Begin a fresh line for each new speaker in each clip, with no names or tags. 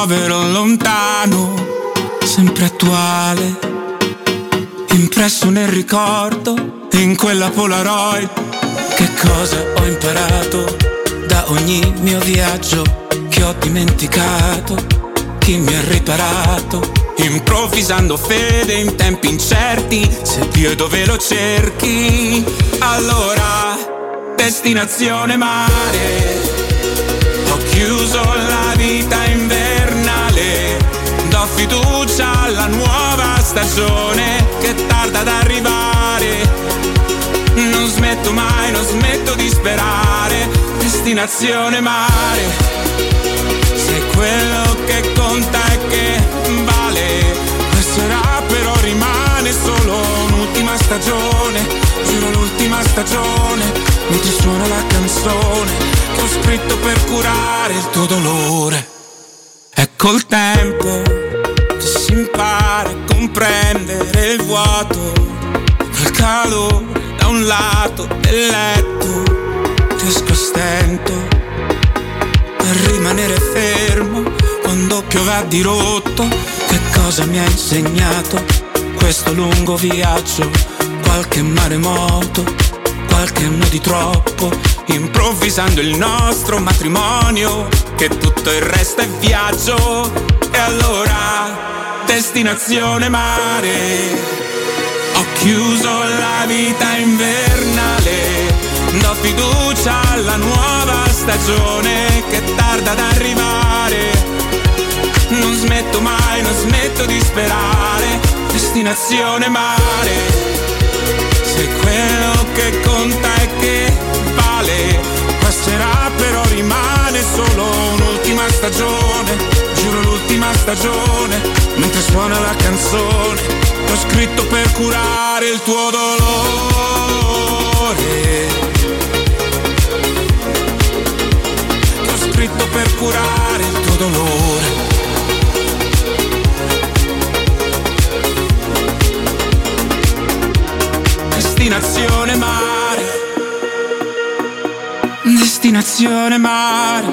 Un rimprovero lontano, sempre attuale, impresso nel ricordo in quella Polaroid. Che cosa ho imparato da ogni mio viaggio che ho dimenticato? Chi mi ha riparato? Improvvisando fede in tempi incerti, se Dio dove lo cerchi, allora destinazione mare. Ho chiuso la vita fiducia alla nuova stagione che tarda ad arrivare. Non smetto mai, non smetto di sperare, destinazione mare. Se quello che conta è che vale, passerà però rimane solo un'ultima stagione, giuro l'ultima stagione mentre suona la canzone che ho scritto per curare il tuo dolore. Col tempo che si impara a comprendere il vuoto, il calore da un lato del letto, riesco a stento a rimanere fermo quando piove a dirotto. Che cosa mi ha insegnato questo lungo viaggio? Qualche maremoto qualche anno di troppo, improvvisando il nostro matrimonio, che tutto il resto è viaggio. E allora, destinazione mare. Ho chiuso la vita invernale, do fiducia alla nuova stagione che tarda ad arrivare. Non smetto mai, non smetto di sperare, destinazione mare se quello che conta è che vale, passerà però rimane solo un'ultima stagione, giuro l'ultima stagione, mentre suona la canzone, che ho scritto per curare il tuo dolore. Che ho scritto per curare il tuo dolore. Destinazione mare. Destinazione mare.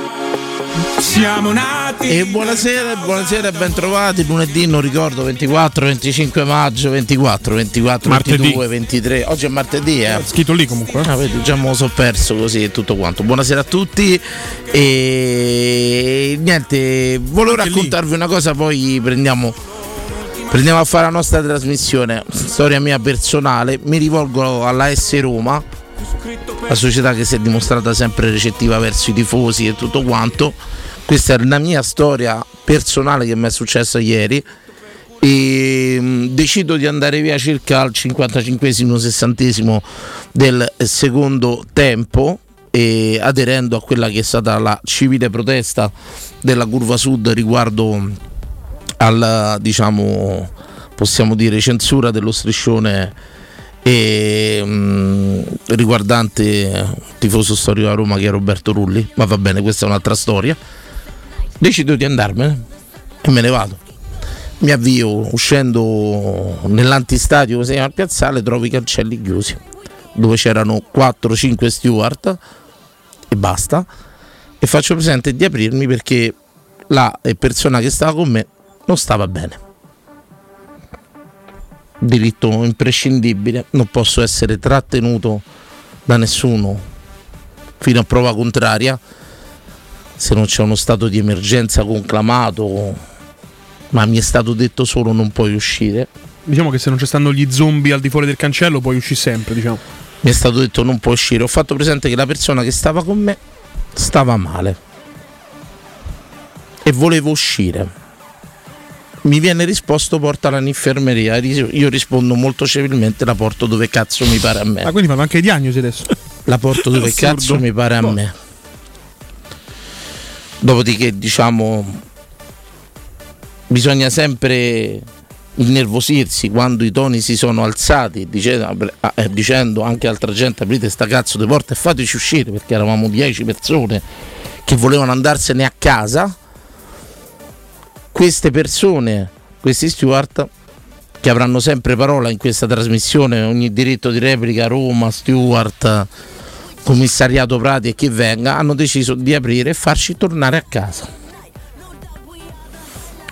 Siamo nati.
E buonasera, buonasera e ben trovati. Lunedì non ricordo 24, 25 maggio, 24, 24, martedì. 22, 23. Oggi è martedì, eh. È
scritto lì comunque.
Ah, vedi, già me lo so perso così e tutto quanto. Buonasera a tutti. E niente, volevo raccontarvi una cosa, poi prendiamo Prendiamo a fare la nostra trasmissione, storia mia personale, mi rivolgo alla S Roma, la società che si è dimostrata sempre recettiva verso i tifosi e tutto quanto. Questa è la mia storia personale che mi è successa ieri. E mm, decido di andare via circa al 55-60 del secondo tempo e aderendo a quella che è stata la civile protesta della curva sud riguardo alla diciamo possiamo dire censura dello striscione e, mh, mm, riguardante il tifoso storico a Roma che è Roberto Rulli. Ma va bene questa è un'altra storia. Decido di andarmene e me ne vado. Mi avvio uscendo nell'antistadio così al piazzale trovo i cancelli chiusi dove c'erano 4-5 steward e basta. E faccio presente di aprirmi perché la persona che stava con me non stava bene. Diritto imprescindibile, non posso essere trattenuto da nessuno fino a prova contraria se non c'è uno stato di emergenza conclamato, ma mi è stato detto solo non puoi uscire.
Diciamo che se non ci stanno gli zombie al di fuori del cancello puoi uscire sempre, diciamo.
Mi è stato detto non puoi uscire. Ho fatto presente che la persona che stava con me stava male e volevo uscire mi viene risposto portala all'infermeria. Io rispondo molto civilmente la porto dove cazzo mi pare a me.
Ah, quindi fanno anche i diagnosi adesso?
La porto dove cazzo mi pare a boh. me. Dopodiché, diciamo, bisogna sempre innervosirsi quando i toni si sono alzati dicendo, ah, eh, dicendo anche altra gente aprite sta cazzo di porta e fateci uscire perché eravamo 10 persone che volevano andarsene a casa queste persone, questi steward, che avranno sempre parola in questa trasmissione, ogni diritto di replica, Roma, steward, commissariato Prati e chi venga, hanno deciso di aprire e farci tornare a casa.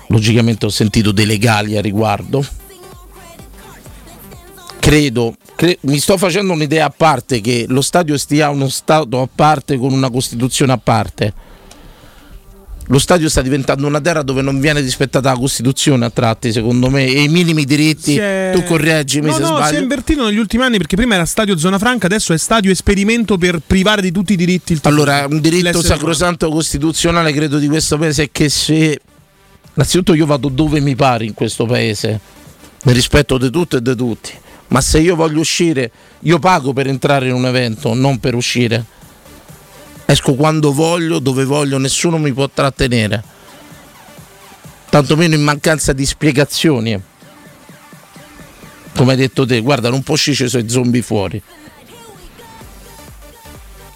Logicamente ho sentito dei legali a riguardo. Credo, cre- mi sto facendo un'idea a parte che lo stadio stia uno stato a parte con una costituzione a parte lo stadio sta diventando una terra dove non viene rispettata la Costituzione a tratti, secondo me, e i minimi diritti.
È...
Tu correggimi
no,
se
no,
sbaglio.
si è invertito negli ultimi anni perché prima era stadio zona franca, adesso è stadio esperimento per privare di tutti i diritti il
Allora, un diritto sacrosanto costituzionale credo di questo paese è che se innanzitutto io vado dove mi pare in questo paese, nel rispetto di tutto e di tutti, ma se io voglio uscire, io pago per entrare in un evento, non per uscire esco quando voglio, dove voglio, nessuno mi può trattenere, tantomeno in mancanza di spiegazioni. Come hai detto te, guarda, non può uscire i zombie fuori.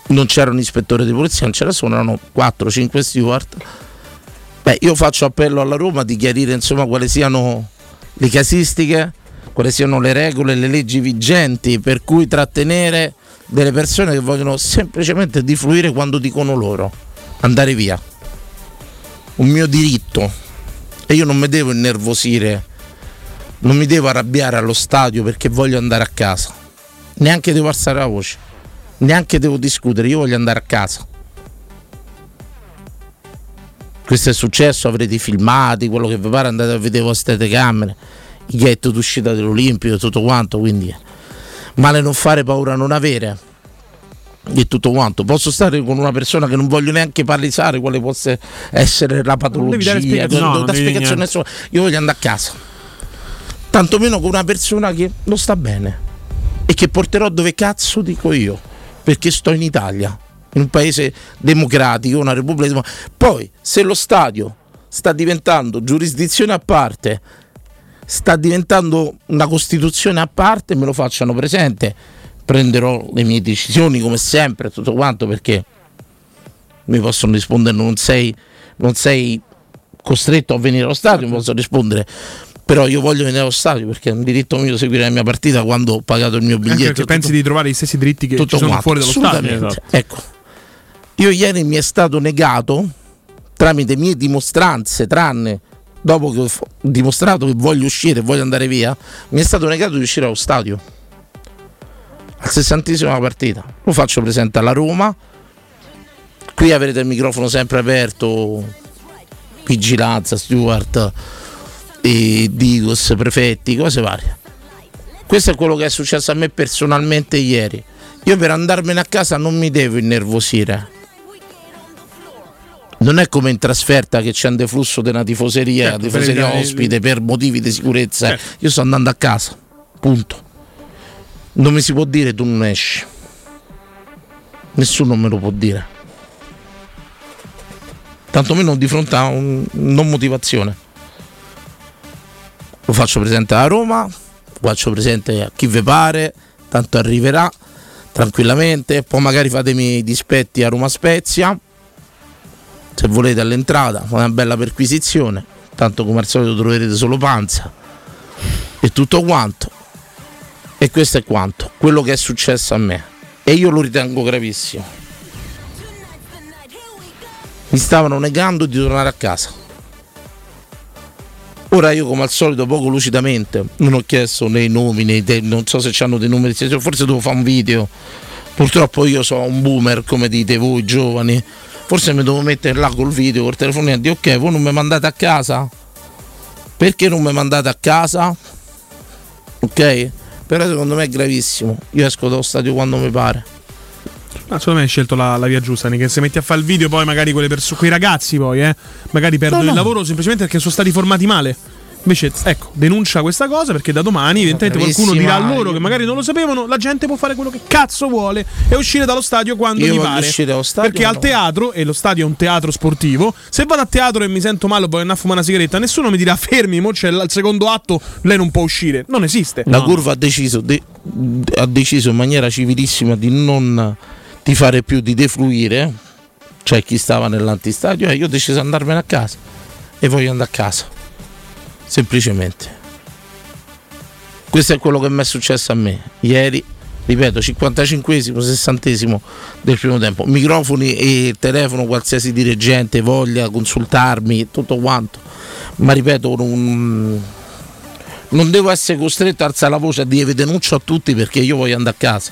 Non c'era un ispettore di polizia, non c'era solo, erano 4-5 steward. Beh, io faccio appello alla Roma di chiarire insomma quali siano le casistiche, quali siano le regole, le leggi vigenti per cui trattenere delle persone che vogliono semplicemente difluire quando dicono loro andare via. Un mio diritto. E io non mi devo innervosire, non mi devo arrabbiare allo stadio perché voglio andare a casa. Neanche devo alzare la voce, neanche devo discutere, io voglio andare a casa. Questo è successo, avrete filmati, quello che vi pare, andate a vedere le vostre telecamere, i ghetto d'uscita dell'Olimpico e tutto quanto, quindi male non fare, paura non avere e tutto quanto. Posso stare con una persona che non voglio neanche palesare quale possa essere la patologia, non devi dare no, spiegazione nessuna. Io voglio andare a casa. Tanto meno con una persona che non sta bene e che porterò dove cazzo dico io, perché sto in Italia, in un paese democratico, una repubblica. Poi, se lo stadio sta diventando giurisdizione a parte, sta diventando una costituzione a parte, me lo facciano presente prenderò le mie decisioni come sempre, tutto quanto perché mi possono rispondere non sei, non sei costretto a venire allo stadio, mi posso rispondere però io voglio venire allo stadio perché è un diritto mio seguire la mia partita quando ho pagato il mio biglietto. Anche
perché pensi di trovare gli stessi diritti che tutto ci sono quanto, fuori dallo stadio. Esatto.
Ecco, io ieri mi è stato negato tramite mie dimostranze, tranne dopo che ho dimostrato che voglio uscire, voglio andare via, mi è stato negato di uscire allo stadio al sessantesima partita. Lo faccio presente alla Roma. Qui avrete il microfono sempre aperto, vigilanza, steward, e Digos, prefetti, cose varie. Questo è quello che è successo a me personalmente ieri. Io per andarmene a casa non mi devo innervosire. Non è come in trasferta che c'è un deflusso della tifoseria, certo, tifoseria ospite per motivi di sicurezza. Certo. Io sto andando a casa. Punto non mi si può dire tu non esci. Nessuno me lo può dire. Tanto meno di fronte a un non motivazione. Lo faccio presente a Roma, lo faccio presente a chi vi pare, tanto arriverà tranquillamente, poi magari fatemi i dispetti a Roma Spezia. Se volete all'entrata, una bella perquisizione, tanto come al solito troverete solo panza e tutto quanto e questo è quanto, quello che è successo a me. E io lo ritengo gravissimo. Mi stavano negando di tornare a casa. Ora io come al solito poco lucidamente non ho chiesto né i nomi né i non so se hanno dei numeri, forse devo fare un video. Purtroppo io sono un boomer come dite voi giovani. Forse mi devo mettere là col video, col telefonino e dire ok, voi non mi mandate a casa? Perché non mi mandate a casa? Ok? Però secondo me è gravissimo. Io esco dallo stadio quando mi pare.
Ma secondo me hai scelto la, la via giusta, che se metti a fare il video poi magari quelle perso- quei ragazzi poi, eh, magari perdono no, no. il lavoro semplicemente perché sono stati formati male. Invece, ecco, denuncia questa cosa perché da domani, evidentemente, qualcuno dirà a loro che magari non lo sapevano. La gente può fare quello che cazzo vuole e uscire dallo stadio quando
Io
gli pare.
Stadio,
perché
no.
al teatro, e lo stadio è un teatro sportivo, se vado a teatro e mi sento male o voglio andare a fumare una sigaretta, nessuno mi dirà fermi, mo c'è il secondo atto, lei non può uscire. Non esiste.
La no. curva ha deciso, de- ha deciso in maniera civilissima di non di fare più, di defluire. Cioè chi stava nell'antistadio, e io ho deciso di andarmene a casa e voglio andare a casa semplicemente. Questo è quello che mi è successo a me ieri, ripeto, 55esimo, 60esimo del primo tempo. Microfoni e telefono, qualsiasi dirigente voglia consultarmi, tutto quanto. Ma ripeto, non, non devo essere costretto a alzare la voce a dire denuncio a tutti perché io voglio andare a casa.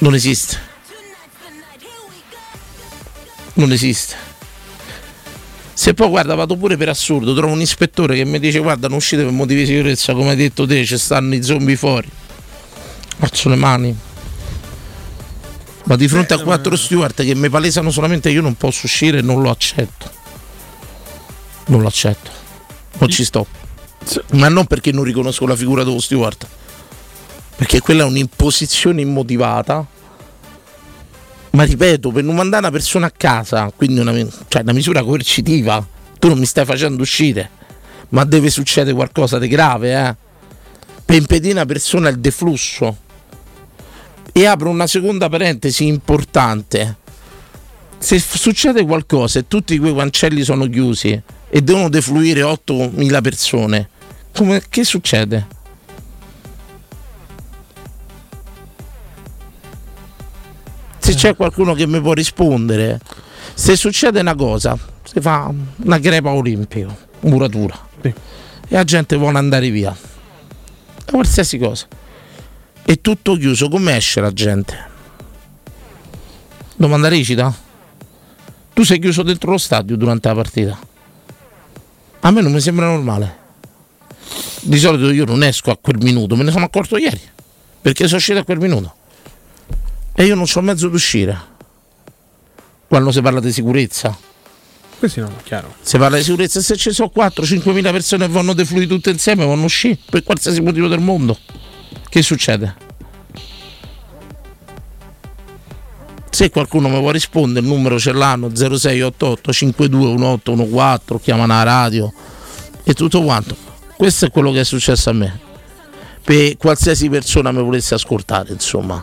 Non esiste. Non esiste. Se poi guarda, vado pure per assurdo, trovo un ispettore che mi dice guarda non uscite per motivi di sicurezza, come hai detto te, ci stanno i zombie fuori. Faccio le mani. Ma di fronte a quattro steward che mi palesano solamente io non posso uscire, non lo accetto. Non lo accetto. Non ci sto. Ma non perché non riconosco la figura dello steward. Perché quella è un'imposizione immotivata. Ma ripeto, per non mandare una persona a casa, quindi una, cioè una misura coercitiva, tu non mi stai facendo uscire, ma deve succedere qualcosa di grave, eh? Per impedire a una persona il deflusso. E apro una seconda parentesi importante. Se f- succede qualcosa e tutti quei cancelli sono chiusi e devono defluire 8.000 persone, come, che succede? Se c'è qualcuno che mi può rispondere, se succede una cosa, si fa una crepa olimpica, muratura,
Sì.
e la gente vuole andare via, qualsiasi cosa, è tutto chiuso, come esce la gente? Domanda recita? Tu sei chiuso dentro lo stadio durante la partita? A me non mi sembra normale. Di solito io non esco a quel minuto, me ne sono accorto ieri, perché sono uscito a quel minuto e io non so mezzo d'uscire. Quando si parla di sicurezza,
Questo no, chiaro.
si parla di sicurezza, se ci sono 4-5 mila persone che vanno defluire tutte insieme, vanno uscire per qualsiasi motivo del mondo. Che succede? Se qualcuno mi può rispondere, il numero ce l'hanno 0688 521814, chiamano la radio e tutto quanto. Questo è quello che è successo a me. Per qualsiasi persona mi volesse ascoltare, insomma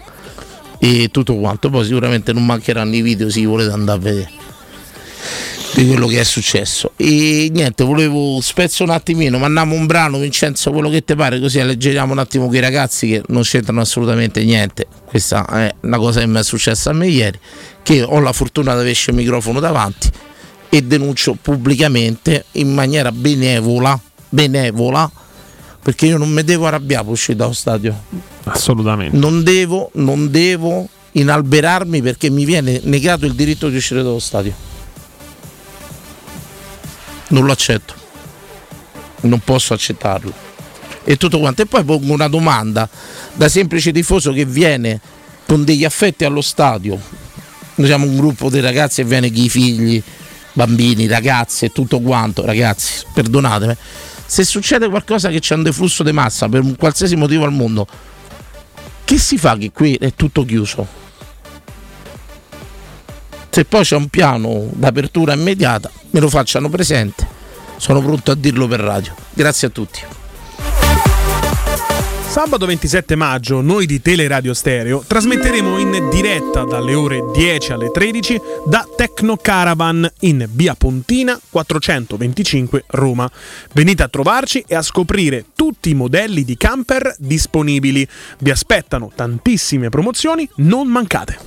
e tutto quanto. Poi sicuramente non mancheranno i video se volete andare a vedere di quello che è successo. E niente, volevo spezzo un attimino, mandiamo un brano, Vincenzo, quello che ti pare, così alleggeriamo un attimo quei ragazzi che non c'entrano assolutamente niente. Questa è una cosa che mi è successa a me ieri, che ho la fortuna di averci il microfono davanti e denuncio pubblicamente in maniera benevola, benevola, perché io non mi devo arrabbiare per uscire dallo stadio
Assolutamente.
non devo, non devo inalberarmi perché mi viene negato il diritto di uscire dallo stadio. Non lo accetto. Non posso accettarlo. E tutto quanto. E poi pongo una domanda da semplice tifoso che viene con degli affetti allo stadio. Noi siamo un gruppo di ragazzi e viene chi i figli, bambini, ragazzi e tutto quanto. Ragazzi, perdonatemi. Se succede qualcosa che c'è un deflusso di massa per un qualsiasi motivo al mondo, che si fa che qui è tutto chiuso? Se poi c'è un piano d'apertura immediata, me lo facciano presente. Sono pronto a dirlo per radio. Grazie a tutti.
Sabato 27 maggio noi di Teleradio Stereo trasmetteremo in diretta dalle ore 10 alle 13 da Tecno Caravan in via Pontina 425 Roma. Venite a trovarci e a scoprire tutti i modelli di camper disponibili. Vi aspettano tantissime promozioni, non mancate.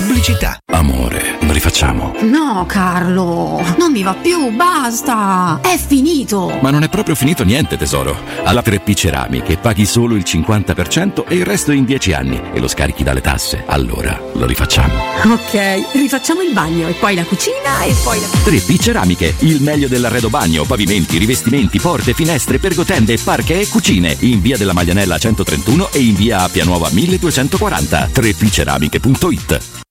Pubblicità.
Amore, lo rifacciamo.
No, Carlo, non mi va più, basta. È finito.
Ma non è proprio finito niente, tesoro. Alla 3P Ceramiche paghi solo il 50% e il resto in 10 anni e lo scarichi dalle tasse. Allora lo rifacciamo.
Ok, rifacciamo il bagno e poi la cucina e poi la...
3P Ceramiche, il meglio dell'arredo bagno, pavimenti, rivestimenti, porte, finestre, pergotende, parche e cucine. In via della Maglianella 131 e in via Appia Nuova 1240. 3pceramiche.it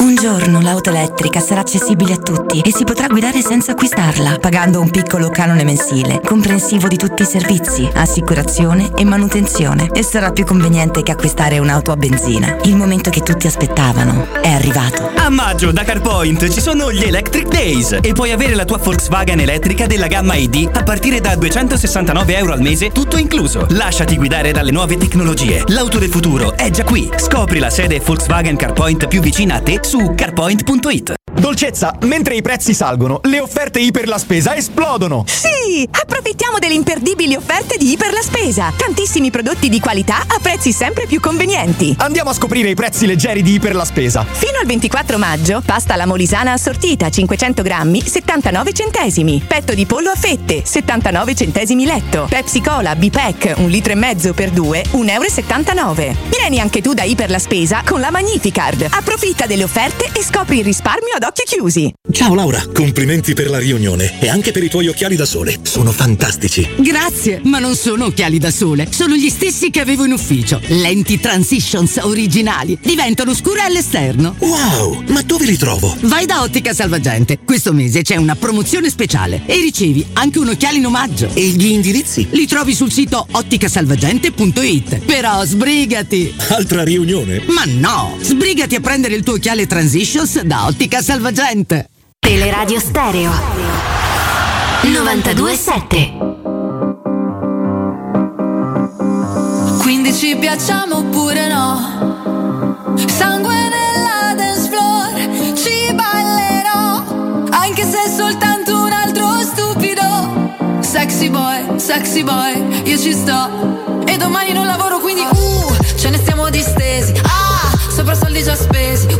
Un giorno l'auto elettrica sarà accessibile a tutti e si potrà guidare senza acquistarla, pagando un piccolo canone mensile, comprensivo di tutti i servizi, assicurazione e manutenzione. E sarà più conveniente che acquistare un'auto a benzina. Il momento che tutti aspettavano è arrivato.
A maggio da CarPoint ci sono gli Electric Days e puoi avere la tua Volkswagen elettrica della gamma ID a partire da 269 euro al mese, tutto incluso. Lasciati guidare dalle nuove tecnologie. L'auto del futuro è già qui. Scopri la sede Volkswagen CarPoint più vicina a te su carpoint.it.
Dolcezza, mentre i prezzi salgono, le offerte Iper la Spesa esplodono!
Sì! Approfittiamo delle imperdibili offerte di Iper la Spesa. Tantissimi prodotti di qualità a prezzi sempre più convenienti.
Andiamo a scoprire i prezzi leggeri di Iper la Spesa.
Fino al 24 maggio, pasta alla molisana assortita 500 grammi, 79 centesimi. Petto di pollo a fette, 79 centesimi letto. Pepsi Cola B-Pack, un litro e mezzo per due, 1,79 euro. Vieni anche tu da Iper la Spesa con la Magnificard. Approfitta delle offerte e scopri il risparmio ad occhi chiusi.
Ciao Laura, complimenti per la riunione e anche per i tuoi occhiali da sole. Sono fantastici.
Grazie, ma non sono occhiali da sole, sono gli stessi che avevo in ufficio. Lenti Transitions originali, diventano scure all'esterno.
Wow, ma dove li trovo?
Vai da Ottica Salvagente. Questo mese c'è una promozione speciale e ricevi anche un occhiale in omaggio.
E gli indirizzi?
Li trovi sul sito otticasalvagente.it. Però sbrigati!
Altra riunione?
Ma no! Sbrigati a prendere il tuo occhiale Transitions da Ottica Salvagente.
Teleradio Stereo 927
Quindi ci piacciamo oppure no? Sangue nella dance floor, ci ballerò, anche se è soltanto un altro stupido. Sexy boy, sexy boy, io ci sto. E domani non lavoro, quindi uh, ce ne stiamo distesi. Ah, sopra soldi già spesi.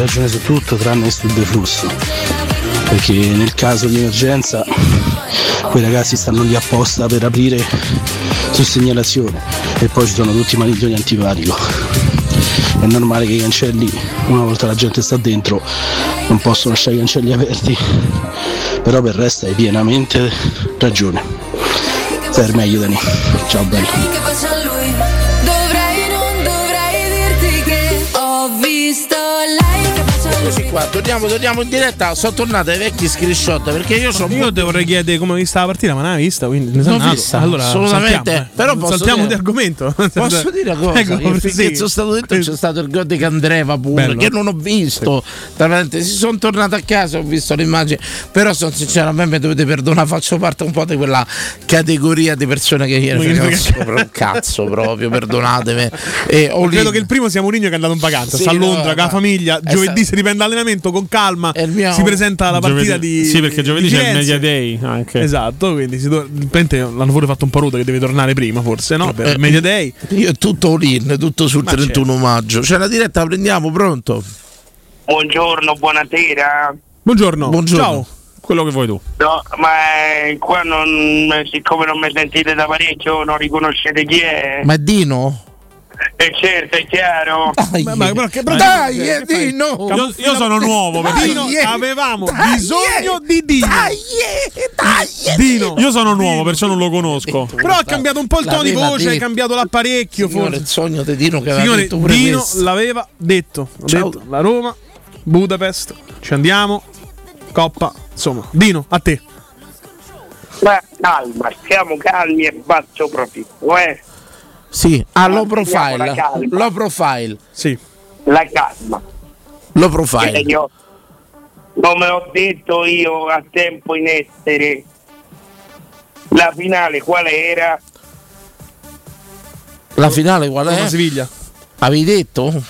ragione su tutto tranne sul deflusso. Perché nel caso di emergenza quei ragazzi stanno lì apposta per aprire su segnalazione e poi ci sono tutti i maniglioni antipatico. È normale che i cancelli, una volta la gente sta dentro, non possono lasciare i cancelli aperti, però per il resto hai pienamente ragione. stai meglio Dani. Ciao bello.
Eccoci qua, torniamo, torniamo in diretta. Sono tornato ai vecchi screenshot perché io sono.
Io te vorrei chiedere come hai vista la partita, ma non l'hai vista, quindi ne
Non
sono
vista,
Allora,
assolutamente.
saltiamo, eh.
Però posso
saltiamo
dire-
di argomento.
Posso dire una cosa?
Ecco,
che
sì.
sono stato detto c'è stato il gol di Candreva pure,
Bello.
che non ho visto. Tra parentesi, sono tornato a casa, ho visto l'immagine, però sono sincero, a me mi dovete perdonare, faccio parte un po' di quella categoria di persone che ieri facevano sopra un cazzo proprio, perdonatemi. E ho
Credo che il primo sia Mourinho che è andato in vacanza,
Sì,
sta a
no,
Londra con la famiglia, giovedì si riprende allenamento con calma, si presenta alla partita
Giovedì-
di
Sì, perché giovedì c'è il. Media Day anche.
Esatto, quindi si do- l'hanno pure fatto un po' ruto che deve tornare prima forse, no? Per
Eh,
il Media Day.
Io è tutto all-in, tutto sul
Ma
31 maggio. C'è la diretta, la prendiamo, pronto?
Buongiorno, buonasera.
Buongiorno.
Buongiorno.
Ciao.
Quello che vuoi tu.
No, ma eh, qua non, siccome non mi sentite da parecchio, non riconoscete chi è.
Ma è Dino?
E certo, è chiaro.
Dai,
Ma- ma- che- però-
dai, eh,
fai?
Dino!
Io, io sono nuovo perché
Dino,
Dai, eh.
avevamo
Dai,
bisogno
eh.
di Dino.
Dai, eh, dai.
Dino.
io sono nuovo, perciò non lo conosco.
Però ha cambiato un po' il tono di voce, hai
detto.
cambiato l'apparecchio
Signore,
forse.
il sogno di Dino che aveva
Signore,
detto pure
Dino
questo.
l'aveva detto. Ha
Ciao.
detto, la Roma, Budapest, ci andiamo, Coppa, insomma. Dino, a te.
Ma calma, stiamo calmi e basso profitto, eh.
Sì, ah, low
la
profile.
calma.
Low profile.
Sì.
La calma.
Low profile.
Io, come ho detto io a tempo in essere, la finale qual era?
La finale qual
Roma
è?
Siviglia.
Avevi detto?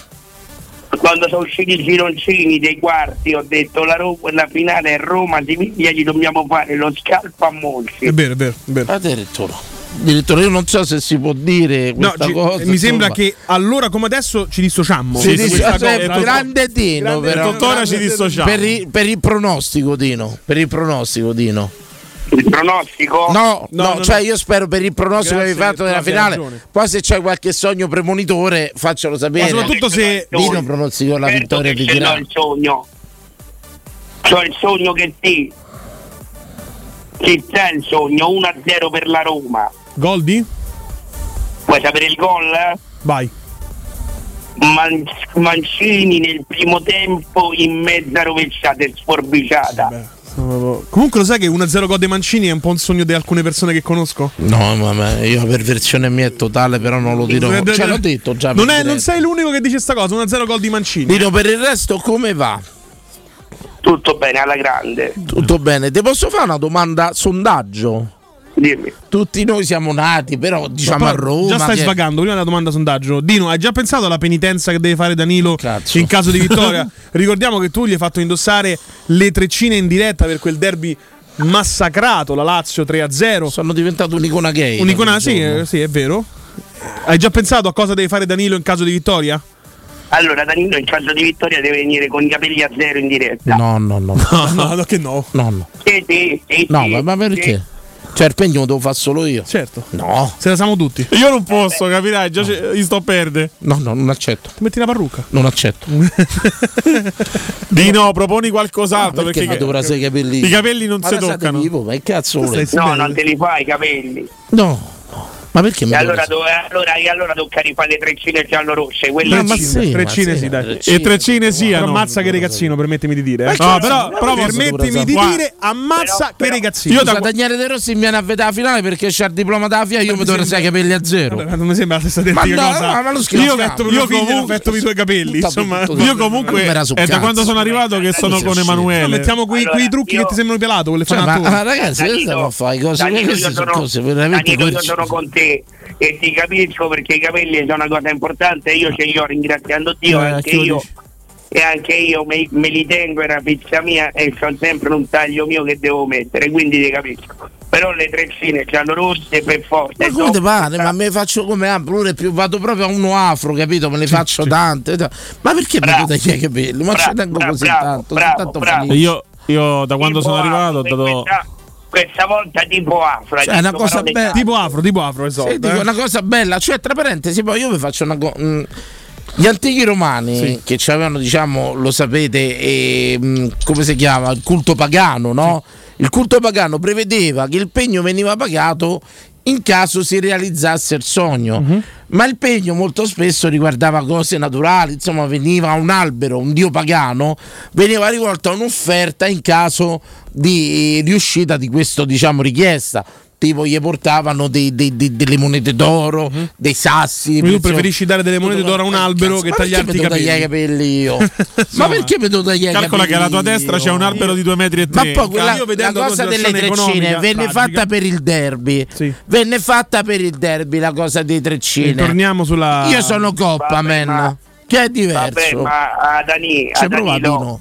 Quando sono usciti i gironcini dei quarti ho detto la, Ro- la finale è Roma-Siviglia, gli dobbiamo fare lo scalpo a Monci.
È vero, è vero, è vero.
Addirittura. Addirittura io non so se si può dire
No,
questa
ci-
cosa.
mi sembra
insomma.
che allora come adesso ci dissociamo.
Sì, sì, sì, eh, grande Dino,
Grande-
però.
tuttora ci dissociamo.
Per, il- per il pronostico, Dino. Per il pronostico, Dino.
Il pronostico?
No, no,
No, no,
cioè
no.
io spero per il pronostico
Grazie,
che hai fatto nella finale.
ragione.
Poi se c'è qualche sogno premonitore, faccelo sapere.
Ma soprattutto se
Dino pronosticò la
Certo
vittoria
che
di Tirana.
il sogno. C'ho il sogno che sì. Ci sta il sogno, 1-0 per la Roma.
Goldi?
Vuoi sapere il gol?
Vai.
Man- Mancini nel primo tempo in mezza rovesciata e sforbiciata.
Comunque lo sai che 1-0 gol dei Mancini è un po' un sogno di alcune persone che conosco?
No, vabbè, io la perversione mia è totale, però non lo dirò.
Eh,
Cioè, l'ho detto già.
Non,
per
è- non sei l'unico che dice sta cosa, 1-0 gol di Mancini.
Dino, per il resto come va?
Tutto bene, alla grande.
Tutto bene. Ti posso fare una domanda sondaggio?
Dimmi.
Tutti noi siamo nati, però diciamo a Roma.
Già stai
che-
svagando, prima della domanda sondaggio. Dino, hai già pensato alla penitenza che deve fare Danilo in caso di vittoria? Ricordiamo che tu gli hai fatto indossare le treccine in diretta per quel derby massacrato, la Lazio 3-0.
Sono diventato un'icona gay.
Un'icona, sì, eh, sì, è vero. Hai già pensato a cosa deve fare Danilo in caso di vittoria?
Allora Danilo in caso di vittoria deve venire con i capelli a zero in diretta.
No, no, no.
No, no, no, che no.
No, no.
Sì, sì, sì,
No,
sì,
ma, ma perché? Cioè, il pegno lo devo fare solo io.
Certo.
No.
Se la siamo tutti.
Io non posso, capirai? Già ci- gli sto a perdere.
No, no, non accetto.
Ti metti la parrucca.
Non accetto.
Dino, proponi qualcos'altro.
Perché
perché,
ma dovrà sei i capelli.
i capelli non
Ma
si toccano.
di vivo, ma che cazzo vuole?
No, non te li fai i capelli.
No. Ma perché mi
E allora, dove- allora, e allora tocca rifare le treccine giallo-rosse. Quelle
Treccine,
sì,
treccine
ma
sì,
sì,
dai.
treccine.
E treccine siano.
Però ammazza che ragazzino, permettimi di dire. eh.
Ma
No, però,
ma
però
Permettimi di dire, ammazza che ragazzino.
Io da-
Daniele De Rossi mi viene a vedere la finale perché c'ha il diploma della FIA, io mi dovrei sai i capelli a zero.
Non mi sembra la stessa
Ma
identica
no,
cosa.
ma- ma
io metto
Io
mio figlio l'affetto i tuoi capelli. Insomma,
Io comunque è da quando sono arrivato che sono
sì,
con
sì.
Emanuele.
mettiamo quei, trucchi che ti sembrano pelato, quelle
Cioè, ma, ma ragazzi,
io
sono cose veramente
io sono con te e ti capisco perché i capelli sono una cosa importante. Io ce li ho ringraziando Dio,
Eh,
anche io. E anche io me, me li tengo, è una pizza mia e ho sempre un taglio mio che devo mettere, quindi ti capisco. Però le treccine c'hanno rosse per forza.
Ma come ti pare? Ma me faccio come Amplure più vado proprio a uno afro, capito? Me ne faccio tante. Ma perché mi
Bravo.
tagliare i capelli? Ma
Bravo,
ci tengo
bravo,
così
bravo,
tanto,
bravo,
sono tanto
bravo.
Io, io da quando
Tipo
sono arrivato ho dato.
Questa, volta tipo afro.
Cioè, è una cosa bella.
Tipo afro, tipo afro, esatto.
Sì, dico
eh.
una cosa bella, cioè tra parentesi, poi io vi faccio una cosa. Gli antichi romani che avevano, diciamo, lo sapete, eh, mh, come si chiama? Il culto pagano, no? Il culto pagano prevedeva che il pegno veniva pagato in caso si realizzasse il sogno.
Mhm.
Ma il pegno molto spesso riguardava cose naturali, insomma veniva un albero, un dio pagano, veniva rivolta un'offerta in caso di riuscita di questa diciamo, richiesta. Tipo gli portavano dei- dei- dei- delle monete d'oro, dei sassi.
Tu preferisci dare delle monete d'oro a un albero che
Ma perché
tagliarti i
mi devo tagliare i
capelli?
capelli io? Ma perché mi devo tagliare i
Calcola che alla tua
capelli
destra c'è un albero di due metri e
Ma
tre.
poi quella,
Io
la cosa delle treccine venne
tragica.
fatta per il derby. Venne fatta per il derby la cosa dei treccine.
Torniamo sulla.
Io sono coppa, man. Che è diverso.
Vabbè, ma a Dani,
Ci
a
prova,
Danilo,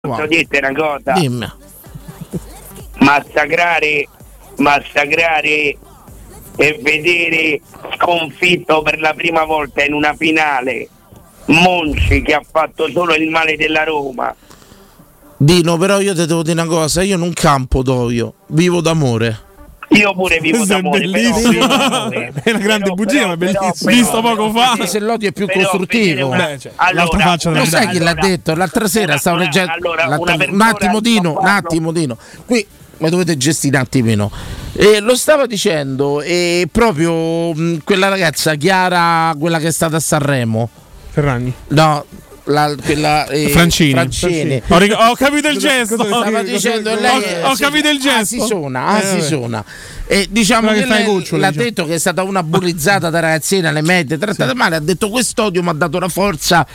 Posso dirti una cosa?
Dimmi.
Massacrare, massacrare e vedere sconfitto per la prima volta in una finale Monci che ha fatto solo il male della Roma.
Dino, però io ti devo dire una cosa, io non campo d'olio, vivo d'amore.
Io pure vivo
Questo è
d'amore, però-
bellissimo. È una grande bugia, ma è bellissimo. Visto poco fa.
Anche se l'odio è più
Però
costruttivo.
una-
Beh, cioè,
allora,
l'altra faccia della
lo sai
chi l'ha detto? L'altra sera stavo
una-
leggendo.
allora,
un attimo, Dino, un attimo, Dino. Qui mi dovete gestire un attimino. Eh, lo stava dicendo, e proprio mh, quella ragazza, Chiara, quella che è stata a Sanremo.
Ferragni.
No. La, quella, eh,
Francini.
Francini.
Ho, ric- ho capito il gesto.
stava dicendo
Ho-
lei è-
ho, capito il gesto.
Asisona,
Eh, vabbè.
Asisona. E diciamo
Quella
che
che fa i
lei
cuccioli,
l'ha
diciamo.
detto che è stata una bullizzata da ragazzina alle medie, trattata male, ha detto quest'odio mi ha dato la forza.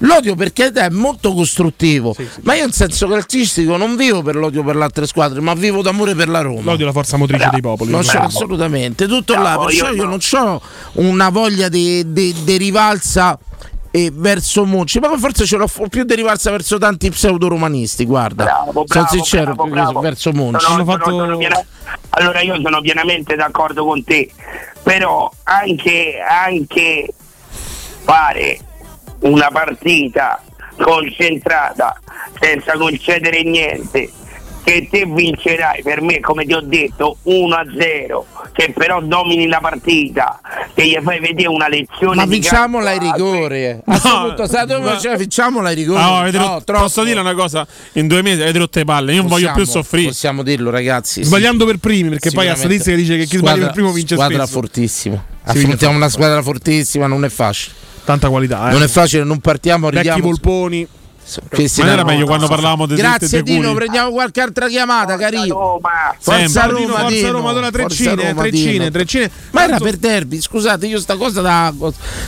L'odio perché è molto costruttivo, ma io in senso calcistico non vivo per l'odio per le altre squadre, ma vivo d'amore per la Roma.
L'odio è la forza motrice dei popoli.
Non c'è
Bravo.
assolutamente, tutto là,
Bravo,
perciò
io
io
no.
non ho una voglia di, di- di rivalsa eh, verso Monci, ma forse ce l'ho più di rivalsa verso tanti pseudo-romanisti, guarda.
Bravo,
sono
bravo,
sincero,
bravo, bravo.
verso Monci.
Sono- sono- sono piena- allora io sono pienamente d'accordo con te, però anche, anche fare una partita concentrata senza concedere niente che te vincerai per me come ti ho detto 1-0 che però domini la partita che gli fai vedere una lezione
Ma vinciamola ai rigori. A questo punto, sai dove
ma-
faceva? Vinciamola ai rigori.
Avete
No,
rotto-
troppo.
posso dire una cosa? In due mesi avete rotto le palle. Io non voglio più soffrire.
Possiamo dirlo, ragazzi. sì.
Sbagliando per primi, perché poi la statistica dice che chi sbaglia per primo vince
Squadra
spesso.
fortissima.
Sì,
Affrontiamo una squadra fortissima, non è facile.
Tanta qualità, eh.
Non è facile, non partiamo,
Vecchi
arriviamo.
volponi.
Questi
Ma non era meglio quando parlavamo dei
Grazie Dino, prendiamo qualche altra chiamata, carino. Forza
Dino,
Roma,
Forza
Dino.
Roma,
Forza
treccine,
Roma,
treccine,
Dino.
treccine.
Ma era per derby, scusate, io sta cosa da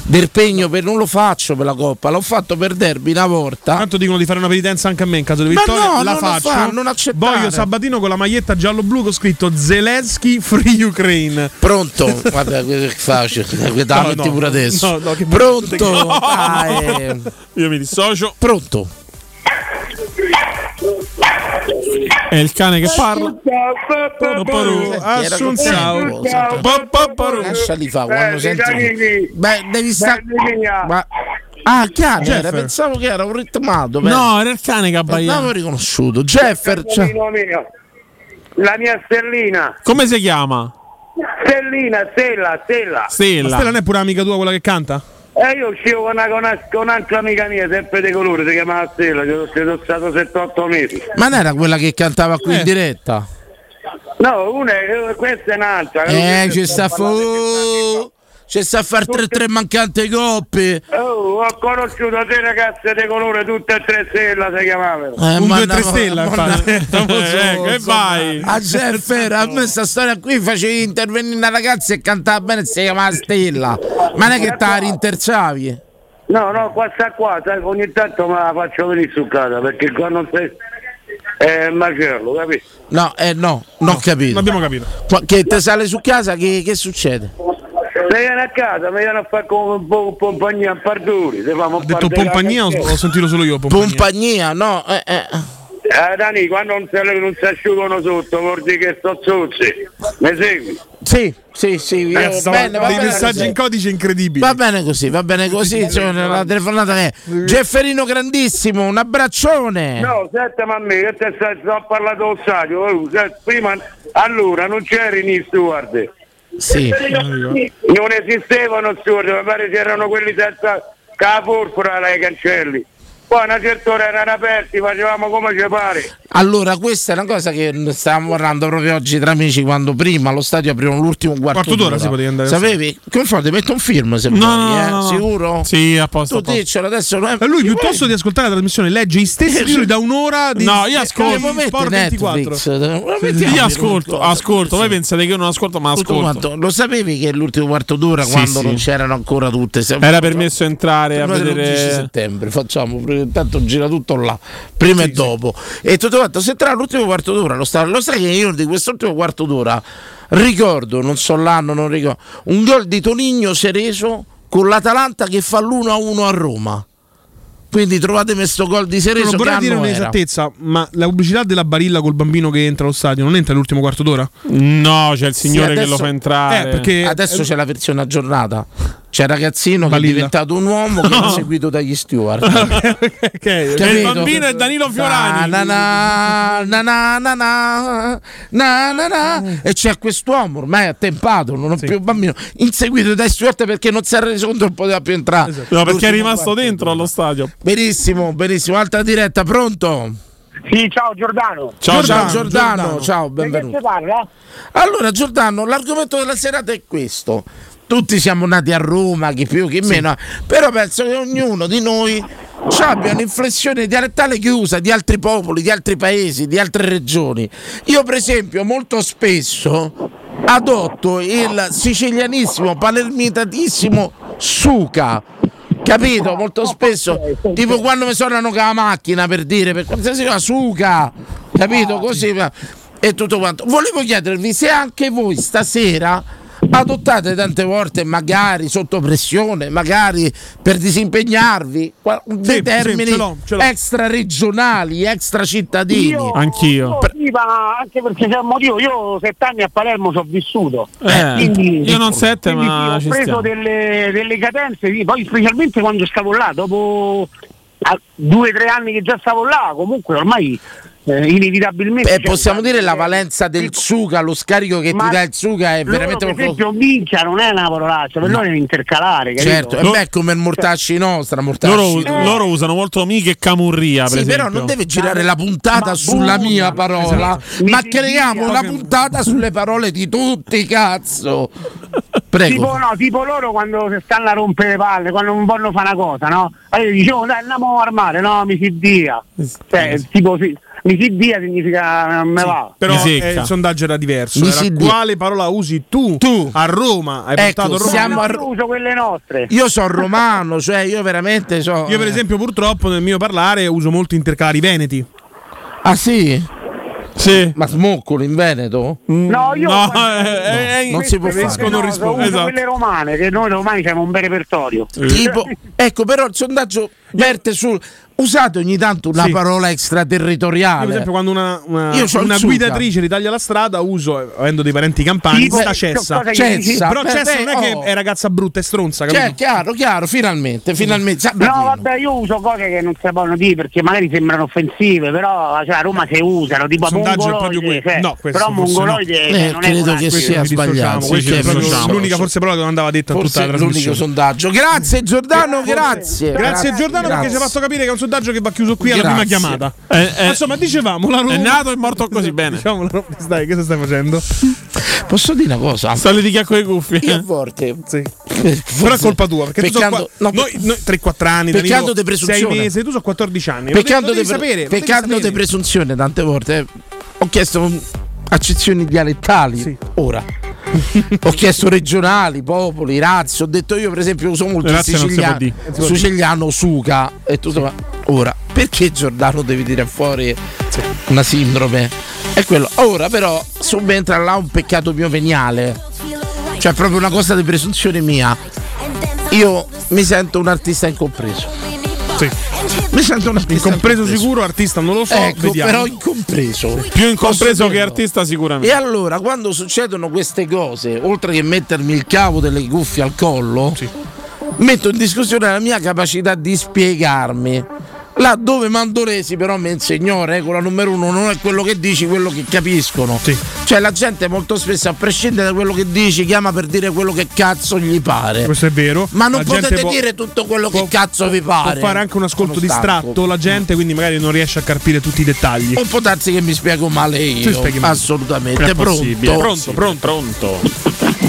del pegno per non lo faccio per la coppa, l'ho fatto per derby una volta.
Tanto dicono di fare una penitenza anche a me in caso di
Ma
vittoria.
no,
la
non lo
faccio.
fa, non accettare.
Voglio Sabatino con la maglietta giallo-blu con scritto Zelensky Free Ukraine.
Pronto? Guarda, che è facile, che
No,
metti
no,
pure adesso.
no, no, che
Pronto?
Io mi dissocio.
Pronto?
È il cane che parla.
Assunzao.
Lasciali fa quando senti. Beh, devi stare. Ma... Ah, chiaro,
Jeffer.
pensavo che era un ritmato. beh.
No, era il cane che abbaiava.
l'avevo riconosciuto. Jeffer, cioè-.
La mia stellina.
Come si chiama?
Stellina, Stella, Stella.
Ma Stella
Stella.
non è pure amica tua quella che canta?
E io uscivo con, una, con, una, con un'altra amica mia, sempre di colore, si chiamava Stella, ci sono- stato 7-8 mesi.
Ma non era quella che cantava qui
Eh.
in diretta?
No, una è, questa è un'altra.
Eh, ci sta fu- Ci sta a far 3-3 mancante coppe.
Oh, ho conosciuto tre ragazze di colore, tutte e tre stella si chiamavano.
Eh,
Un
ma
2 3
no,
stella. Eh, che vai?
C'è è vero, a me sta storia qui facevi intervenire una ragazza e cantava bene e si chiamava Stella. Ma non è che te la rinterciavi?
No, no, qua sta qua, sai, ogni tanto me la faccio venire su casa perché qua non sei. È macello, capisci?
No, eh no, non ho capito.
abbiamo capito.
Che te sale su casa, che, che succede?
Se viene a casa, mi viene a fare con compagnia a Parduri.
Ho detto compagnia o ho sentito solo io
compagnia? No? Eh, eh.
Eh, Dani, quando non si, non si asciugano sotto, vuol dire che sto zozzi. Mi segui?
Sì, sì, sì. io-
Eh,
bene, va
dei
bene
messaggi
così.
in codice incredibili.
Va bene così, va bene così. Cioè, la telefonata è Gefferino grandissimo, un abbraccione.
No, senti ma a me, che te stai, sto a parlare dello stadio. oh, prima, allora, non c'eri in steward.
Sì.
Non esistevano steward, mi pare c'erano quelli senza che la ai cancelli. Poi a una certa ora erano aperti, facevamo come ci pare.
Allora, questa è una cosa che stavamo parlando proprio oggi tra amici quando prima allo stadio aprivano l'ultimo quarto,
Quarto d'ora si poteva andare.
Sapevi? Come fai? Ti metto un film se
No,
vuoi,
no,
eh?
no.
Sicuro?
Sì, a posto.
Tu diccelo adesso. non è-
E lui piuttosto di ascoltare la trasmissione legge i stessi titoli da un'ora di
No, io ascolto.
Sport 24.
Io ascolto, ascolto. Voi pensate che io non ascolto, ma ascolto.
quanto. Lo sapevi che l'ultimo quarto d'ora,
Sì,
quando
sì.
non c'erano ancora tutte,
Era permesso entrare a
Noi l'11
vedere.
settembre facciamo prima- intanto gira tutto là prima e dopo e tutto quanto se tra l'ultimo quarto d'ora lo, sta, lo sai che io di quest'ultimo quarto d'ora ricordo non so l'anno non ricordo un gol di Tonigno Cereso con l'Atalanta che fa l'1-1 a Roma quindi trovatemi questo gol di Cereso
Non
che
vorrei dire
era?
un'esattezza, ma la pubblicità della Barilla col bambino che entra allo stadio non entra all'ultimo quarto d'ora?
No, c'è il signore
Sì,
che
adesso-
lo fa entrare.
Eh, perché-
adesso c'è la versione aggiornata c'è un ragazzino
Balilla.
che è diventato un uomo che è seguito dagli steward.
okay,
okay. Cioè,
il
bambino è Danilo Fiorani.
Na na, na, na, na mm. E c'è quest'uomo ormai attempato, non ho sì. più bambino, inseguito dai steward perché non si è reso conto che poteva più entrare. Esatto.
No, perché è rimasto dentro allo stadio.
Benissimo, benissimo. Altra diretta, pronto?
Sì, ciao Giordano.
Ciao
Giordano,
Giordano,
Giordano. ciao, benvenuto. Allora Giordano, l'argomento della serata è questo tutti siamo nati a Roma, chi più, chi meno, però penso che ognuno di noi abbia un'inflessione dialettale che usa di altri popoli, di altri paesi, di altre regioni. Io, per esempio, molto spesso adotto il sicilianissimo, palermitatissimo suca. Capito? Molto spesso, tipo quando mi suonano con la macchina per dire, per qualsiasi cosa, suca, capito? Così e tutto quanto. Volevo chiedervi se anche voi stasera adottate tante volte, magari sotto pressione, magari per disimpegnarvi, dei
sì,
termini
ce l'ho, ce l'ho.
extra regionali, extra cittadini.
Io-
Anch'io.
io sì, ma anche perché c'è un motivo, io sette anni a Palermo ci ho vissuto.
Eh,
Quindi-
io non sette, ma
sì,
ci
ho preso delle, delle cadenze, sì, poi specialmente quando stavo là, dopo due o tre anni che già stavo là, comunque ormai eh, inevitabilmente...
Eh,
c'è
possiamo dire la valenza del suga, lo scarico che ti dà il suga è
loro,
veramente
per
qualcosa.
esempio minchia non è una parolaccia, per loro è un intercalare, capito?
Certo, e beh, è come il mortacci nostra, mortacci.
Loro,
no.
loro usano molto mica e camurria. Per
Sì, però non deve girare la puntata
Ma
sulla
buona,
mia parola,
esatto.
ma
Mi
creiamo una puntata sulle parole di tutti, cazzo. Prego.
Tipo, no, tipo loro quando si stanno a rompere le palle, quando non vogliono fare una cosa, no? Allora io dicevo, dai, andiamo a armare, no, mi si dia. Cioè, tipo, sì, mi si dia significa non me va.
Però eh, il sondaggio era diverso. Era quale parola usi tu,
Tu.
a Roma? Hai
Ecco,
portato a Roma?
siamo a-
uso quelle nostre.
Io sono romano, cioè io veramente so.
Io, per esempio, purtroppo nel mio parlare uso molto intercalari veneti.
Ah sì?
Sì.
Ma smoccolo in Veneto?
No, io
No,
guarda,
eh, eh,
non si può fare.
non
no,
rispondo,
uso
esatto.
quelle romane, che noi romani abbiamo un bel repertorio.
Tipo, ecco, però il sondaggio verte sul. Usate ogni tanto una
Sì.
parola
Io,
extraterritoriale.
per esempio, quando una, una,
Io
una guidatrice ritaglia la strada, uso, avendo dei parenti campani,
Tipo,
sta cessa.
che
Cessa.
Però
per
Cessa
me,
non è che
oh.
è ragazza brutta e stronza, capito?
Cioè, chiaro, chiaro, finalmente, finalmente. Sabatino.
No, vabbè, io uso cose che non si possono dire perché magari sembrano offensive, però cioè, a Roma si usano, tipo
Il sondaggio è
mongoloide,
proprio quello.
cioè,
No, questo
però mongoloide
no. Eh,
non è
credo
una-
che sia sbagliato,
questa
sì,
è
sì, sì, sì.
l'unica forse parola che non andava detta in tutta la
l'unico
trasmissione.
sondaggio. Grazie Giordano, grazie.
Grazie Giordano perché ci ha fatto capire che è un sondaggio che va chiuso qui alla
Grazie.
prima chiamata.
Eh, eh,
Ma Insomma, dicevamo la Roma.
è nato e morto così bene.
Diciamo la Roma. Dai, che stai facendo?
Posso dire una cosa?
Sta litigando con i cuffie.
Io a volte
Sì. Però è colpa tua, perché
peccando,
tu so qua, noi, noi 3-4 anni,
peccando di presunzione.
6 mesi, tu so 14 anni.
Peccando di
sapere,
peccando di presunzione tante volte. eh, Ho chiesto accezioni dialettali. Ora. ho chiesto regionali, popoli, razze. Ho detto io, per esempio, uso molto il siciliano, siciliano suca. E tutto, ma ora, perché Giordano devi dire fuori una sindrome? È quello. Ora, però, subentra là un peccato mio veniale. Cioè, proprio una cosa di presunzione mia. Io mi sento un artista incompreso.
Sì.
Mi sento un artista
Incompreso sicuro, artista non lo so.
Ecco,
vediamo.
però incompreso.
Più incompreso che artista sicuramente.
E allora, quando succedono queste cose, oltre che mettermi il cavo delle cuffie al collo, metto in discussione la mia capacità di spiegarmi. Là dove Mandoresi però mi insegnò, regola numero uno, non è quello che dici, quello che capiscono. Cioè la gente molto spesso, a prescindere da quello che dici, chiama per dire quello che cazzo gli pare.
Questo è vero.
Ma non
La gente
potete
può-
dire tutto quello che cazzo vi pare.
Può fare anche un ascolto
Sono stanco.
distratto la gente, quindi magari non riesce a carpire tutti i dettagli.
Un po' darsi che mi spiego male io.
Ti spieghi male.
Assolutamente. Pronto?
Pronto, pronto.
Pronto.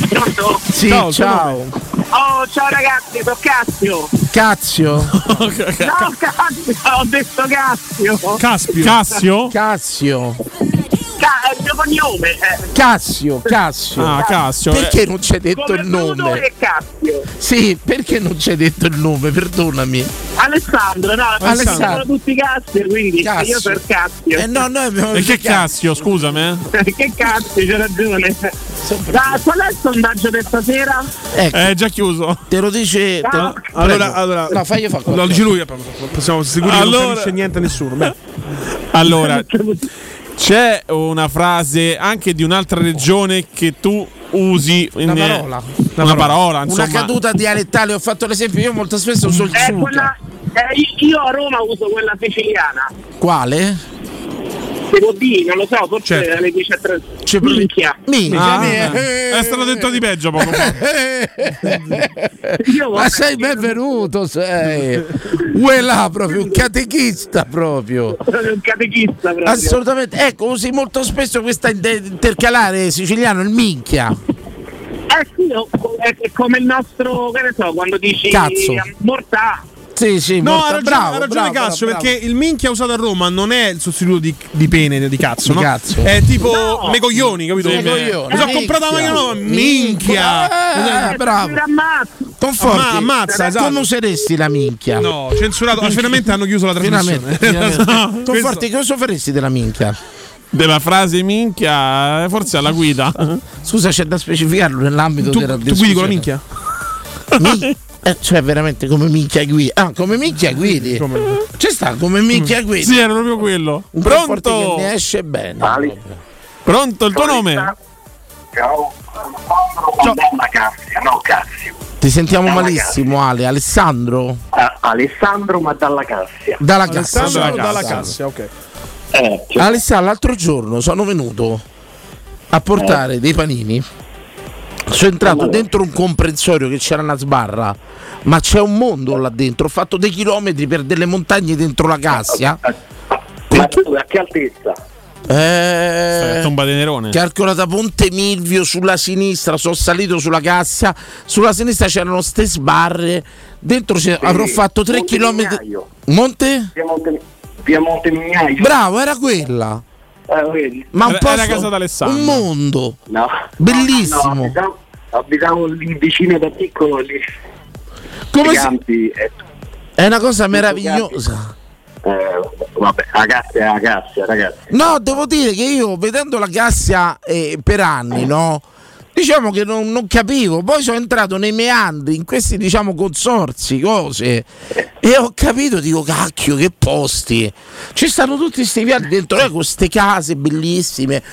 Pronto?
Sì,
Ciao,
ciao.
Oh, ciao ragazzi, sono Cassio.
Cazio.
No, Cassio, ho detto Cassio.
Caspio.
Cassio?
Cassio.
Ca- è il mio cognome. Eh.
Cassio, Cassio.
Ah, Cassio.
Perché non ci hai detto
Come
il nome?
è Cassio.
Sì, perché non ci hai detto il nome? Perdonami.
Alessandro, no,
Alessandro.
sono tutti Cassio, quindi
Cassio.
io per Cassio.
Eh no, noi abbiamo
E che
detto
Cassio, scusami? eh?
che Cassio, c'è ragione. Da, qual è il sondaggio di stasera?
Ecco,
È già chiuso.
te lo dice. te lo-
Allora,
prego.
allora,
no, fagli fa
Lo dice lui, eh, siamo sicuri che
Allora-
non capisce niente a nessuno. Beh.
Allora, c'è una frase anche di un'altra regione che tu usi in
Una parola.
Una parola,
Una
insomma.
caduta dialettale, ho fatto l'esempio, io molto spesso uso il
È
suca.
quella, eh, io a Roma uso quella siciliana.
Quale?
Dire, non lo so, forse
Certo.
alle 10 e tre.
Ci provi-
Minchia.
Minchia,
Ah,
mi-
è stato detto di peggio poco fa.
Io
Ma sei benvenuto, sei. Uè là proprio, un catechista proprio.
un catechista proprio.
Assolutamente. Ecco, usi molto spesso questa inter- intercalare siciliano, il minchia.
Eh sì, è come il nostro, che ne so, quando dici
Cazzo.
mortà.
Sì, sì,
No, ha ragione,
bravo,
ha ragione
bravo,
Cassio,
bravo,
perché il minchia usato a Roma non è il sostituto di, di pene, di cazzo,
Di
no?
cazzo.
È tipo
No.
me coglioni, capito?
Me
Mi sono
minchia.
comprato la macchina nuova,
Minchia.
minchia.
Eh, bravo.
Mi ammazzo.
Conforti.
Amma- ammazza, esatto.
Come useresti la minchia?
No, censurato. Ah, finalmente hanno chiuso la trasmissione.
Finalmente, finalmente. Conforti, cosa faresti della minchia?
Della frase minchia, eh, forse alla guida.
Scusa, c'è da specificarlo nell'ambito
Tu,
della
tu guidi con la minchia?
Mi- eh, cioè, veramente come minchia guidi. Ah, come minchia guidi.
Come-
C'è sta come minchia guidi.
Sì, era proprio quello.
Un
Pronto?
che ne esce bene.
Pronto, il tuo nome?
Ciao. Dalla Cassio, no Cassio.
Ti sentiamo
Dalla
malissimo, Ale. Alessandro?
Ah, Alessandro, ma dalla Cassia.
Dalla Cassia.
Alessandro
Dalla
dalla
Cassia.
Cassia, ok.
Eh, cioè,
Alessandro, l'altro giorno sono venuto a portare dei panini. Sono entrato dentro un comprensorio che c'era una sbarra, ma c'è un mondo là dentro. Ho fatto dei chilometri per delle montagne dentro la Cassia.
ma tu a che altezza?
Eh,
tomba di Nerone.
calcola da Ponte Milvio sulla sinistra, sono salito sulla Cassia. Sulla sinistra c'erano ste sbarre. Dentro c'è- avrò fatto 3
Monte
km.
Mignaio.
Monte?
Piemonte, Piemonte Mignaio.
Bravo, era quella.
Eh, vedi?
Ma un posto-
casa d'Alessandro.
Un mondo.
No.
Bellissimo.
No, abitavo, abitavo lì vicino da piccolo lì.
Come si-
Campi, eh,
È una cosa meravigliosa.
eh, vabbè, ragazzi, ragazzi, ragazzi.
No, devo dire che io vedendo la Cassia eh, per anni, no? Diciamo che non, non capivo, poi sono entrato nei meandri, in questi diciamo consorzi, cose, e ho capito, dico cacchio, che posti! Ci stanno tutti questi viali dentro, eh, con queste case bellissime.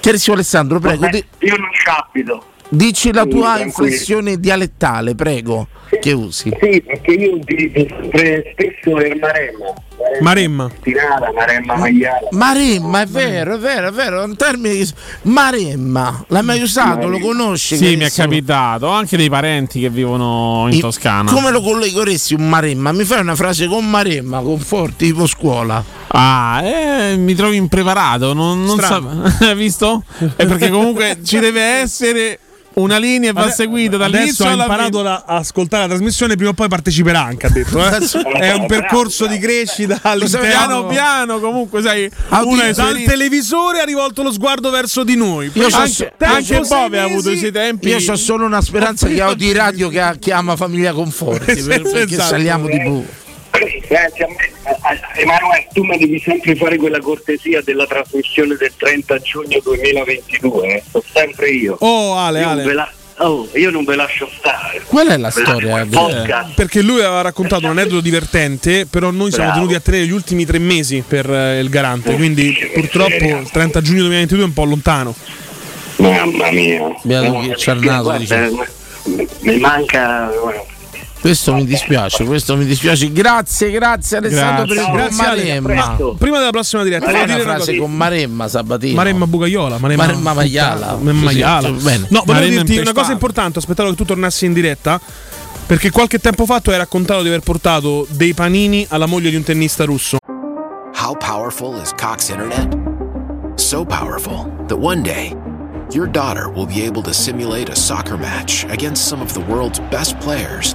Chiarissimo Alessandro, prego,
Vabbè,
di-
io non ci abito.
dici la
Sì,
tua
tranquillo.
inflessione dialettale, prego, che usi.
Sì, perché io utilizzo sempre spesso il Maremma.
Maremma.
Spinata, Maremma Maiala.
Maremma, è vero, è vero, è vero, è un termine che... Maremma, l'hai mai usato? Lo conosci?
Sì, mi è capitato. Ho anche dei parenti che vivono in
I-
Toscana.
Come lo collegheresti un Maremma? Mi fai una frase con Maremma, con forti, tipo scuola.
Ah, eh, mi trovi impreparato. Non, non
Strano.
sa- Hai visto? È perché comunque ci deve essere Una linea va seguita
Adesso
dall'inizio
ha
alla
imparato
fine.
a ascoltare la trasmissione, prima o poi parteciperà anche, ha detto. eh. È un percorso di crescita
Piano
all'interno.
piano, comunque, sai, è
dal televisore ha rivolto lo sguardo verso di noi.
Io so-
anche, Bove ha avuto i suoi tempi.
Io ho solo una speranza che Audi Radio che chiama Famiglia Conforti per- perché
Esatto.
saliamo di più.
Senti, a me- Emanuele, tu mi devi sempre fare quella cortesia della trasmissione del 30 giugno 2022, eh. sono sempre io.
Oh, Ale,
Io non
Ale.
ve la- oh, io non ve lascio stare.
Qual è la
Ve
storia?
podcast.
Perché lui aveva raccontato un aneddoto divertente, però noi siamo
Bravo.
tenuti a tenere gli ultimi tre mesi per eh, il garante, quindi purtroppo il 30 giugno 2022 è un po' lontano.
Mamma mia.
Beato
mi- mi manca... guarda,
Questo mi dispiace, questo mi dispiace. Grazie, grazie Alessandro
Grazie.
per il
Grazie.
Maremma.
Prima della prossima diretta, volevo dire una
frase
cosa.
con Maremma Sabatino.
Maremma Bucaiola, Maremma,
Maremma Maiala.
Maremma Maiala.
Sì.
No, volevo
Maremma
dirti una cosa importante, aspettavo che tu tornassi in diretta. Perché qualche tempo fa tu hai raccontato di aver portato dei panini alla moglie di un tennista russo.
How powerful is Cox Internet? So powerful that one day, your daughter will be able to simulate a soccer match against some of the world's best players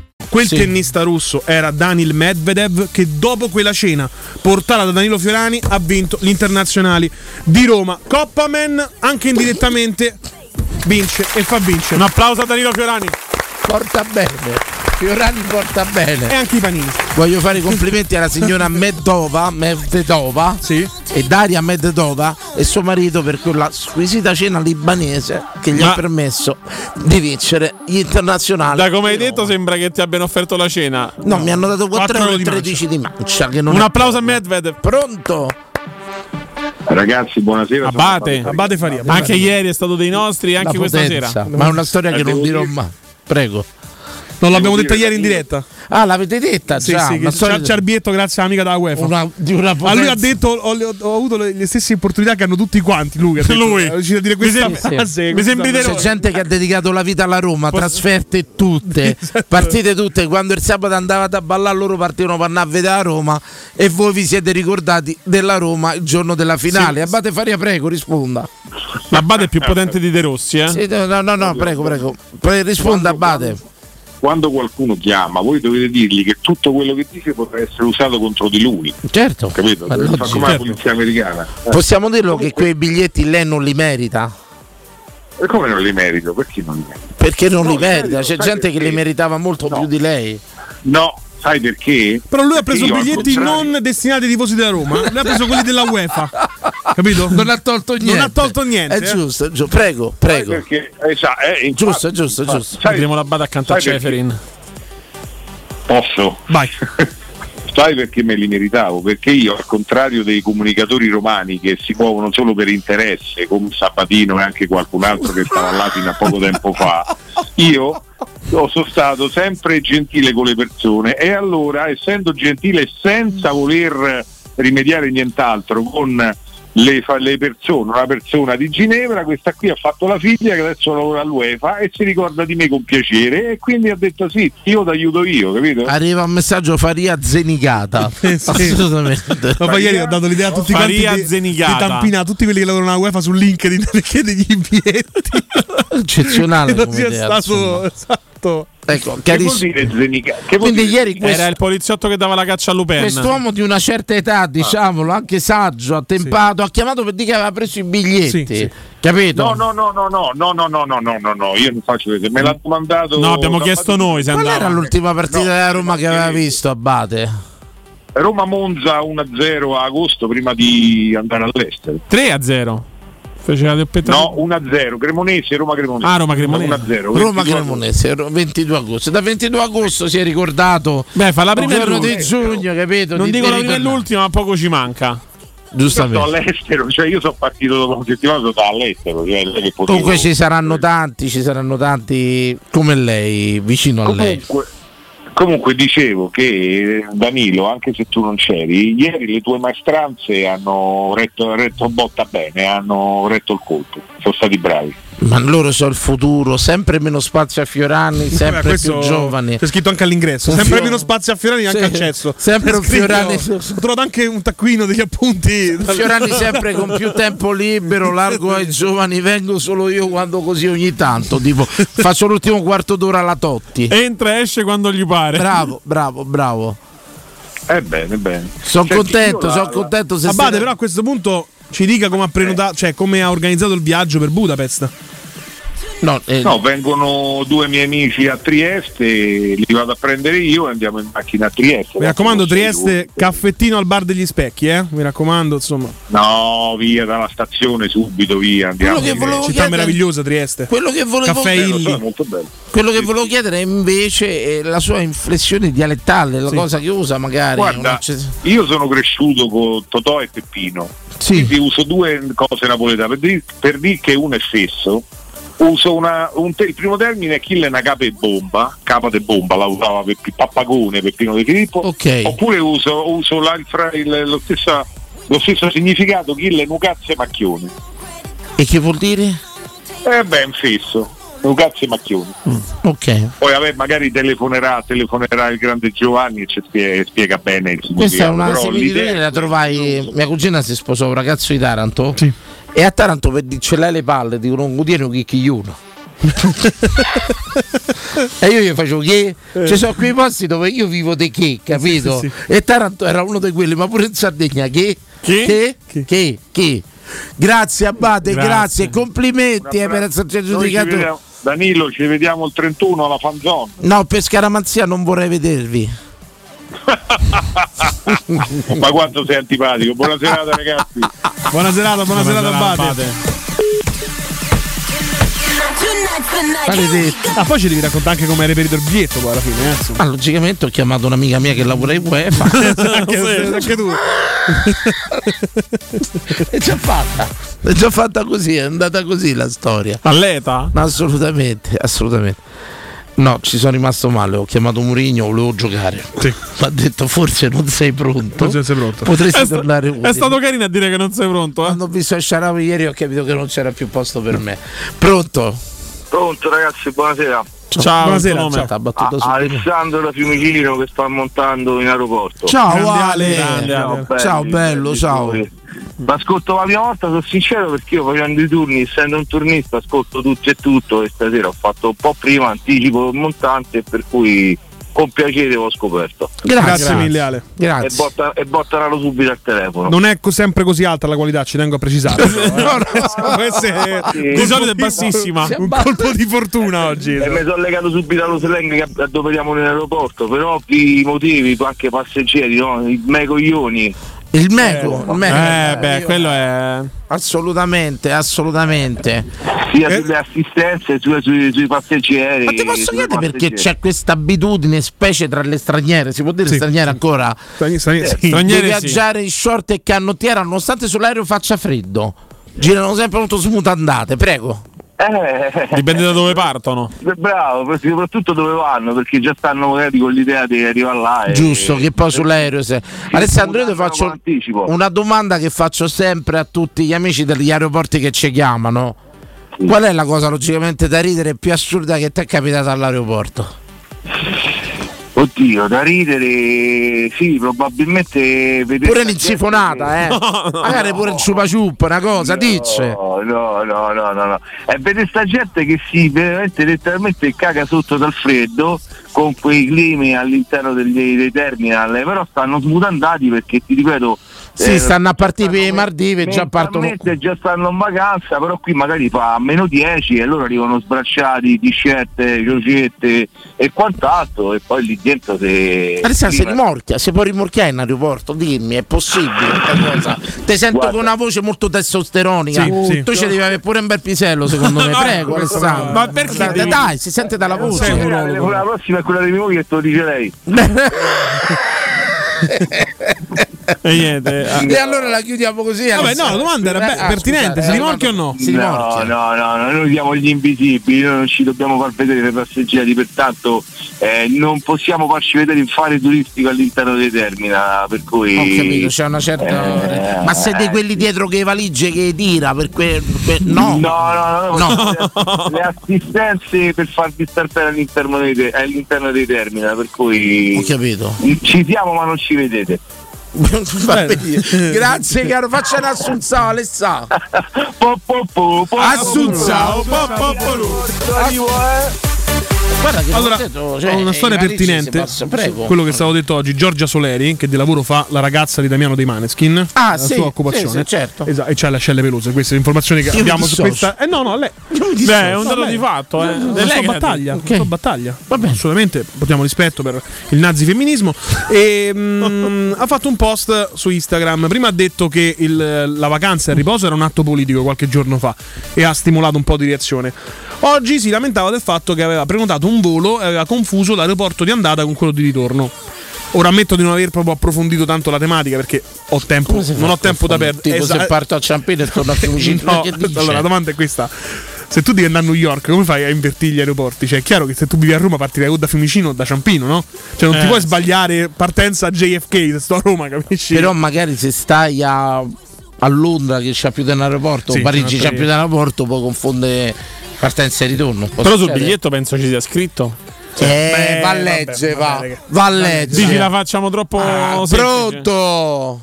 Quel tennista russo era Daniil Medvedev che dopo quella cena portata da Danilo Fiorani ha vinto gli internazionali di Roma. Coppaman anche indirettamente vince e fa vincere.
Un applauso a Danilo Fiorani.
Porta bene. Fiorani porta bene.
E anche i panini.
Voglio fare i complimenti alla signora Medova, Medvedova e Daria Medvedova e suo marito per quella squisita cena libanese che gli
Ma-
ha permesso di vincere gli internazionali.
Da come hai detto, sembra che ti abbiano offerto la cena.
No, mi hanno dato 4,13
Quattro
euro
di mancia.
di mancia. Che non
Un applauso a Medvedev.
Pronto?
Ragazzi, buonasera. sono
Abate.
Abate Faria.
Anche ieri è stato dei nostri, anche questa sera.
Ma è una storia che
Eh,
non dirò mai. Prego.
Non l'abbiamo
Devo
detta ieri in diretta.
Ah, l'avete detta
Sì,
già?
sì, che
storia
c'è Ciarbietto grazie all'amica della UEFA.
Una- di una
A lui ha detto ho, ho- ho avuto le, le stesse opportunità che hanno tutti quanti. Lui, ha detto,
Lui.
è riuscito a dire questa
Mi sembra-
frase.
mi
frase.
C'è gente che ha dedicato la vita alla Roma, trasferte tutte,
Esatto.
partite tutte. Quando il sabato andavate a ballare, loro partivano per andare a vedere la Roma e voi vi siete ricordati della Roma il giorno della finale. Abate Faria, prego, risponda.
Abate è più potente di De Rossi, eh?
Sì, no, no, no, no, prego, prego. Pre- risponda, Abate.
Quando qualcuno chiama, voi dovete dirgli che tutto quello che dice potrà essere usato contro di lui.
Certo.
Capito?
Ma logico.
come la
Certo.
polizia americana.
Possiamo dirlo che quei biglietti lei non li merita?
E come non li merito? Perché non li merito?
Perché non
No,
li merita?
merito,
C'è gente che
perché?
li meritava molto più di lei.
No, sai perché?
Però lui ha
Perché
preso
al
biglietti non destinati ai tifosi della Roma. Lui ha preso quelli della UEFA. Capito?
Non ha tolto niente.
Non ha tolto niente.
È
eh.
giusto, è giusto. Prego,
Sai
prego.
perché? Eh, sa- eh, infatti-
Giusto, è giusto, è giusto.
Sai-
Vedremo la bada accanto a
perché?
Ceferin.
Posso?
Vai.
Sai perché me li meritavo? Perché io, al contrario dei comunicatori romani che si muovono solo per interesse, come Sabatino e anche qualcun altro che stava là fino a poco tempo fa, io sono stato sempre gentile con le persone e allora, essendo gentile senza voler rimediare nient'altro con le, fa- le persone, una persona di Ginevra, questa qui ha fatto la figlia che adesso lavora all'UEFA e si ricorda di me con piacere e quindi ha detto sì, io ti aiuto io, capito?
Arriva un messaggio Faria Zenigata.
Sì.
Assolutamente.
Ma poi ieri ho dato l'idea a tutti quanti
Faria
di, di
Zenigata.
tampina tutti quelli che lavorano alla UEFA su LinkedIn perché degli biglietti.
Eccezionale
non
come
sia
idea,
stato esatto.
Ecco,
Che vuol
carissimo.
dire Zenica? Che vuol
Quindi
dire?
ieri questo,
Era il poliziotto che dava la caccia a Lupin.
quest'uomo di una certa età, diciamolo, anche saggio, attempato, ha chiamato per dire che aveva preso i biglietti.
Sì, sì.
Capito?
No, no, no, no, no, no, no, no, no, no, no, no, io non faccio questo, me l'ha domandato.
No, abbiamo chiesto noi se
Qual
andava.
era l'ultima partita
No,
della Roma che aveva visto Abate?
Roma-Monza 1-0 a agosto prima di andare all'estero.
3 a 0. Fece la doppietta.
No, 1-0, Cremonese, Roma-Cremonese.
Ah, Roma-Cremonese.
1-0.
Roma
22
Cremonese 22 agosto. Da 22 agosto si è ricordato.
Beh, fa la prima
il giorno di giugno, capito?
Non
Di-
dico
di
la prima e l'ultima, ma poco ci manca.
Sto
Giustamente.
all'estero, cioè io sono partito dopo una settimana sono all'estero, cioè
Comunque ci saranno tanti, ci saranno tanti come lei, vicino a lei.
Comunque, dicevo che Danilo, anche se tu non c'eri, ieri le tue maestranze hanno retto, retto botta bene, hanno retto il colpo, sono stati bravi.
Ma loro sono il futuro, sempre meno spazio a Fiorani, sempre
questo
più giovani.
C'è scritto anche all'ingresso. Sempre
fio-
meno spazio a Fiorani anche
Sì,
al cesso.
sempre un Fiorani-
Ho trovato anche un taccuino degli appunti.
Fiorani sempre con più tempo libero, largo ai giovani, vengo solo io quando così ogni tanto, tipo faccio l'ultimo quarto d'ora alla Totti.
Entra e esce quando gli pare.
Bravo, bravo, bravo.
Eh bene, bene.
Sono
Senti,
contento, sono contento se
Abate,
se-
però a questo punto ci dica come ha prenotato, cioè come ha organizzato il viaggio per Budapest.
No, eh,
No, vengono due miei amici a Trieste, li vado a prendere io e andiamo in macchina a Trieste.
Mi raccomando, Trieste, caffettino al bar degli specchi, eh? Mi raccomando, insomma.
No, via dalla stazione subito, via. Andiamo.
Quello che volevo
Città
chiedere-
meravigliosa Trieste.
Quello che volevo
Caffè
Eh, lo
Illy.
so,
molto bello.
Quello che volevo chiedere è invece è la sua inflessione dialettale, la
Sì.
cosa che usa magari.
Guarda, io sono cresciuto con Totò e Peppino. Quindi uso due cose napoletane per dire per che uno è fesso. Uso una, un te- il primo termine è Achille è una capa e bomba, capa de bomba, la usava per Pappagone, Peppino De Filippo.
Ok.
Oppure uso, uso la- il lo, stesso, lo stesso significato, Achille Nucazze Macchione.
E che vuol dire?
Eh beh, è un fesso, Nucazze Macchione.
Ok.
Poi vabbè, magari telefonerà, telefonerà il grande Giovanni e ci spie- spiega bene il
Questa è
significato.
una similitudine,
l'idea-
la trovai. Mia cugina si sposò un ragazzo di Taranto. E a Taranto per dire ce l'hai le palle dicono un cutieno chicchiuno. e io gli facevo che ci sono quei posti dove io vivo di che, capito?
Sì, sì,
E Taranto era uno di quelli, ma pure in Sardegna che? Che? Che? Che? Grazie Abate, grazie,
Grazie.
complimenti eh, per esserci aggiudicato.
vediamo- Danilo, ci vediamo il 31 alla fanzone.
No, per scaramanzia non vorrei vedervi.
Ma quanto sei antipatico. Buona serata ragazzi.
Buona serata, buona, serata, Abate.
Maledetto.
Ah, poi ci devi raccontare anche come hai reperito il biglietto poi alla fine, eh.
Ma logicamente ho chiamato un'amica mia che lavora in UEFA.
anche, anche tu.
è già fatta. È già fatta così, è andata così la storia.
All'eta?
Assolutamente, assolutamente. No, ci sono rimasto male, ho chiamato Murigno, volevo giocare. Mi ha detto forse non sei pronto.
Forse non sei pronto.
Potresti
È sta-
tornare
È
utile.
stato carino a dire che non sei pronto, eh?
Quando ho visto Sharawi ieri ho capito che non c'era più posto per me. Pronto?
Pronto ragazzi, buonasera.
Ciao,
Buonasera, ciao, t'ha battuto
A-
subito.
Alessandro da Fiumicino che sta montando in aeroporto.
Ciao
Grande
Ale.
grande Ale.
Ciao, ciao, bello, ciao.
Ma ascolto la prima volta, sono sincero perché io facendo i turni, essendo un turnista, ascolto tutto e tutto e stasera ho fatto un po' prima, anticipo il montante per cui con piacere ho scoperto.
Grazie, mille Ale.
E, botta, e bottanalo subito al telefono.
Non è sempre così alta la qualità, ci tengo a precisare. però, eh. Questo è-
Di
solito è bassissima.
Un colpo di fortuna oggi.
E mi sono legato subito allo slang che adoperiamo nell'aeroporto per ovvi motivi, anche passeggeri, no? i me coglioni.
Il Meco, il Meco.
Eh, beh, quello è.
Assolutamente, assolutamente.
sia sulle assistenze sia sui, sui passeggeri.
Ma ti posso chiedere perché c'è questa abitudine, specie tra le straniere, si può dire straniere ancora?
Straniere, sì.
di
Straniere sì.
viaggiare in short e canottiera nonostante sull'aereo faccia freddo. Girano sempre molto smutandate, prego.
Eh,
Dipende da dove partono.
Bravo, soprattutto dove vanno, perché già stanno magari con l'idea di arrivare là. e-
Giusto, che poi sull'aereo se... Alessandro io ti faccio una domanda che faccio sempre a tutti gli amici degli aeroporti che ci chiamano. Qual è la cosa logicamente da ridere più assurda che ti è capitata all'aeroporto?
Oddio, da ridere, sì, probabilmente vedere.
Pure l'insifonata, eh. Magari pure il ciupa ciupa, una cosa, dice.
No, no, no, no, no, no. E vedere sta gente che si veramente letteralmente caga sotto dal freddo con quei climi all'interno degli, dei terminal, però stanno smutandati perché ti ripeto,
Sì, stanno a partire per i Maldive, già partono.
già stanno in vacanza, però qui magari fa a meno 10 e loro arrivano sbracciati, discette, giocette e quant'altro e poi lì dentro se...
Alessandro, si rimorchia, si può rimorchiare in aeroporto, dimmi, è possibile? Ti sento
Guarda.
con una voce molto testosteronica.
Sì, sì.
Tu ci devi avere pure un bel pisello, secondo me.
No,
Prego, Alessandro.
Ma perché
Dai,
devi-
dai, si sente dalla voce.
la, la prossima è quella di mia moglie che te lo dice lei.
E niente.
E allora la chiudiamo così.
Vabbè, no, la domanda era be-
Ah,
pertinente,
scusate,
si
eh,
rimorchia o no?
Si
no,
rimorchia.
no, no, no, noi siamo gli invisibili, noi non ci dobbiamo far vedere le passeggeri, pertanto eh, non possiamo farci vedere in fare turistico all'interno dei terminal, per cui...
Ho capito, c'è una certa.
Eh,
Ma siete quelli dietro che valigie che tira per que... per- No,
No, no, no,
No.
Le, le assistenze per farvi star bene all'interno dei, te- all'interno dei terminal, per cui
Ho capito.
ci siamo ma non ci vedete.
Grazie caro, faccia un assunzao Alessà. Assunzao. Guarda che
Allora,
detto, cioè,
ho una storia
i valigie
pertinente
passa- prego.
quello che è stato detto oggi. Giorgia Soleri, che di lavoro fa la ragazza di Damiano dei Maneskin,
Ah,
la
sì,
sua occupazione.
sì, sì, certo.
Esatto, e c'ha le ascelle pelose. Queste informazioni che
Io
abbiamo su questa. Eh no, no, lei.
Beh, è un dato di fatto, eh. È lei
sua battaglia, una sua battaglia. Assolutamente, portiamo rispetto per il nazifemminismo. E mm, ha fatto un post su Instagram. Prima ha detto che il- la vacanza e il riposo era un atto politico qualche giorno fa e ha stimolato un po' di reazione. Oggi si lamentava del fatto che aveva prenotato un volo e aveva confuso l'aeroporto di andata con quello di ritorno. Ora ammetto di non aver proprio approfondito tanto la tematica perché ho tempo, non ho tempo da perdere.
Tipo se parto a Ciampino e torno a Fiumicino,
No, allora la domanda è questa. Se tu devi andare a New York, come fai a invertire gli aeroporti? Cioè, è chiaro che se tu vivi a Roma partirai o da Fiumicino o da Ciampino, no? Cioè, non ti
Eh,
puoi
sì.
sbagliare partenza JFK se sto a Roma, capisci?
Però magari se stai a, a Londra che c'ha più di un aeroporto,
Sì,
o Parigi c'ha più di un aeroporto, può confondere partenza e ritorno.
Però sul
succedere.
biglietto penso ci sia scritto.
Eh,
Beh,
va a leggere,
vabbè,
va. Va a leggere.
Dici la facciamo troppo
Ah, pronto.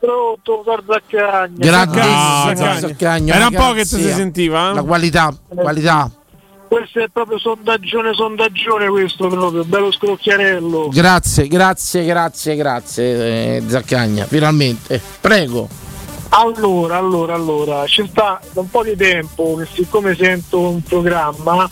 Pronto, Sarzacagna.
Grandissimo Zaccagno,
Era un po' che si sentiva?
La qualità, qualità.
Questo è proprio sondaggione, sondaggione questo proprio, bello scrocchiarello.
Grazie, grazie, grazie, grazie, eh, Zaccagna. Finalmente. Prego.
Allora, allora, allora, ci sta da un po' di tempo che siccome sento un programma,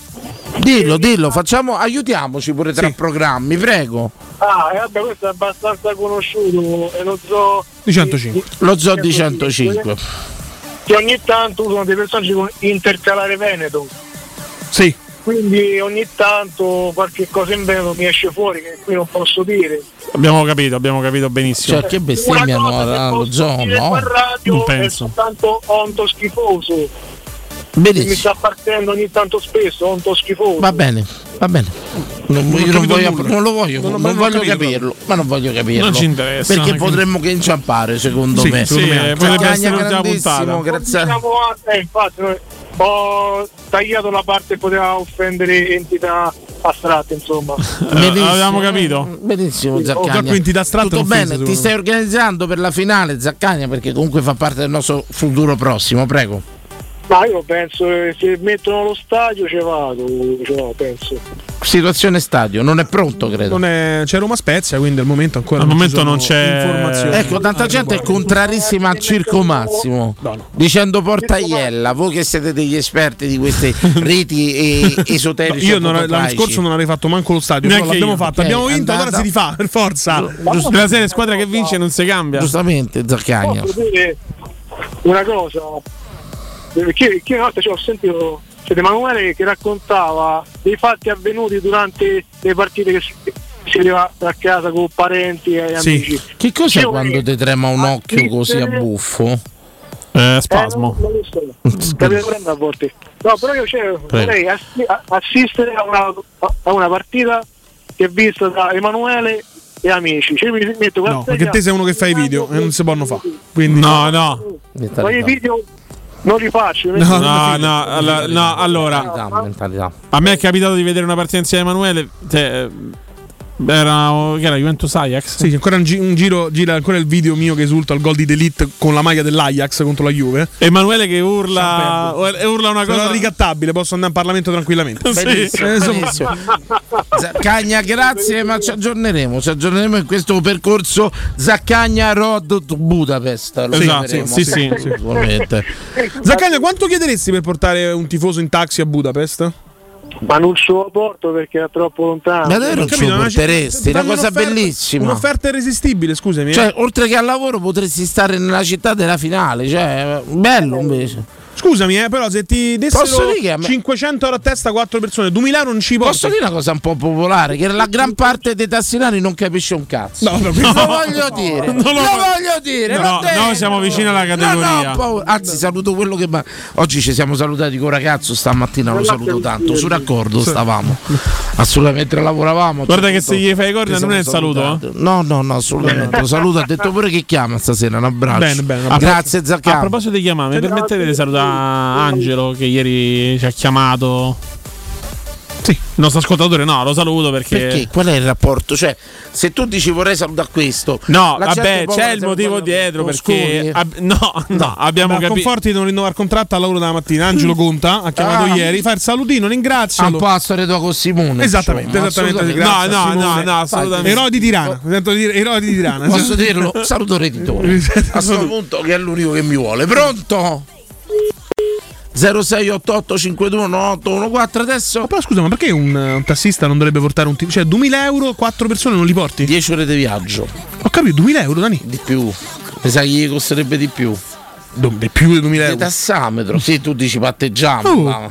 Dillo, dillo, facciamo, aiutiamoci pure tra programmi, prego.
ah, e vabbè, questo è abbastanza conosciuto, è lo zoo
Di 105.
Lo zoo di 105.
che ogni tanto usano dei personaggi con intercalare Veneto.
Sì.
Quindi ogni tanto qualche cosa in Veneto mi esce fuori che qui non posso dire.
Abbiamo capito, abbiamo capito benissimo.
Cioè, che bestemmiano allo zoo,
Dire
no?
radio
Non
è
penso.
soltanto onto schifoso.
Benissimo.
Mi sta partendo ogni tanto spesso, onto schifoso.
Va bene, va bene. Non,
Non
non, voglio, non lo voglio,
Non
voglio
capito
capirlo, ma non voglio capirlo.
Non ci interessa,
Perché
anche-
potremmo che inciampare, secondo
Sì,
me.
secondo me anche. potrebbe essere un'ultima puntata.
grazie.
Diciamo, eh, infatti, noi- ho tagliato la parte che poteva offendere entità astratte, insomma.
Benissimo.
avevamo capito?
Benissimo,
Sì,
Zaccagna.
quantità astratte
Tutto bene, ti stai organizzando per la finale, Zaccagna, perché comunque fa parte del nostro futuro prossimo, prego.
Ma io penso che se mettono lo stadio ci vado, vado, penso.
Situazione stadio, non è pronto, credo.
Non è- c'è Roma Spezia, quindi al momento ancora
Al
non
momento non c'è-.
Ecco, tanta gente è contrarissima a Circo Massimo, dicendo porta Iella, voi che siete degli esperti di queste reti e- esoteriche.
Io non- l'anno scorso non avrei fatto manco lo stadio, però
Neanche
l'abbiamo
io.
fatto,
Ok,
abbiamo vinto,
andata.
allora si rifà, per forza.
Giusto, la serie squadra che vince non si cambia.
Giustamente, Zaccagna.
Una cosa? Perché, che una volta ci ho sentito c'è Emanuele che raccontava dei fatti avvenuti durante le partite che si, si arriva a casa con parenti e amici.
Che cos'è
Io-
quando ti trema un occhio così a buffo?
Eh, spasmo.
Eh, non, non so. A volte. No, però io cioè, vorrei assistere a una, a una partita che è vista da Emanuele e amici. Cioè, mi metto
No, perché te sei uno che fa i video e non si possono fare. Quindi
No, no.
Ma i video non li faccio.
No, no, no, alla- no, allora.
Mentalità, mentalità.
A me è capitato di vedere una partita insieme a Emanuele. cioè, Era, che era Juventus Ajax?
Sì, ancora un, gi- un giro, gira ancora il video mio che esulta al gol di Delete con la maglia dell'Ajax contro la Juve.
Emanuele che urla, e urla una cosa
ricattabile, posso andare in Parlamento tranquillamente.
Benissimo,
Eh,
benissimo. Zaccagna, grazie, ma ci aggiorneremo. Ci aggiorneremo in questo percorso Zaccagna Road to Budapest. Lo
Esatto, sì, sì, sì.
sicuramente.
Zaccagna, quanto chiederesti per portare un tifoso in taxi a Budapest?
Ma non ce lo porto perché è troppo lontano.
Ma davvero non ce lo porteresti? Una cosa
un'offerta-
bellissima.
Un'offerta irresistibile, scusami. eh.
Cioè, oltre che al lavoro potresti stare nella città della finale, cioè, bello invece.
Scusami, eh, però se ti dessero
Posso dire che a me- 500
euro a testa 4 persone, 2000 euro non ci porti.
Posso dire una cosa un po' popolare? Che la gran parte dei tassinari non capisce un cazzo.
No, no,
lo
no.
voglio dire.
Non lo-
lo voglio dire.
No, noi siamo vicini alla
No, no,
categoria.
Anzi, saluto quello che. ma- Oggi ci siamo salutati con ragazzo. Stamattina lo saluto tanto. Su raccordo stavamo. Assolutamente lavoravamo.
Guarda che se gli fai i corna non è il saluto,
salutati. No, no, no, assolutamente. Lo saluto. Ha detto pure che chiama stasera. Un abbraccio.
Bene, bene, un
Grazie,
A
Zaccagna.
proposito di chiamare, mi permettete di salutare Angelo che ieri ci ha chiamato? Sì, il nostro ascoltatore no, lo saluto perché...
Perché? Qual è il rapporto? Cioè, se tu dici vorrei salutare questo,
No, vabbè, c'è il motivo dietro perché... ab- no, no, abbiamo
Beh,
capito...
Conforti di non rinnovare contratto al lavoro della mattina. Angelo Conta ha chiamato
Ah.
ieri, fa il salutino,
Ah, un po' la storia tua con Simone.
Esattamente, esattamente.
No,
a
no, no, no, assolutamente.
Eroi di Tirana. Sento dire eroi di Tirana.
Posso dirlo? Saluto Reditore. A questo punto che è l'unico che mi vuole. Pronto? 0688521814 adesso
Ma però scusa, ma perché un, un tassista non dovrebbe portare un tipo? Cioè, 2000 euro, 4 persone non li porti?
10 ore di viaggio.
Ho capito, 2000 euro, Dani.
Di più. Mi sa che gli costerebbe di più.
Di più di 2000
Di
euro.
tassametro. Sì, tu dici patteggiamo.
Oh.
ma-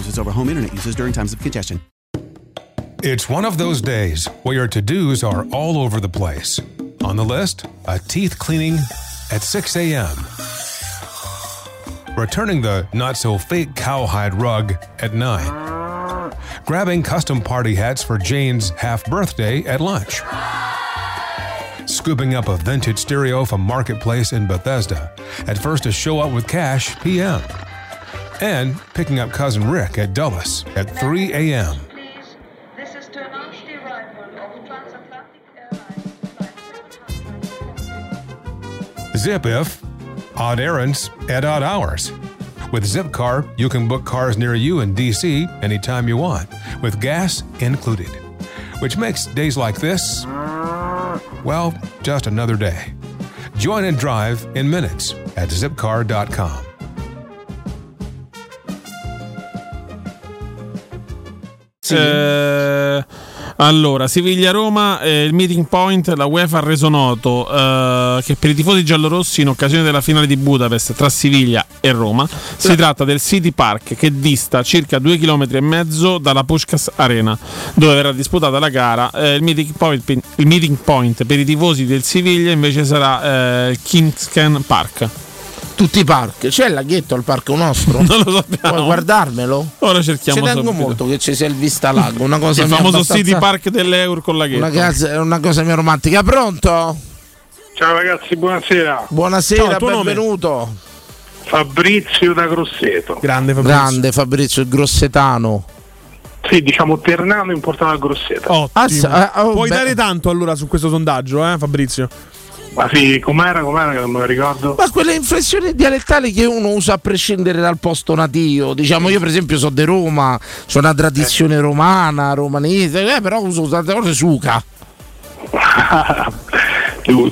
over home internet users during times of congestion.
It's one of those days where your to dos are all over the place. On the list, a teeth cleaning at 6 a.m., returning the not so fake cowhide rug at 9, grabbing custom party hats for Jane's half birthday at lunch, scooping up a vintage stereo from Marketplace in Bethesda at first to show up with cash p.m., and picking up cousin Rick at Dulles at 3 a.m. Zip if odd errands at odd hours. With Zipcar, you can book cars near you in DC anytime you want, with gas included. Which makes days like this, well, just another day. Join and drive in minutes at zipcar.com.
Eh, allora, Siviglia-Roma, eh, il meeting point, la UEFA ha reso noto eh, che per i tifosi giallorossi in occasione della finale di Budapest tra Siviglia e Roma si tratta del City Park che dista circa due km e mezzo dalla Pushkas Arena dove verrà disputata la gara. Eh, il, meeting point, il meeting point per i tifosi del Siviglia invece sarà eh, il Kingscan Park.
Tutti i park. C'è il laghetto al parco nostro?
Non lo sappiamo.
Vuoi guardarmelo?
Ora cerchiamo
Ci tengo
subito.
molto che ci sia il Vista Lago. Una cosa
il famoso
abbastanza-
City Park dell'Eur con la
Una cosa, una cosa mia romantica. Pronto?
Ciao ragazzi, buonasera.
Buonasera,
Ciao, tuo nome?
benvenuto.
Fabrizio da Grosseto.
Grande
Grande Fabrizio, il grossetano.
Sì, diciamo Ternano importato a Grosseto.
Ottimo.
Ah, oh,
Puoi
beh.
dare tanto allora su questo sondaggio, eh, Fabrizio?
Ma sì, com'era, com'era che non me lo ricordo?
Ma quelle inflessioni dialettali che uno usa a prescindere dal posto nativo, diciamo io per esempio sono di Roma, c'è una tradizione romana, romanese, eh, però uso tante cose suca.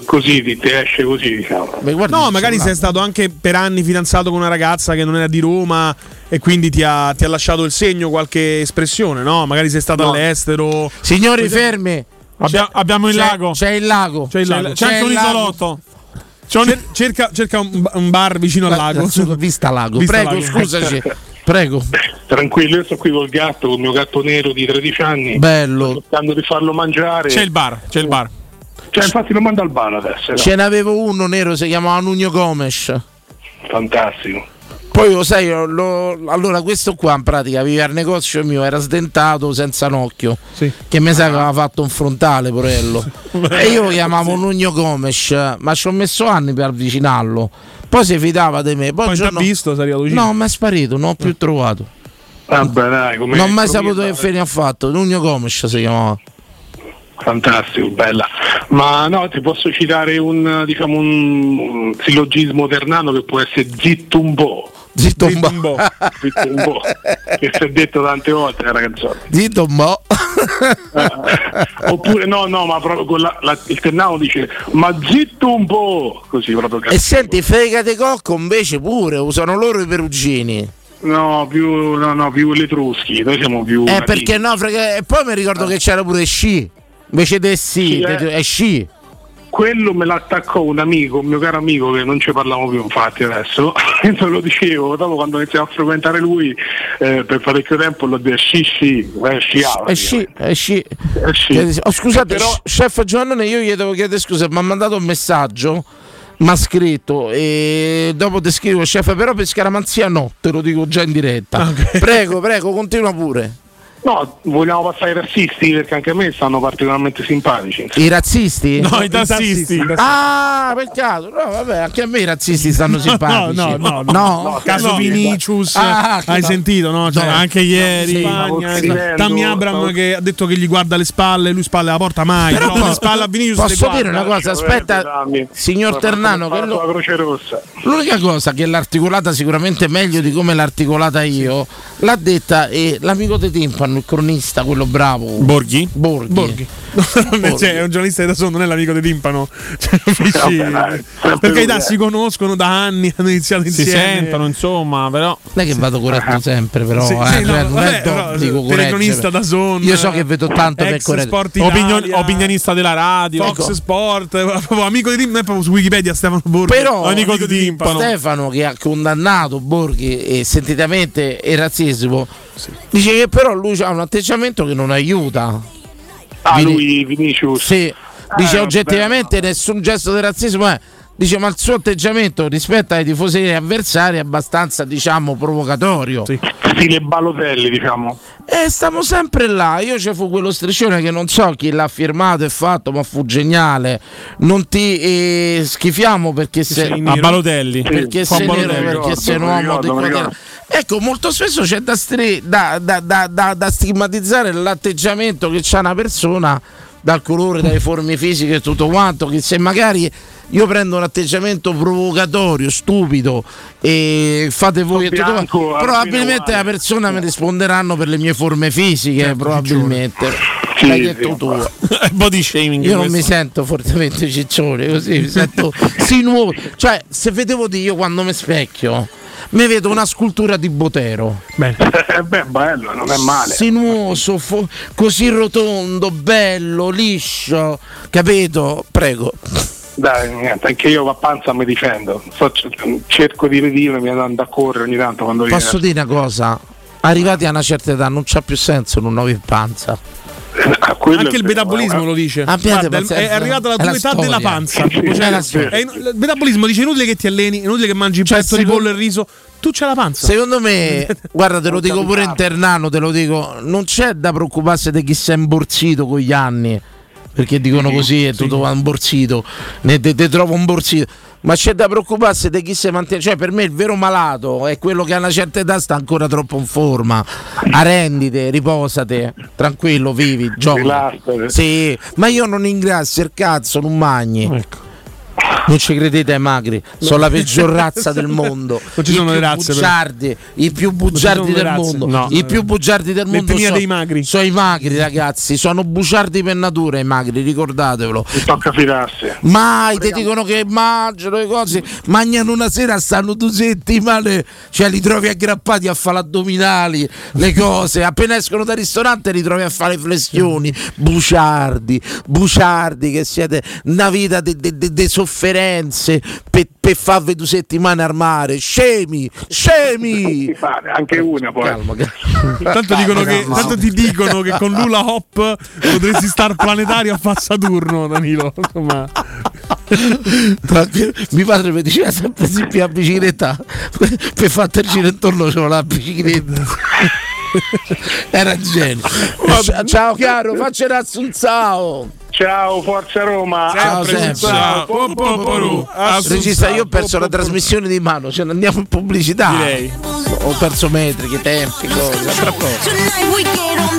così ti, ti esce così, diciamo.
No, magari sei stato anche per anni fidanzato con una ragazza che non era di Roma e quindi ti ha, ti ha lasciato il segno, qualche espressione, no? Magari sei stato
No.
all'estero.
Signori fermi,
Abbia- abbiamo il
C'è-
lago.
C'è il lago.
C'è il lago.
C'è anche un isolotto.
Cer- cerca, cerca un, ba- un bar vicino al lago.
Vista lago.
Vista
Prego,
lago.
scusaci. Prego.
Tranquillo, io sto qui col gatto, con il mio gatto nero di 13 anni.
Bello.
Sto cercando di farlo mangiare.
C'è il bar, c'è il bar.
Cioè, infatti lo mando al bar adesso. no?
Ce n'avevo uno nero, si chiamava Nugno Gomes.
Fantastico.
Poi lo sai, lo- lo- allora questo qua in pratica viveva al negozio mio, era sdentato senza un occhio. Che mi sa che aveva fatto un frontale, porello. e io lo chiamavo Nugno Gomes, ma ci ho messo anni per avvicinarlo. Poi si fidava di me. Poi,
ha
giorno-
visto, sei arrivato vicino.
No, mi è sparito, non ho più trovato.
Vabbè, dai, come
non ho mai saputo che fine ha fatto. Nugno Gomes si chiamava.
Fantastico, bella. Ma no, ti posso citare un, diciamo, un, un sillogismo ternano che può essere zitto un po'.
Zitto un po'.
Zitto un po'. che si è detto tante volte nella canzone.
Zitto un po'.
Oppure no, no, ma proprio con la- la- il ternano dice ma zitto un po'. Così proprio
E senti, fregate cocco invece pure, usano loro i perugini.
No, più, no, no, più l'etruschi, noi siamo più.
Eh, perché no, frega- E poi mi ricordo che c'era pure sci. Invece del sì,
Sì, eh.
è sci.
Quello me l'attaccò un amico, un mio caro amico che non ci parliamo più infatti adesso, te lo dicevo, dopo quando iniziamo a frequentare lui eh, per parecchio tempo l'ho detto sì sì, eh, sciava.
È sci, è sci.
sci.
Chiedi- Oh, scusate,
Eh, però-
chef Giovannone, io gli devo chiedere scusa, mi ha mandato un messaggio, mi ha scritto e dopo ti scrivo chef, però per scaramanzia no, te lo dico già in diretta. Prego, prego, continua pure.
No, vogliamo passare ai razzisti perché anche a me stanno particolarmente simpatici.
I razzisti?
No, i tassisti. I tassisti.
Ah, peccato. No, vabbè, anche a me i razzisti stanno simpatici.
no, no, no.
no.
Caso
No.
Vinicius,
Ah, che
hai
no.
sentito, no? Cioè,
No.
anche ieri,
Sì,
Spagna, Tammy Abram che ha detto che gli guarda le spalle, lui spalle la porta mai,
Però
le spalle a Vinicius
posso dire una cosa, aspetta, signor Ternano, che lo-
la Croce Rossa.
L'unica cosa che l'ha articolata sicuramente meglio di come l'ha articolata io, l'ha detta l'amico di Timpano, il cronista, quello bravo.
Borghi?
Borghi.
Borghi. Cioè, è un giornalista di da solo, non è l'amico di Timpano. Cioè?
Vabbè, dai,
Perché i da
eh.
si conoscono da anni, hanno iniziato
Si
insieme.
sentono, insomma, però.
Non è che vado corretto sempre, però.
Sì,
eh,
sì, no,
cioè, non
vabbè,
è do-
però,
dico
telecronista
correggere.
da Zone,
Io so che vedo tanto per
ex
corretto.
Opinion- opinionista della radio.
Fox
Ecco.
Sport, proprio amico di Timpano, è proprio su Wikipedia Stefano Borghi.
Però
amico di Timpano.
Stefano che ha condannato Borghi e sentitamente il razzismo dice che però lui ha un atteggiamento che non aiuta.
Ah,
Vini-
lui Vinicius.
Sì, dice
Eh,
oggettivamente nessun gesto di razzismo è. Dice ma il suo atteggiamento rispetto ai tifosi avversari è abbastanza diciamo provocatorio.
Stile Balotelli, diciamo.
E stiamo sempre là. Io ci fu quello striscione che non so chi l'ha firmato e fatto, ma fu geniale. Non ti eh, schifiamo perché sei
A Balotelli.
Perché
Juan
sei nero, perché sei un uomo di quattro- Ecco, molto spesso c'è da, stri- da- da- da- da- da stigmatizzare l'atteggiamento che ha una persona dal colore, dalle forme fisiche e tutto quanto, che se magari io prendo un atteggiamento provocatorio, stupido e fate voi e tutto
bianco,
quanto, probabilmente la persona mi risponderanno per le mie forme fisiche, probabilmente.
Sì,
L'hai
sì,
detto tu.
Body shaming.
Io non
questo.
mi sento fortemente ciccione, così mi sento sinuoso. Cioè, se vedevo di io quando mi specchio, mi vedo una scultura di Botero.
Eh, beh, bello, non è male.
Sinuoso, fo- così rotondo, bello, liscio, capito? Prego.
Dai, niente, anche io a panza mi difendo. So- cerco di redimermi andando a correre ogni tanto quando viene.
Posso dire una cosa? Arrivati a una certa età non c'ha più senso non nuovi in panza.
Anche il metabolismo lo dice.
Abbiate
Guarda, è- è arrivata la tua
la
età
storia.
della panza. Cioè, è in- il metabolismo dice inutile che ti alleni, inutile che mangi il
Cioè,
petto di pollo e riso. Tu c'hai la panza.
Secondo me, guarda, te lo dico pure internano, te lo dico, non c'è da preoccuparsi di chi si è imborsito con gli anni, perché dicono così, è tutto un borsito, ne te, te trovo un borsito. Ma c'è da preoccuparsi di chi si mantiene, cioè per me il vero malato è quello che a una certa età sta ancora troppo in forma. Arrendite, riposate, tranquillo, vivi, giochi.
Rilassate.
Sì, ma io non ingrasso il cazzo, non magni. Non ci credete ai magri, sono la peggior razza del mondo.
Non ci
I
sono
più
le razze, però.
bugiardi, i più bugiardi del mondo.
No.
I più bugiardi del mondo
L'etnia
sono,
dei magri.
sono i magri, ragazzi. Sono bugiardi per natura i magri, ricordatevelo.
Mi tocca fidarsi.
Mai ti dicono che mangiano le cose, mangiano una sera, stanno due settimane, cioè li trovi aggrappati a fare addominali, le cose. Appena escono dal ristorante li trovi a fare flessioni. Buciardi, buciardi che siete una vita di sofferenze per farvi due settimane al mare. Scemi, scemi.
Anche una poi.
Calma, calma.
Tanto, dicono che,
calma.
tanto ti dicono che con l'Ula Hop potresti star planetario a fa Saturno, Danilo. Insomma.
Mio padre mi diceva sempre si la bicicletta per giro intorno c'era la bicicletta. Era genio. Ciao Chiaro, faccia razzo
Ciao, Forza Roma.
Ciao, sempre.
Ciao.
Po, po, po. Regista, io ho perso la trasmissione di mano, ce ne andiamo in pubblicità.
Direi.
Ho perso metriche, tempi, cose. Tra poco.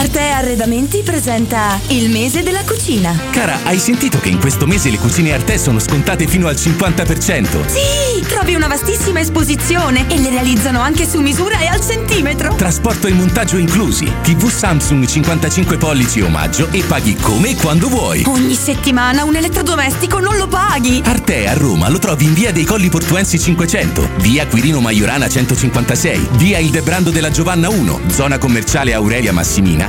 Arte Arredamenti presenta il mese della cucina.
Cara, hai sentito che in questo mese le cucine Arte sono scontate fino al 50%?
Sì, trovi una vastissima esposizione e le realizzano anche su misura e al centimetro.
Trasporto e montaggio inclusi. TV Samsung 55 pollici omaggio e paghi come e quando vuoi.
Ogni settimana un elettrodomestico non lo paghi.
Arte a Roma lo trovi in via dei Colli Portuensi 500, via Quirino Maiorana 156, via Il Debrando della Giovanna 1, zona commerciale Aurelia Massimina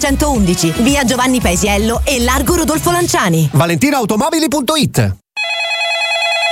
911, via Giovanni Paesiello e largo Rodolfo Lanciani.
ValentinoAutomobili.it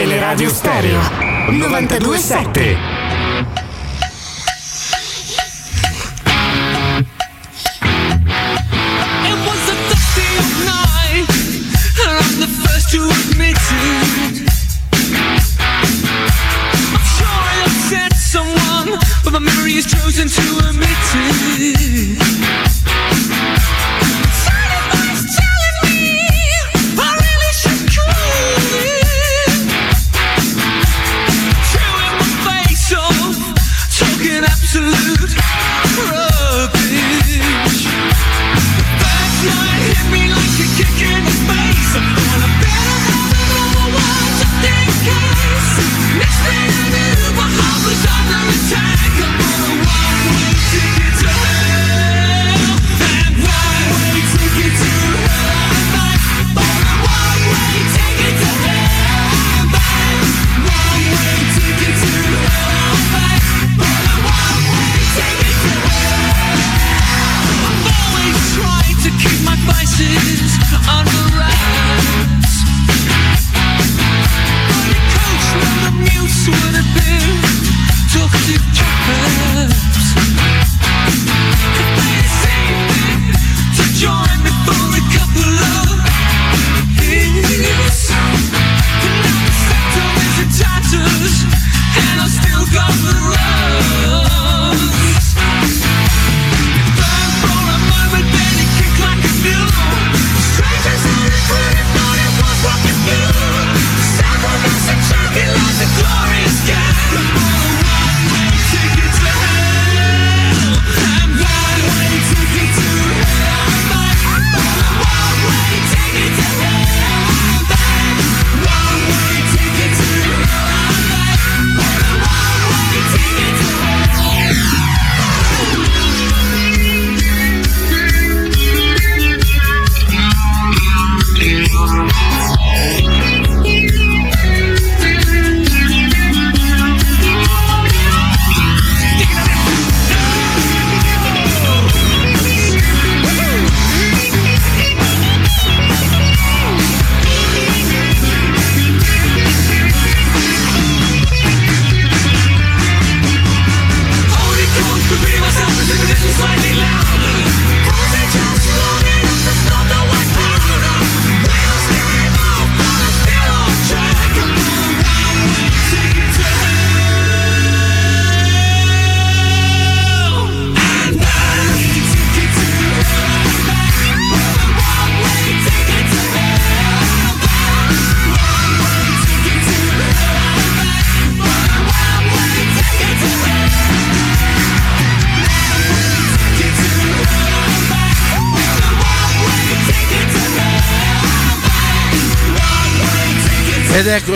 Teleradio Stereo 927
It was the dusty of night, and I'm the first to admit it. I'm chosen to omit it.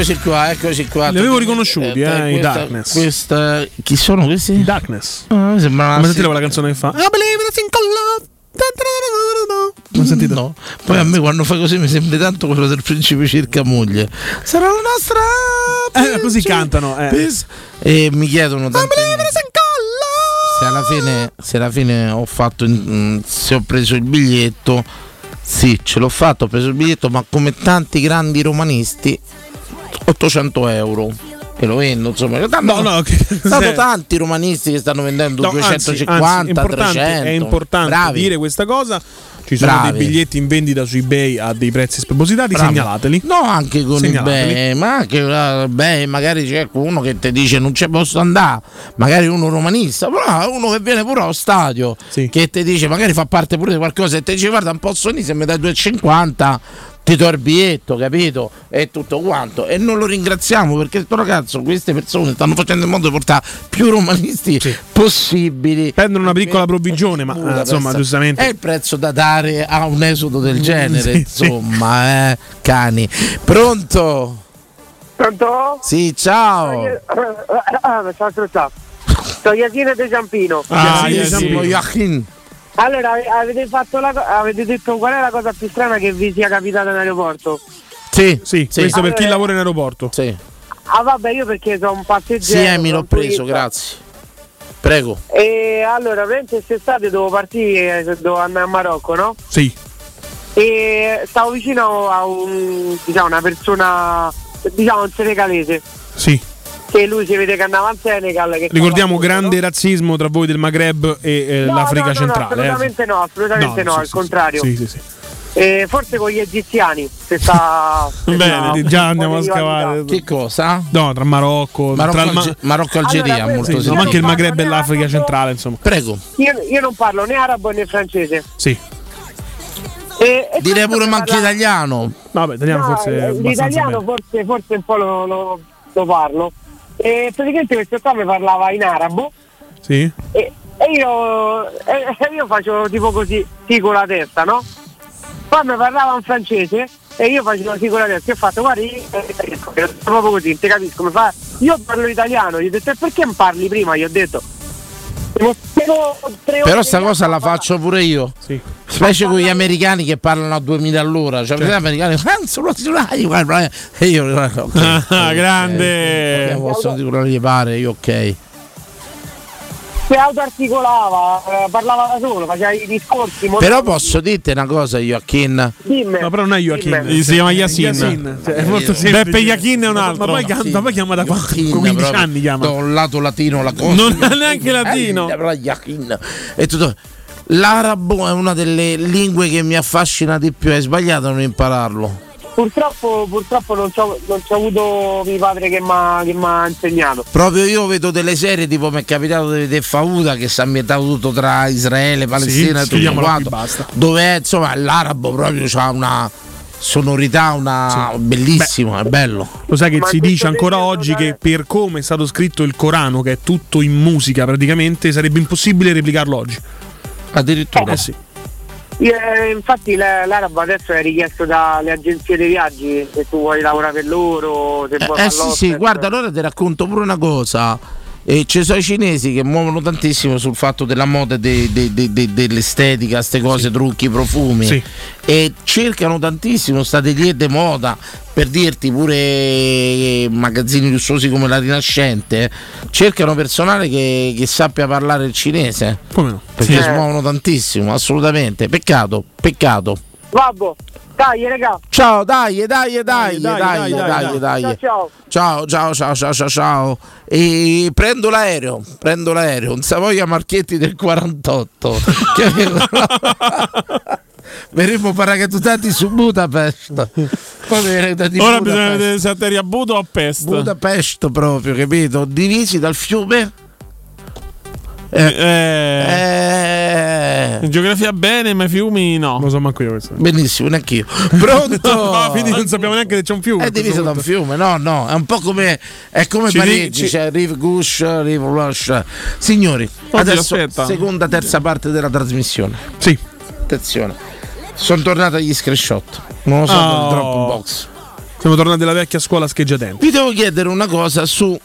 Eccoci qua, eccoci qua.
Li avevo riconosciuti, eh, i
questa-
Darkness.
Questa, chi sono questi?
I Darkness.
Ah, sembra
Ma sentite quella canzone che fa? I believe in a single love. Non sentite?
No. Poi a me quando fa così mi sembra tanto quello del principe circa moglie. Sarà la nostra.
Eh, così cantano. Eh.
E mi chiedono tanti- se alla fine, se alla fine ho fatto, mm, se ho preso il biglietto, sì, ce l'ho fatto, ho preso il biglietto, ma come tanti grandi romanisti, 800 euro. E lo vendo, insomma. Tanto,
No, no, che-
tanto tanti romanisti che stanno vendendo
No, anzi,
250,
anzi, importante,
300.
è importante
Bravi.
dire questa cosa. Ci sono
Bravi.
dei biglietti in vendita su eBay a dei prezzi spropositati,
Bravi.
segnalateli.
No, anche con eBay, ma anche eh, beh, magari c'è qualcuno che ti dice non ci posso andare, magari uno romanista, però uno che viene pure allo stadio, che ti dice magari fa parte pure di qualcosa e ti dice guarda un posso venire se mi dai 2,50 ti do il biglietto, capito? E tutto quanto. E non lo ringraziamo perché sto ragazzo, queste persone stanno facendo in modo di portare più romanisti possibili.
Prendono una piccola provvigione, ma eh, insomma, giustamente.
È il prezzo da dare a un esodo del genere,
Sì, sì.
insomma, eh, cani. Pronto?
Pronto?
Sì, ciao.
Ah, sta ascoltando. Sono Iachino De Ciampino.
Ah, Iachino, Iachin.
Allora, ave- avete, fatto la avete detto qual è la cosa più strana che vi sia capitata in aeroporto?
Sì,
sì, questo per chi
Allora-
lavora in aeroporto.
Sì.
Ah vabbè, io perché sono un
Sì,
passeggero.
Emi, l'ho preso,
turista.
grazie. Prego.
E allora, praticamente quest'estate devo partire, eh, devo andare a Marocco, no?
Sì.
E stavo vicino a un, diciamo, una persona, diciamo un senegalese,
Sì.
Che lui si vede che andava in Senegal. Che
Ricordiamo grande razzismo tra voi del Maghreb e eh,
No,
l'Africa
no,
centrale.
No,
eh.
assolutamente no, assolutamente no,
sì,
al
sì,
contrario.
Sì, sì, sì.
Eh, forse con gli egiziani, se sta... se
Bene,
sta-
già andiamo a scavare.
Che cosa?
No, tra Marocco,
Marocco,
tra il
Alge- Marocco, Algeria,
Allora,
molto
no, ma anche il Maghreb e l'Africa centrale, insomma.
Prego.
Io, io non parlo né arabo né francese.
Sì.
E, e
Direi pure
mi
manchi
parla-
No,
italiano.
vabbè, italiano
No,
forse
eh, l'italiano forse, forse un po' lo, lo- lo parlo. E praticamente questo qua mi parlava in arabo
Sì.
e, e io, e- e io facevo tipo così, sì con la testa, no? Poi mi parlava in francese e io facevo sì con la testa e ho fatto guardi, eh, proprio così, non ti capisco, mi fa, io parlo italiano, gli ho detto e perché non parli prima? Gli ho detto.
Però sta cosa la faccio pure io.
Sì.
Specie con gli americani che parlano a 2000 all'ora. Cioè, gli americani "Ah, sono sicurati", guarda, e io
Ah,
ok,
grande.
ok, Possono dire quello che pare, io ok.
Si autoarticolava, eh, parlava da solo, faceva i discorsi.
Però posso dirti una cosa, Joachim.
Dimmi.
No, però non è Joachim.
Dimmi.
Si chiama Yasin. Cioè, è molto semplice.
Beppe Iachin è un
Ma-
altro.
Ma poi, chiama- ma poi chiama da quanto?
Joachim,
15
proprio,
anni chiama.
Da un lato latino la cosa.
Non è neanche latino.
Eh, Joachim. E tutto. L'arabo è una delle lingue che mi affascina di più. Hai sbagliato a non impararlo.
Purtroppo, purtroppo non c'ho, non c'ho avuto mio padre che mi ha insegnato.
Proprio io vedo delle serie tipo mi è capitato di vedere Fauda che si è ambientato tutto tra Israele, Palestina
Sì,
e tutto quanto.
basta.
Dove insomma l'arabo proprio ha una sonorità una bellissima, è bello.
Lo sai che
Ma
si dice ancora oggi
da-
che per come è stato scritto il Corano, che è tutto in musica praticamente, sarebbe impossibile replicarlo oggi.
Addirittura.
Eh sì.
Eh, infatti la- l'arabo adesso è richiesto dalle agenzie dei viaggi, se tu vuoi lavorare per loro, se vuoi
Eh sì, sì, guarda, allora ti racconto pure una cosa. E ci sono i cinesi che muovono tantissimo sul fatto della moda, de- de- de- de- dell'estetica, queste cose, trucchi, profumi.
Sì.
E cercano tantissimo sta atelier de moda, per dirti pure eh, magazzini lussuosi come la Rinascente, cercano personale che, che sappia parlare il cinese.
Come no?
Perché
Sì.
si muovono tantissimo, assolutamente. Peccato, peccato.
Vabbè, dai raga.
Ciao, dai, dai, dai, dai,
dai,
dai,
dai,
dai, dai.
Ciao ciao.
Ciao, ciao, ciao, ciao, ciao, ciao. E prendo l'aereo, prendo l'aereo, un Savoia Marchetti del 48. Verremo paracadutati su Budapest.
Ora
Budapest.
bisogna vedere se atterri a Budo o a Pest.
Budapest proprio, capito? Divisi dal fiume.
Eh,
Eh,
In geografia bene, ma i fiumi no.
Non lo so manco io questo.
benissimo, neanch'io. Pronto?
Ma quindi non sappiamo neanche se c'è un fiume.
È diviso da un fiume, no, no, è un po' come, è come
Ci
Parigi, c'è Rive Gauche, Rive Blanche. Signori,
Oddio,
adesso
aspetta.
seconda, terza parte della trasmissione.
Sì.
Attenzione, sono tornato agli screenshot, non lo so
Oh.
del Dropbox.
Siamo tornati alla vecchia scuola scheggiatente.
Vi devo chiedere una cosa su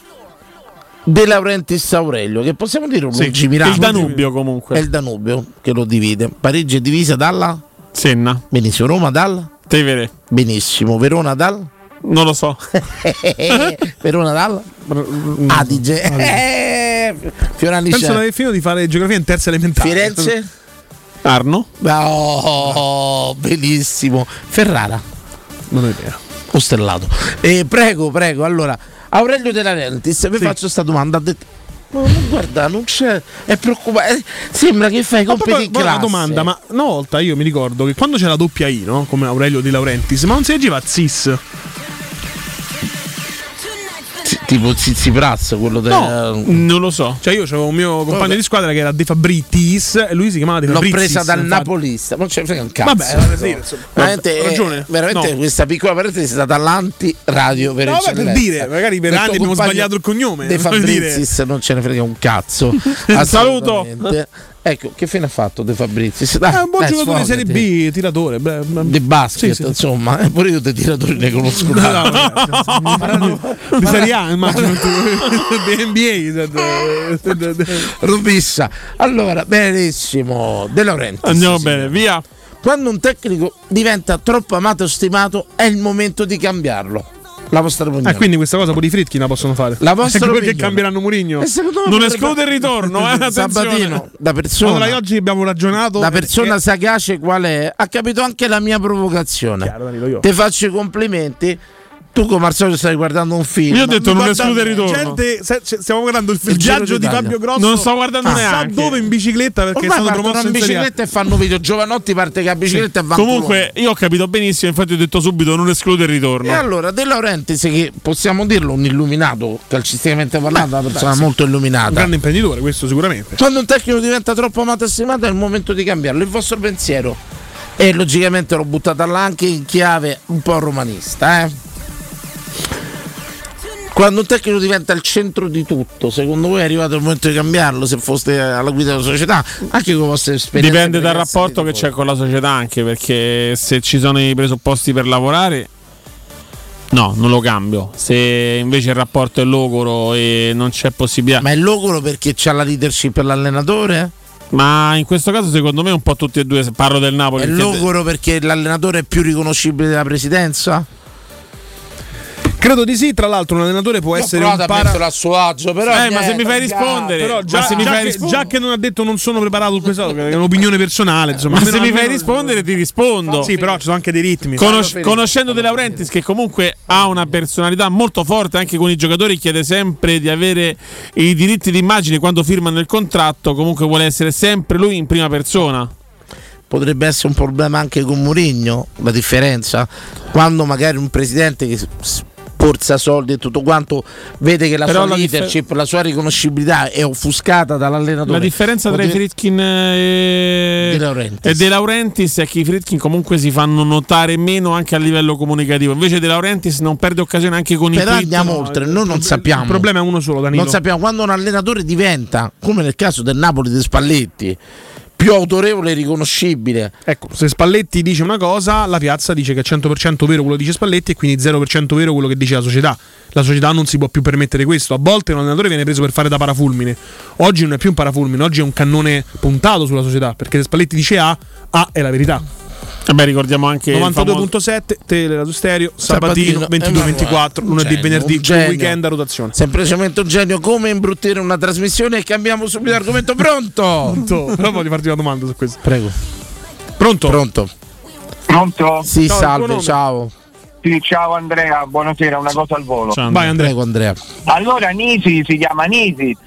De Laurentiis Aurelio, che possiamo dire un
Sì,
lungimirante.
il Danubio comunque.
È il Danubio che lo divide. Parigi è divisa dalla?
Senna.
Benissimo. Roma dal?
Tevere.
Benissimo. Verona dal?
Non lo so.
Verona dal? Adige. Eh, Fiorani
Penso di aver finito di fare geografia in terza elementare.
Firenze?
Arno?
Oh, bellissimo. Ferrara.
Non è vero.
Ostellato. Eh, prego, prego. Allora, Aurelio De Laurentiis, vi faccio questa domanda. Ha detto, "Ma guarda, non c'è. È preoccupante. Sembra che fai compiti in
poi una
classe.
domanda, ma una volta io mi ricordo che quando c'era la doppia I, no? Come Aurelio Di Laurentiis, ma non si leggeva Zis?
Tipo Zizi Praz, quello del.
No,
non lo so.
Cioè io avevo un mio compagno
Vabbè.
di squadra che era De Fabritis e lui si chiamava De
L'ho
Fabritis.
presa dal
infatti.
napolista, non c'è frega un cazzo.
Vabbè, dire, insomma.
veramente,
ragione.
eh, veramente
No.
questa piccola parentesi è stata l'anti-radio per
No, per dire, magari per anni abbiamo sbagliato il cognome,
De
dire.
Fabriziis non ce ne frega un cazzo.
Saluto.
Ecco, che fine ha fatto De Fabriziis? Dai,
È un buon
dai,
giocatore di Serie. B, tiratore. beh.
Di basket,
Sì, sì.
insomma, eh, pure io dei tiratori ne conosco
No, no, no, di Serie A, immagino. Di NBA.
Rubissa. Allora, benissimo. De Laurentiis.
Andiamo
sì.
bene, via.
Quando un tecnico diventa troppo amato e stimato, è il momento di cambiarlo. La vostra opinione.
Ah, quindi questa cosa pure i Fritkin la possono fare.
La vostra
Ecco perché cambieranno Murigno.
Non esclude il ritorno, eh.
Sabatino, da persona,
Allora, oggi abbiamo ragionato.
da persona
perché-
sagace qual è, ha capito anche la mia provocazione.
Chiaro, Danilo.
Ti faccio i complimenti. Tu come al solito stai guardando un film.
Io ho detto non esclude il ritorno.
Gente, se- se- stiamo guardando il,
Il
viaggio di. Fabio Grosso.
Non sto guardando
chissà
neanche.
dove in bicicletta perché
Ormai
è stato
partono
promosso
in bicicletta e fanno video. Giovanotti parte che a bicicletta e va
Comunque, io ho capito benissimo, infatti ho detto subito non esclude il ritorno.
E allora De Laurentiis, che possiamo dirlo un illuminato, calcisticamente parlando, una persona molto
Un
illuminata.
grande imprenditore, questo sicuramente.
Quando un tecnico diventa troppo amato e stimato è il momento di cambiarlo. Il vostro pensiero. E logicamente l'ho buttata là anche in chiave un po' romanista. Eh? Quando un tecnico diventa il centro di tutto, secondo voi è arrivato il momento di cambiarlo? Se foste alla guida della società, anche con le vostre esperienze.
Dipende dal rapporto che c'è con la società anche perché se ci sono i presupposti per lavorare no, non lo cambio. Se invece il rapporto è logoro e non c'è possibilità
Ma è logoro perché c'ha la leadership per l'allenatore?
Ma in questo caso secondo me un po' tutti e due, parlo del Napoli.
È logoro perché l'allenatore è più riconoscibile della presidenza?
Credo di sì, tra l'altro un allenatore può essere un para...
a suo agio, però.
Eh, ma se
niente,
mi fai rispondere,
Però già,
se mi
già
fai
che,
rispondere-
già che non ha detto non sono preparato su questo, è un'opinione personale, insomma.
ma
almeno-
se mi fai rispondere ti rispondo.
Sì, però ci sono anche dei ritmi.
Conos- conoscendo De Laurentiis che comunque ha una personalità molto forte anche con i giocatori chiede sempre di avere i diritti d'immagine quando firmano il contratto comunque vuole essere sempre lui in prima persona
Potrebbe essere un problema anche con Mourinho, la differenza. Quando magari un presidente che sporza soldi e tutto quanto vede che la
Però
sua
la differ-
leadership, la sua riconoscibilità è offuscata dall'allenatore.
la differenza tra i Fritkin e
De Laurentiis.
e De Laurentiis è che i Fritkin comunque si fanno notare meno anche a livello comunicativo invece De Laurentiis non perde occasione anche con i
Però andiamo oltre, noi non sappiamo.
Il problema è uno solo, Danilo.
Non sappiamo quando un allenatore diventa, come nel caso del Napoli di Spalletti, più autorevole e riconoscibile.
Ecco, se Spalletti dice una cosa, la piazza dice che è 100% vero quello che dice Spalletti e quindi 0% vero quello che dice la società. La società non si può più permettere questo. A volte un allenatore viene preso per fare da parafulmine. Oggi non è più un parafulmine, oggi è un cannone puntato sulla società, perché se Spalletti dice A, A è la verità.
Vabbè, ricordiamo anche il famoso-
92.7 Teleradio Stereo, Sabatino,
Sabatino,
22-24,
eh,
lunedì,
un genio,
venerdì,
un genio.
weekend a rotazione.
Semplicemente un genio come imbruttire una trasmissione e cambiamo subito argomento. Pronto?
Pronto? Però voglio farti una domanda su questo.
Prego.
Pronto?
Pronto.
Pronto?
Sì,
Ciao,
salve, ciao.
Sì, ciao Andrea, buonasera, una cosa al volo.
Vai Andrea. Prego Andrea.
Allora Nisi si chiama Nisi.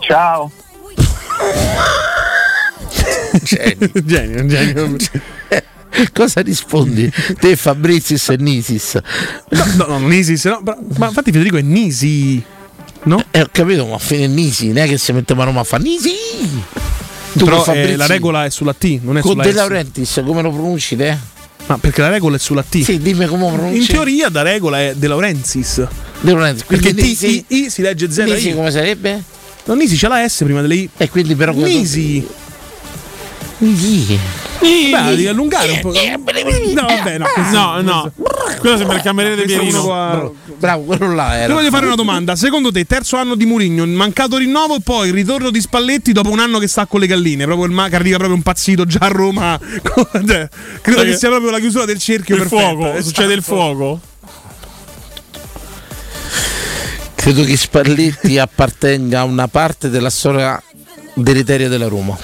Ciao.
genio, genio.
Cosa rispondi? Te Fabrizius e Nisis.
No, no, no, non Isis, no, ma infatti Federico è Nisi. No?
Eh, ho capito, ma a fine Nisi, non è che si metteva a Roma fare Nisi. Tu
Però eh, la regola è sulla T, non è
con
sulla
De. Laurentiis, come lo pronunci te?
Ma perché la regola è sulla T.
Sì, dimmi come lo pronunci.
In teoria da regola è De Laurentiis.
De Laurentiis.
Perché
Quindi
T,
Nisi-
I, I si legge Z
Nisi
I.
come sarebbe?
No, Nisi c'è la S prima delle I.
E quindi però
Nisi.
Nisi.
Beh, devi allungare un po'. No, vabbè, no. questo-
No, no. Quello sembra il cameriere di Pierino.
Bravo, quello là
Ti
era.
voglio fare una domanda. Secondo te, terzo anno di Murigno, mancato rinnovo e poi il ritorno di Spalletti dopo un anno che sta con le galline? Proprio il ma- che arriva proprio un pazzito già a Roma. Cioè, credo che
che-
sia proprio la chiusura del cerchio
Il
perfetta.
fuoco,
Esatto.
succede il fuoco.
Credo che Spalletti appartenga a una parte della storia deleteria della Roma.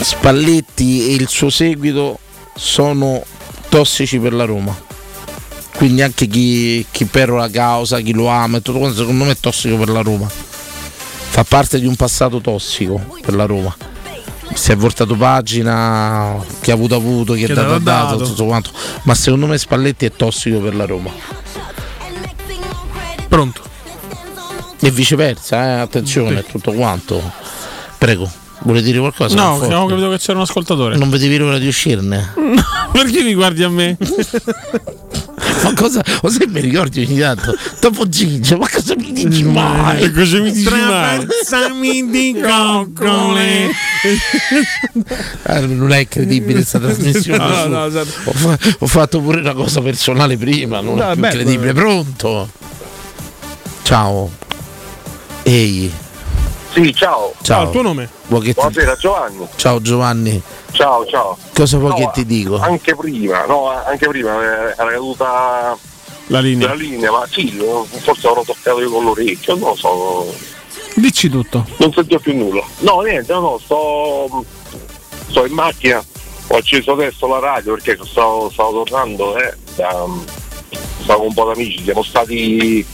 Spalletti e il suo seguito sono tossici per la Roma. Quindi anche chi, chi perora la causa, chi lo ama tutto quanto, secondo me è tossico per la Roma. Fa parte di un passato tossico per la Roma. Si è voltato pagina, chi ha avuto avuto, chi ha
Chi
dato ha
dato.
tutto quanto. Ma secondo me Spalletti è tossico per la Roma.
Pronto.
E viceversa, eh, attenzione, tutto quanto. Prego, vuole dire qualcosa?
No, abbiamo capito che c'era un ascoltatore.
Non vedevi l'ora di uscirne?
Perché mi guardi a me?
ma cosa? O se mi ricordi ogni tanto? Dopo Gigio, ma cosa mi dici mai?
E cosa mi dici mai?
Trapassami di coccole.
Ah, non è credibile questa trasmissione.
No, no, esatto.
ho, fa- ho fatto pure una cosa personale prima, non
No,
è più
beh,
credibile. Pronto? Ciao. Ehi.
Sì, ciao.
Ciao.
il tuo nome?
Ti-
Buonasera Giovanni.
Ciao Giovanni.
Ciao, ciao.
Cosa vuoi
No,
che ti dico?
Anche prima, no, anche prima eh, era caduta
La linea.
la linea, ma sì, forse avrò toccato io con l'orecchio, non lo so,
Dici tutto.
non sento più nulla. No, niente, no, no, sto, sto in macchina, ho acceso adesso la radio perché stavo, stavo tornando, eh, da- stavo con un po' d'amici, siamo stati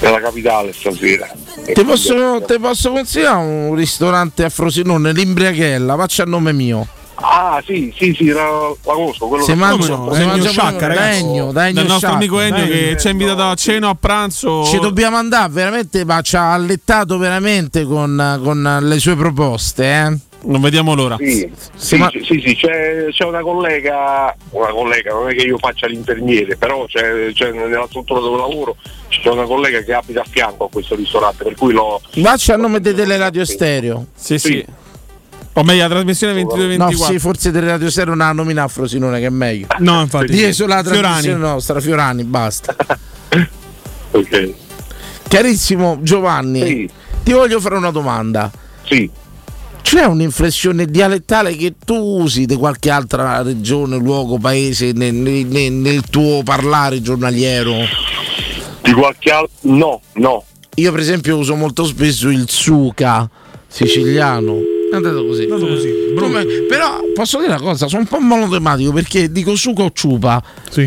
nella capitale stasera.
Ti posso, ti posso consigliare un ristorante a Frosinone, l'Imbriachella, faccia a nome mio.
Ah sì, sì, sì, la, la conosco, quello
Se
che-
mangia,
no,
se mangia
Sciacca.
Degno, Degno
Dal nostro
Sciacca.
amico Ennio che ci ha invitato a cena a pranzo.
Ci dobbiamo andare veramente, ma ci ha allettato veramente con, con le sue proposte. Eh?
Non vediamo l'ora.
Sì,
Sì,
sì,
ma-
sì, sì, sì, c'è, c'è una collega, una collega, non è che io faccia l'infermiere, però c'è, c'è nella struttura dove lavoro c'è una collega che abita a fianco a questo ristorante, per cui l'ho.
Faccia a nome di Teleradio Stereo.
Sì, sì. O meglio, la trasmissione
No,
22-24.
sì, forse Teleradio Stereo non ha nominato Frosinone che è meglio.
No, infatti.
Di solo la
Fiorani.
trasmissione nostra, Fiorani, basta.
Ok.
Carissimo Giovanni, ti voglio fare una domanda.
Sì.
C'è un'inflessione dialettale che tu usi di qualche altra regione, luogo, paese nel, nel- nel tuo parlare giornaliero?
Di qualche altro? No, no.
Io per esempio uso molto spesso il suca siciliano. È andato così. Come- però posso dire una cosa, sono un po' monotematico perché dico suca o ciupa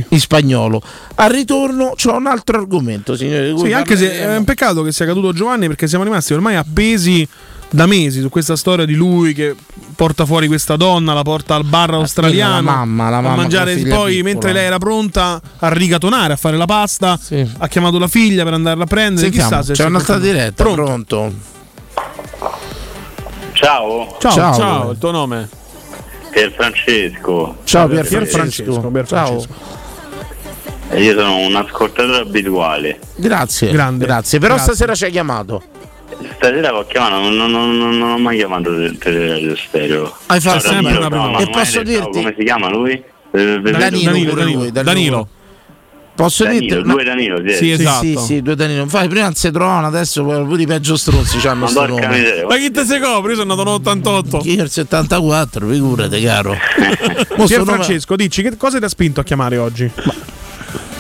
in spagnolo. Al ritorno c'ho un altro argomento, signore.
Sì, anche se è un peccato che sia caduto Giovanni perché siamo rimasti ormai appesi da mesi su questa storia di lui che porta fuori questa donna, la porta al bar australiano
la mamma, la
a
mamma
mangiare
la figlia
poi
piccola.
mentre lei era pronta a rigatonare, a fare la pasta, ha chiamato la figlia per andarla a prendere.
Sentiamo,
Chissà se
c'è
c'è
un'altra diretta, pronto.
Ciao.
Ciao,
Ciao.
Ciao, il tuo nome?
Pier Francesco.
Ciao Pier Francesco. Ciao.
E Io sono un ascoltatore abituale.
Grazie.
Grande.
Grazie. Però
Grazie.
stasera ci hai chiamato.
Stasera l'ho chiamato, non, non- non- non ho mai chiamato del teleradio stereo.
Hai fatto
Ciao,
sempre
Danilo,
una prima. E posso dirti-
come si chiama lui? Eh,
Danilo, lui, Danilo. Posso
Danilo,
dirti
due Danilo, sì.
Sì,
Sì,
sì,
esatto.
sì, due Danilo. Fai prima non si trovano, adesso pure i peggio stronzi c'hanno
Ma
sto nome.
Ma chi te sei copri? Io sono nato nell'88.
Io il 74, figurate caro.
Pier Francesco, dici che cosa ti ha spinto a chiamare oggi?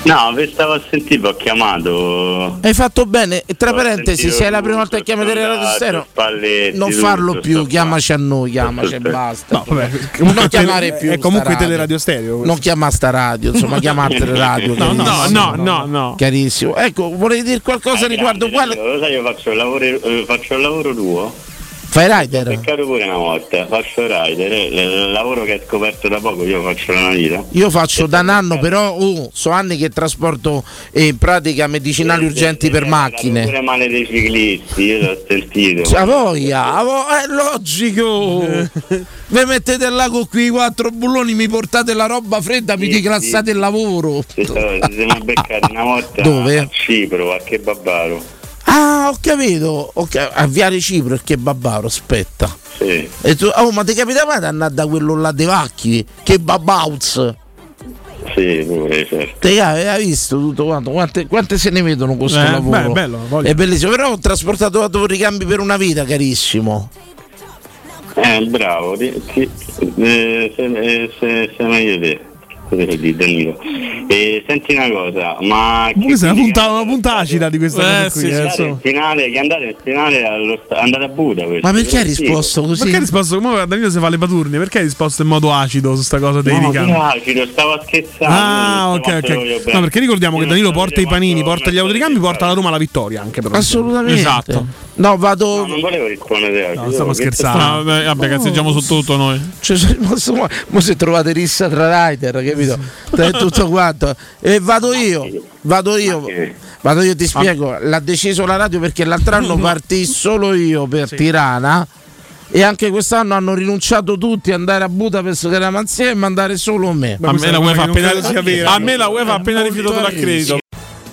No, vi stavo a sentire, ho chiamato.
Hai fatto bene, e tra
Ho
parentesi,
sentito
se è la prima volta che chiami radio stereo, non farlo più, chiamaci a noi, chiamaci e basta.
No, vabbè,
non chiamare più.
è comunque teleradio stereo.
Non chiama sta radio, insomma, chiama altre radio.
No, no, no, no, no.
Carissimo. Ecco, volevi dire qualcosa riguardo quale.
Lo sai, io faccio il lavoro, eh, faccio il lavoro tuo.
Fai rider?
Peccato pure una volta, faccio rider, eh, il lavoro che hai scoperto da poco io faccio una vita.
Io faccio da un anno, però oh, so anni che trasporto eh, in pratica medicinali urgenti per macchine.
Pure male dei ciclisti, io l'ho sentito.
A voglia, è logico. Vi mettete là con quei quattro bulloni, mi portate la roba fredda, mi
Sì,
declassate il lavoro.
Ci siamo ci siamo beccati una volta
Dove?
a Cipro, a Kebabaro.
Ah, Ah, ho capito. Ok, A Viale Cipro, che babaro, aspetta.
Sì.
E tu, oh, ma ti capita mai di andare da quello là dei vacchi? Che babauz!
Sì, pure, certo.
Te hai visto tutto quanto? Quante, quante se ne vedono con questo
Eh,
lavoro?
beh, bello, voglio.
È bellissimo, però ho trasportato a ricambi per una vita, carissimo.
Eh, bravo, ti- ti- eh, se, eh, se, se meglio te. Cosa di Danilo. E senti una cosa, ma che
Questa è una punta, una punta acida di questa
Eh,
cosa qui.
sì,
eh,
sì, in finale, che andate in finale allo andate a Budapest.
Ma perché hai risposto così?
Perché hai risposto come Danilo si fa le paturne? Perché hai risposto in modo acido su sta cosa dei
No,
ricambi?
che acido, stavo scherzando.
Ah, ok, ok. No, perché ricordiamo che Danilo porta i panini, porta gli autoricambi, porta la Roma alla vittoria anche però.
Assolutamente.
Esatto.
No, vado.
No, non volevo rispondere.
No,
Che-
scherzando.
Ah, vabbè, cazzeggiamo su tutto noi.
Cioè. Mo se trovate rissa tra rider, capito? È tutto quanto. E vado io, vado io, vado io, ti spiego. L'ha deciso la radio perché l'altro anno partì solo io per Tirana. E anche quest'anno hanno rinunciato tutti ad andare a Budapest che eravamo insieme e mandare solo me.
A me la UEFA ha appena, a me la UEFA ha appena rifiutato l'accredito.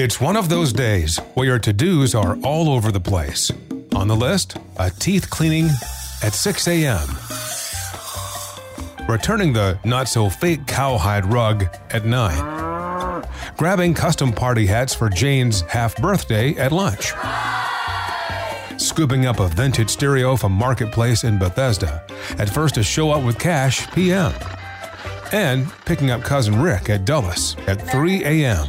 It's one of those days where your to dos are all over the place. On the list, a teeth cleaning at 6 a.m., returning the not so fake cowhide rug at 9, grabbing custom party hats for Jane's half birthday at lunch, scooping up a vintage stereo from Marketplace in Bethesda at first to show up with cash p.m., and picking up cousin Rick at Dulles at 3 a.m.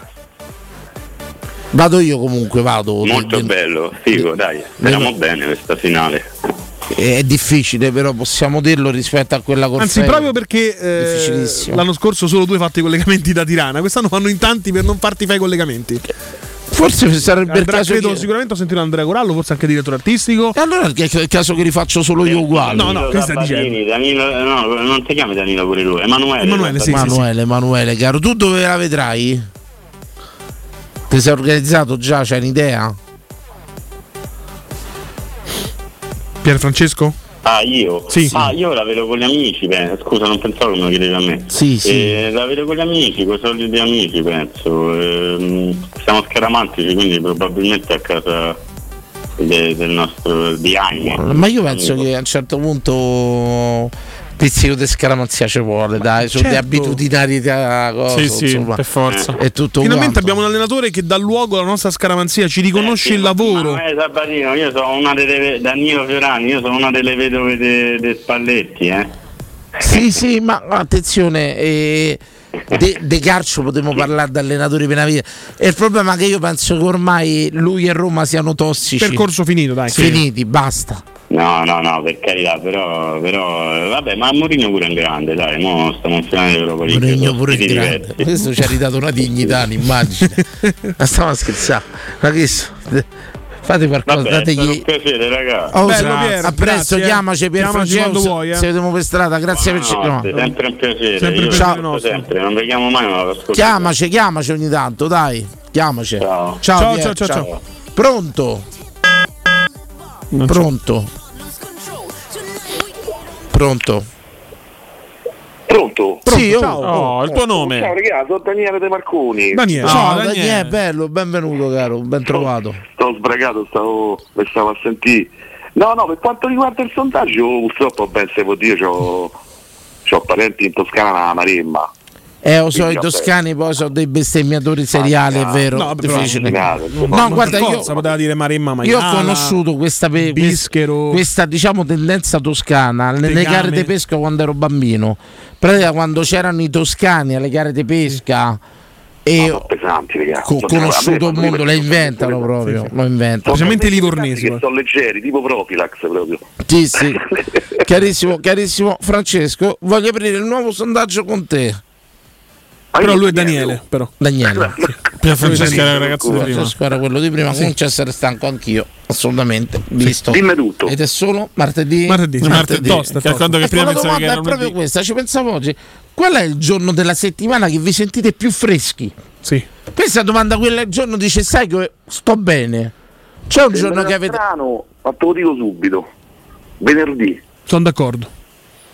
Vado io comunque, vado.
Molto
de-
bello, figo, dai. Speriamo bene questa finale.
È difficile, però possiamo dirlo rispetto a quella con
Anzi, proprio perché eh, l'anno scorso solo due fatto i collegamenti da Tirana, quest'anno fanno in tanti per non farti fare i collegamenti.
Forse sarebbe il
Andrà,
caso
credo,
che-
sicuramente ho sentito Andrea Corallo, forse anche direttore artistico.
E allora è il caso che rifaccio solo io uguale.
No, no, che stai
Sabatini, Danilo, no, non ti chiami Danilo pure lui, Emanuele.
Emanuele, Emanuele, Emanuele, caro, tu dove la vedrai? Ti sei organizzato già? C'hai un'idea?
Pier Francesco?
Ah, io?
Sì.
Ah, io la vedo con gli amici, penso. Scusa, non pensavo che me lo chiedevi a me.
Sì, sì.
Eh, la vedo con gli amici, con i soliti amici, penso. Ehm, siamo scaramantici, quindi probabilmente a casa de- del nostro di Agne.
Ma io penso che a un certo punto pizzico di scaramanzia ci vuole, dai, sono
Certo.
di abitudinarietà cosa,
Sì, sì,
insomma.
per forza.
È tutto
Finalmente
quanto.
abbiamo un allenatore che dà luogo alla nostra scaramanzia, ci riconosce il lavoro.
Eh, Sabatino, io sono una delle Danilo Fiorani, io sono una delle vedove dei Spalletti, eh.
Sì, sì, ma attenzione, eh, de, de calcio potremmo parlare da allenatori per la vita. E il problema è che io penso che ormai lui e Roma siano tossici.
Percorso finito, dai.
Finiti, basta.
No, no, no, per carità, però, però vabbè, ma Mourinho pure è un grande, dai, mo stiamo in finale League.
Mourinho pure
stili
grande.
diversi.
Questo ci ha ridato una dignità, un'immagine. Ma stiamo a scherzare. Ma che so- Fate qualcosa,
Vabbè,
dategli.
un piacere, raga.
Oh,
Bello,
sa-
Pier,
a presto,
grazie.
chiamaci Pier
Chiamaci
Francesco.
quando vuoi, eh.
Se vediamo per strada, grazie per
Buonanotte,
no.
sempre un piacere.
Sempre
io
nostro.
sempre, non vediamo mai, ma lo ascolto.
Chiamaci, chiamaci ogni tanto, dai. Chiamaci. Ciao,
Ciao,
Pier,
ciao, ciao, ciao.
Pronto? Pronto? Pronto?
Pronto?
Sì, oh,
Ciao.
Oh, il tuo nome?
Ciao ragazzi, sono Daniele De Marconi.
Ciao, Daniele, bello, benvenuto caro, ben trovato.
Sto sbragato, stavo, mi stavo a sentire. No, no, per quanto riguarda il sondaggio, purtroppo ben se può dire, c'ho, c'ho parenti in Toscana a Maremma.
Eh, lo so, i toscani poi sono dei bestemmiatori seriali, è vero.
No, però-
difficile.
no,
No,
Ma
guarda, io,
forza poteva dire Maremma
io
Maiala,
ho conosciuto questa, pe-
Bischero.
questa diciamo tendenza toscana nelle gare di pesca quando ero bambino. Pratica quando c'erano i toscani alle gare di pesca e
pesanti, raga.
ho conosciuto il mondo, lo inventano proprio, lo inventano.
Specialmente i livornesi.
Che sono leggeri, tipo Profilax proprio.
Sì, sì. chiarissimo, chiarissimo. Francesco, voglio aprire il nuovo sondaggio con te.
Però lui è Daniele, però.
Daniele.
Pia Francesca era il ragazzo di prima.
Francesco era quello di prima, comincio a essere stanco anch'io, assolutamente. Visto.
Dimmi tutto.
Ed è solo martedì.
Martedì, sì. Martedì, tosta,
Che ricordo che prima
la
pensavi che
domanda
era
è proprio questa, ci pensavo oggi. Qual è il giorno della settimana che vi sentite più freschi?
Sì.
Questa domanda, il giorno dice, sai che sto bene. C'è un giorno che avete.
strano, ma te lo dico subito. Venerdì.
Sono d'accordo.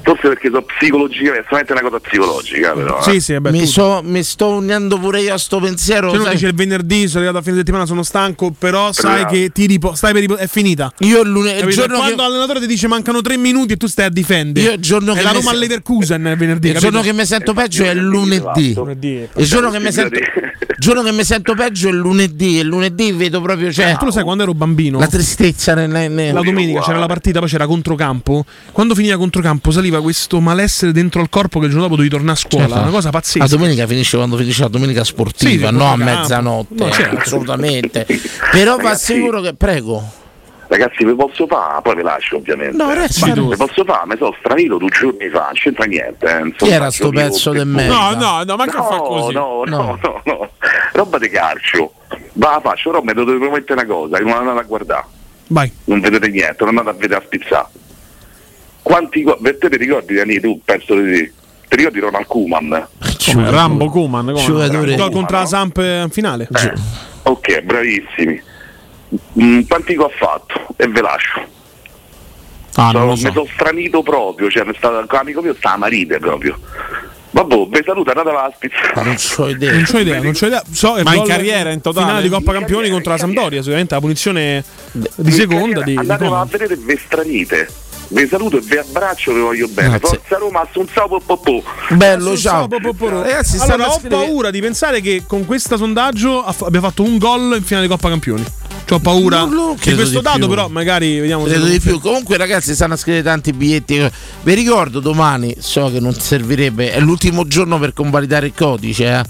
Forse perché so psicologia, è solamente una cosa psicologica, però. eh.
Sì, sì, vabbè,
mi, so- mi sto unendo pure io a sto pensiero.
Se uno
sai-
dice il venerdì, sono arrivato a fine settimana, sono stanco, però sai
Bravo.
che ti ripo- stai per ripo- è finita.
Io il lune- il giorno
Quando
che-
l'allenatore ti dice mancano tre minuti e tu stai a difendere.
Io il giorno
è
che
la Roma
se-
Leverkusen il venerdì.
Il
capito?
giorno che mi sento peggio è il lunedì. Il giorno che mi sento, il giorno che mi sento peggio è il lunedì. E il lunedì vedo proprio. Cioè,
Tu lo sai quando ero bambino?
La tristezza nel, nel-
La domenica c'era la partita, poi c'era controcampo. Quando finiva controcampo saliva questo malessere dentro al corpo che il giorno dopo dovevi tornare a scuola.
Certo.
Una cosa pazzesca.
La domenica finisce quando finisce la domenica sportiva,
Sì,
no a
controcampo.
mezzanotte.
No, certo.
Assolutamente. Però va
Ragazzi,
sicuro che. Prego.
Ragazzi, vi posso fare? Poi vi lascio ovviamente.
No, resta-
Ma vi posso fare? Mi sono stranito due giorni fa, non c'entra niente. eh,
Chi era sto pezzo
Facebook.
merda?
No, no, no, ma che
no,
fa così?
No, no, no, no. Roba di calcio. Va, faccio, però mi dovete promettere una cosa, che non andate a guardare.
Vai.
Non vedete niente, non andate a vedere a spizzare. Quanti go- te ti ricordi Dani, tu penso di sì. Ti ricordi Ronald Koeman?
Come? Rambo Kuman. come no?
Giocatore-
Gol contro la Samp in finale.
Eh, ok, bravissimi. Mm, quanti gol ha fatto? E ve lascio.
Ah,
So-
non lo
Mi
so.
sono stranito proprio, cioè, mi sta, con amico mio sta a marite proprio. Vabbè, vi saluto, andatela a spizzare.
Non c'ho idea.
Non c'ho idea, non c'ho idea. So,
Ma in
gol-
carriera, in totale?
Finale di Coppa Campioni contro la Sampdoria, sicuramente la punizione di seconda di, di
Andatela a
Coman.
vedere e vi stranite. Vi saluto e vi abbraccio, vi voglio bene.
Grazie.
Forza Roma, Assunzao Popopò.
Bello, ciao.
Popoporo.
Ragazzi,
allora,
stanno a
ho
scrivere-
paura di pensare che con questo sondaggio abbia fatto un gol in finale di Coppa Campioni. Cioè, ho paura di questo
di
dato,
più.
però magari vediamo se
Credo di più. Comunque, ragazzi, stanno a scrivere tanti biglietti. Vi ricordo domani, so che non servirebbe, è l'ultimo giorno per convalidare il codice, eh,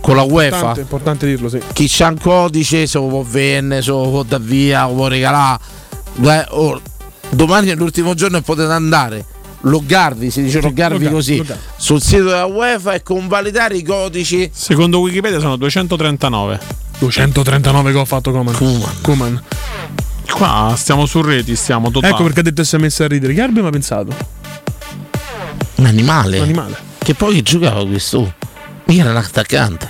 Con la UEFA.
Importante, importante dirlo, sì.
Chi c'ha un codice, se lo può vendere, se lo può dare via, lo può regalare. Beh, oh, domani è l'ultimo giorno e potete andare. Loggarvi, si dice loggarvi
loggarvi,
così
loggarvi.
sul sito della UEFA e convalidare i codici.
Secondo Wikipedia sono 239.
239 gol ha fatto Coman. Koeman.
Qua stiamo su reti, stiamo totali.
Ecco perché ha detto si è messo a ridere. Avrebbe mai pensato?
Un animale.
Un animale.
Che poi giocava questo. Mica era un attaccante.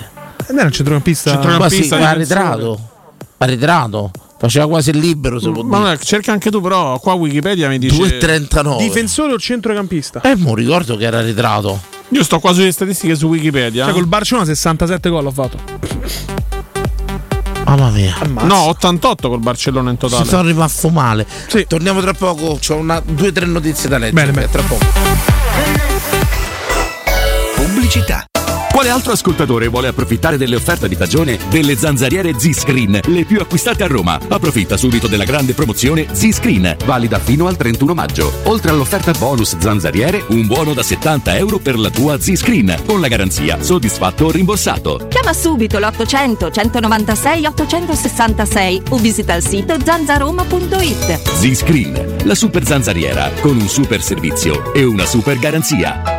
Ed era un centrocampista.
Quasi arretrato. Arretrato. Faceva quasi il libero se può
Ma cerca anche tu, però qua Wikipedia mi dice
2,39.
Difensore o centrocampista?
Eh, mo ricordo che era arretrato.
Io sto qua sulle statistiche su Wikipedia.
Cioè, col Barcellona 67 gol ha fatto.
Mamma mia.
No, 88 col Barcellona in
Si
totale.
sono rimasto male. Torniamo tra poco. C'ho una, due o tre notizie da leggere.
Bene, bene.
Tra poco.
Pubblicità. Quale altro ascoltatore vuole approfittare delle offerte di stagione delle zanzariere Z-Screen, le più acquistate a Roma? Approfitta subito della grande promozione Z-Screen, valida fino al 31 maggio. Oltre all'offerta bonus zanzariere, un buono da 70 euro per la tua Z-Screen, con la garanzia soddisfatto o rimborsato.
Chiama subito l'800 196 866 o visita il sito zanzaroma.it.
Z-Screen, la super zanzariera, con un super servizio e una super garanzia.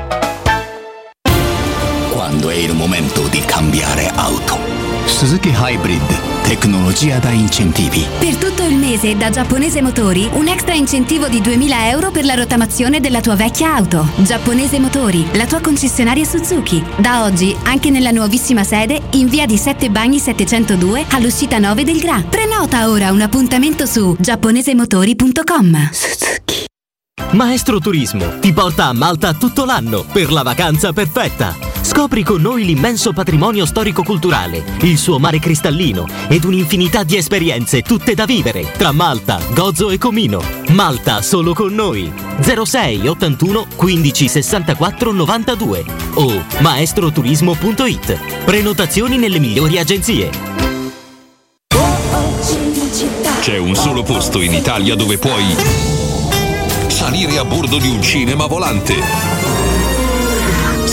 Il momento di cambiare auto. Suzuki Hybrid, tecnologia da incentivi.
Per tutto il mese da Giapponese Motori un extra incentivo di 2000 euro per la rottamazione della tua vecchia auto. Giapponese Motori, la tua concessionaria Suzuki. Da oggi anche nella nuovissima sede in via di Sette Bagni 702 all'uscita 9 del Gra. Prenota ora un appuntamento su giapponesemotori.com.
Maestro Turismo ti porta a Malta tutto l'anno per la vacanza perfetta. Scopri con noi l'immenso patrimonio storico-culturale, il suo mare cristallino ed un'infinità di esperienze tutte da vivere tra Malta, Gozo e Comino. Malta solo con noi. 06 81 15 64 92 o maestroturismo.it. Prenotazioni nelle migliori agenzie.
C'è un solo posto in Italia dove puoi salire a bordo di un cinema volante,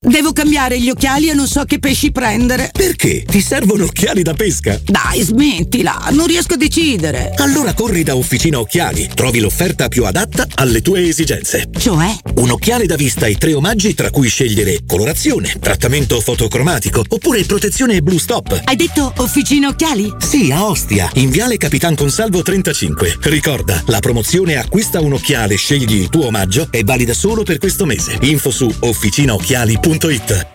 Devo cambiare gli occhiali e non so che pesci prendere.
Perché? Ti servono occhiali da pesca?
Dai, smettila, non riesco a decidere.
Allora corri da Officina Occhiali, trovi l'offerta più adatta alle tue esigenze.
Cioè?
Un occhiale da vista e tre omaggi tra cui scegliere colorazione, trattamento fotocromatico oppure protezione Blue Stop.
Hai detto Officina Occhiali?
Sì, a Ostia, in Viale Capitan Consalvo 35. Ricorda, la promozione acquista un occhiale, scegli il tuo omaggio è valida solo per questo mese. Info su officinaocchiali.it.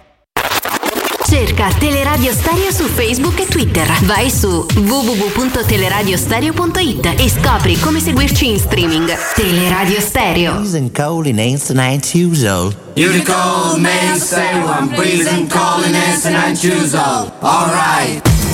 Cerca Teleradio Stereo su Facebook e Twitter. Vai su www.teleradiostereo.it e scopri come seguirci in streaming. Teleradio Stereo.
Cold in ancient nine years old.
You the cold man say I'm breathing cold and dancing and choose all. Alright.
We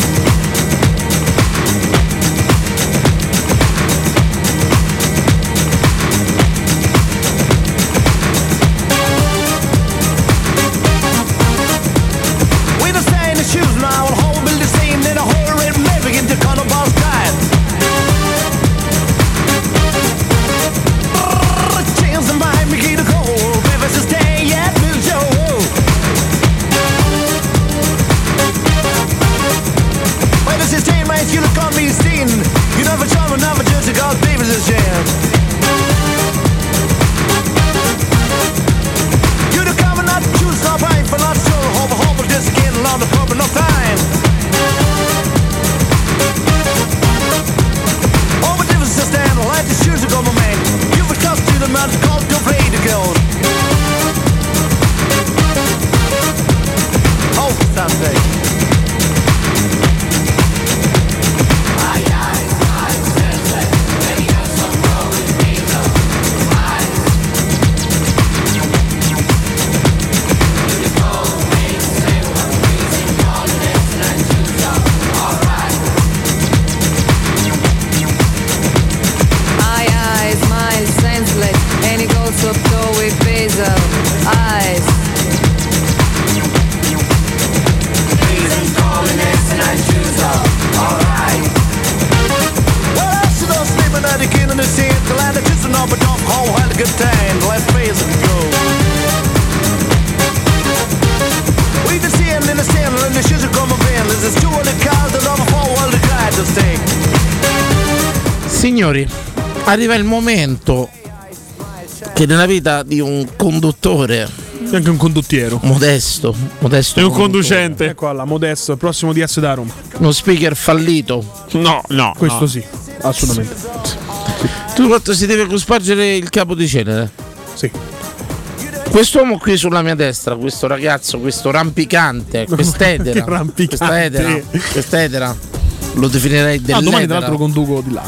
Signori, arriva il momento che nella vita di un conduttore
E anche un condottiero.
modesto, modesto
E un conducente. Ecco alla, modesto, il prossimo DS da Roma.
uno speaker fallito.
No, no.
Questo
no.
sì, assolutamente.
Tu quanto si deve cospargere il capo di cenere?
Sì.
Quest'uomo qui sulla mia destra, questo ragazzo, questo rampicante, quest'edera,
Rampicante.
quest'edera, quest'edera, lo definirei
No,
dell'edera.
domani tra l'altro conduco di là.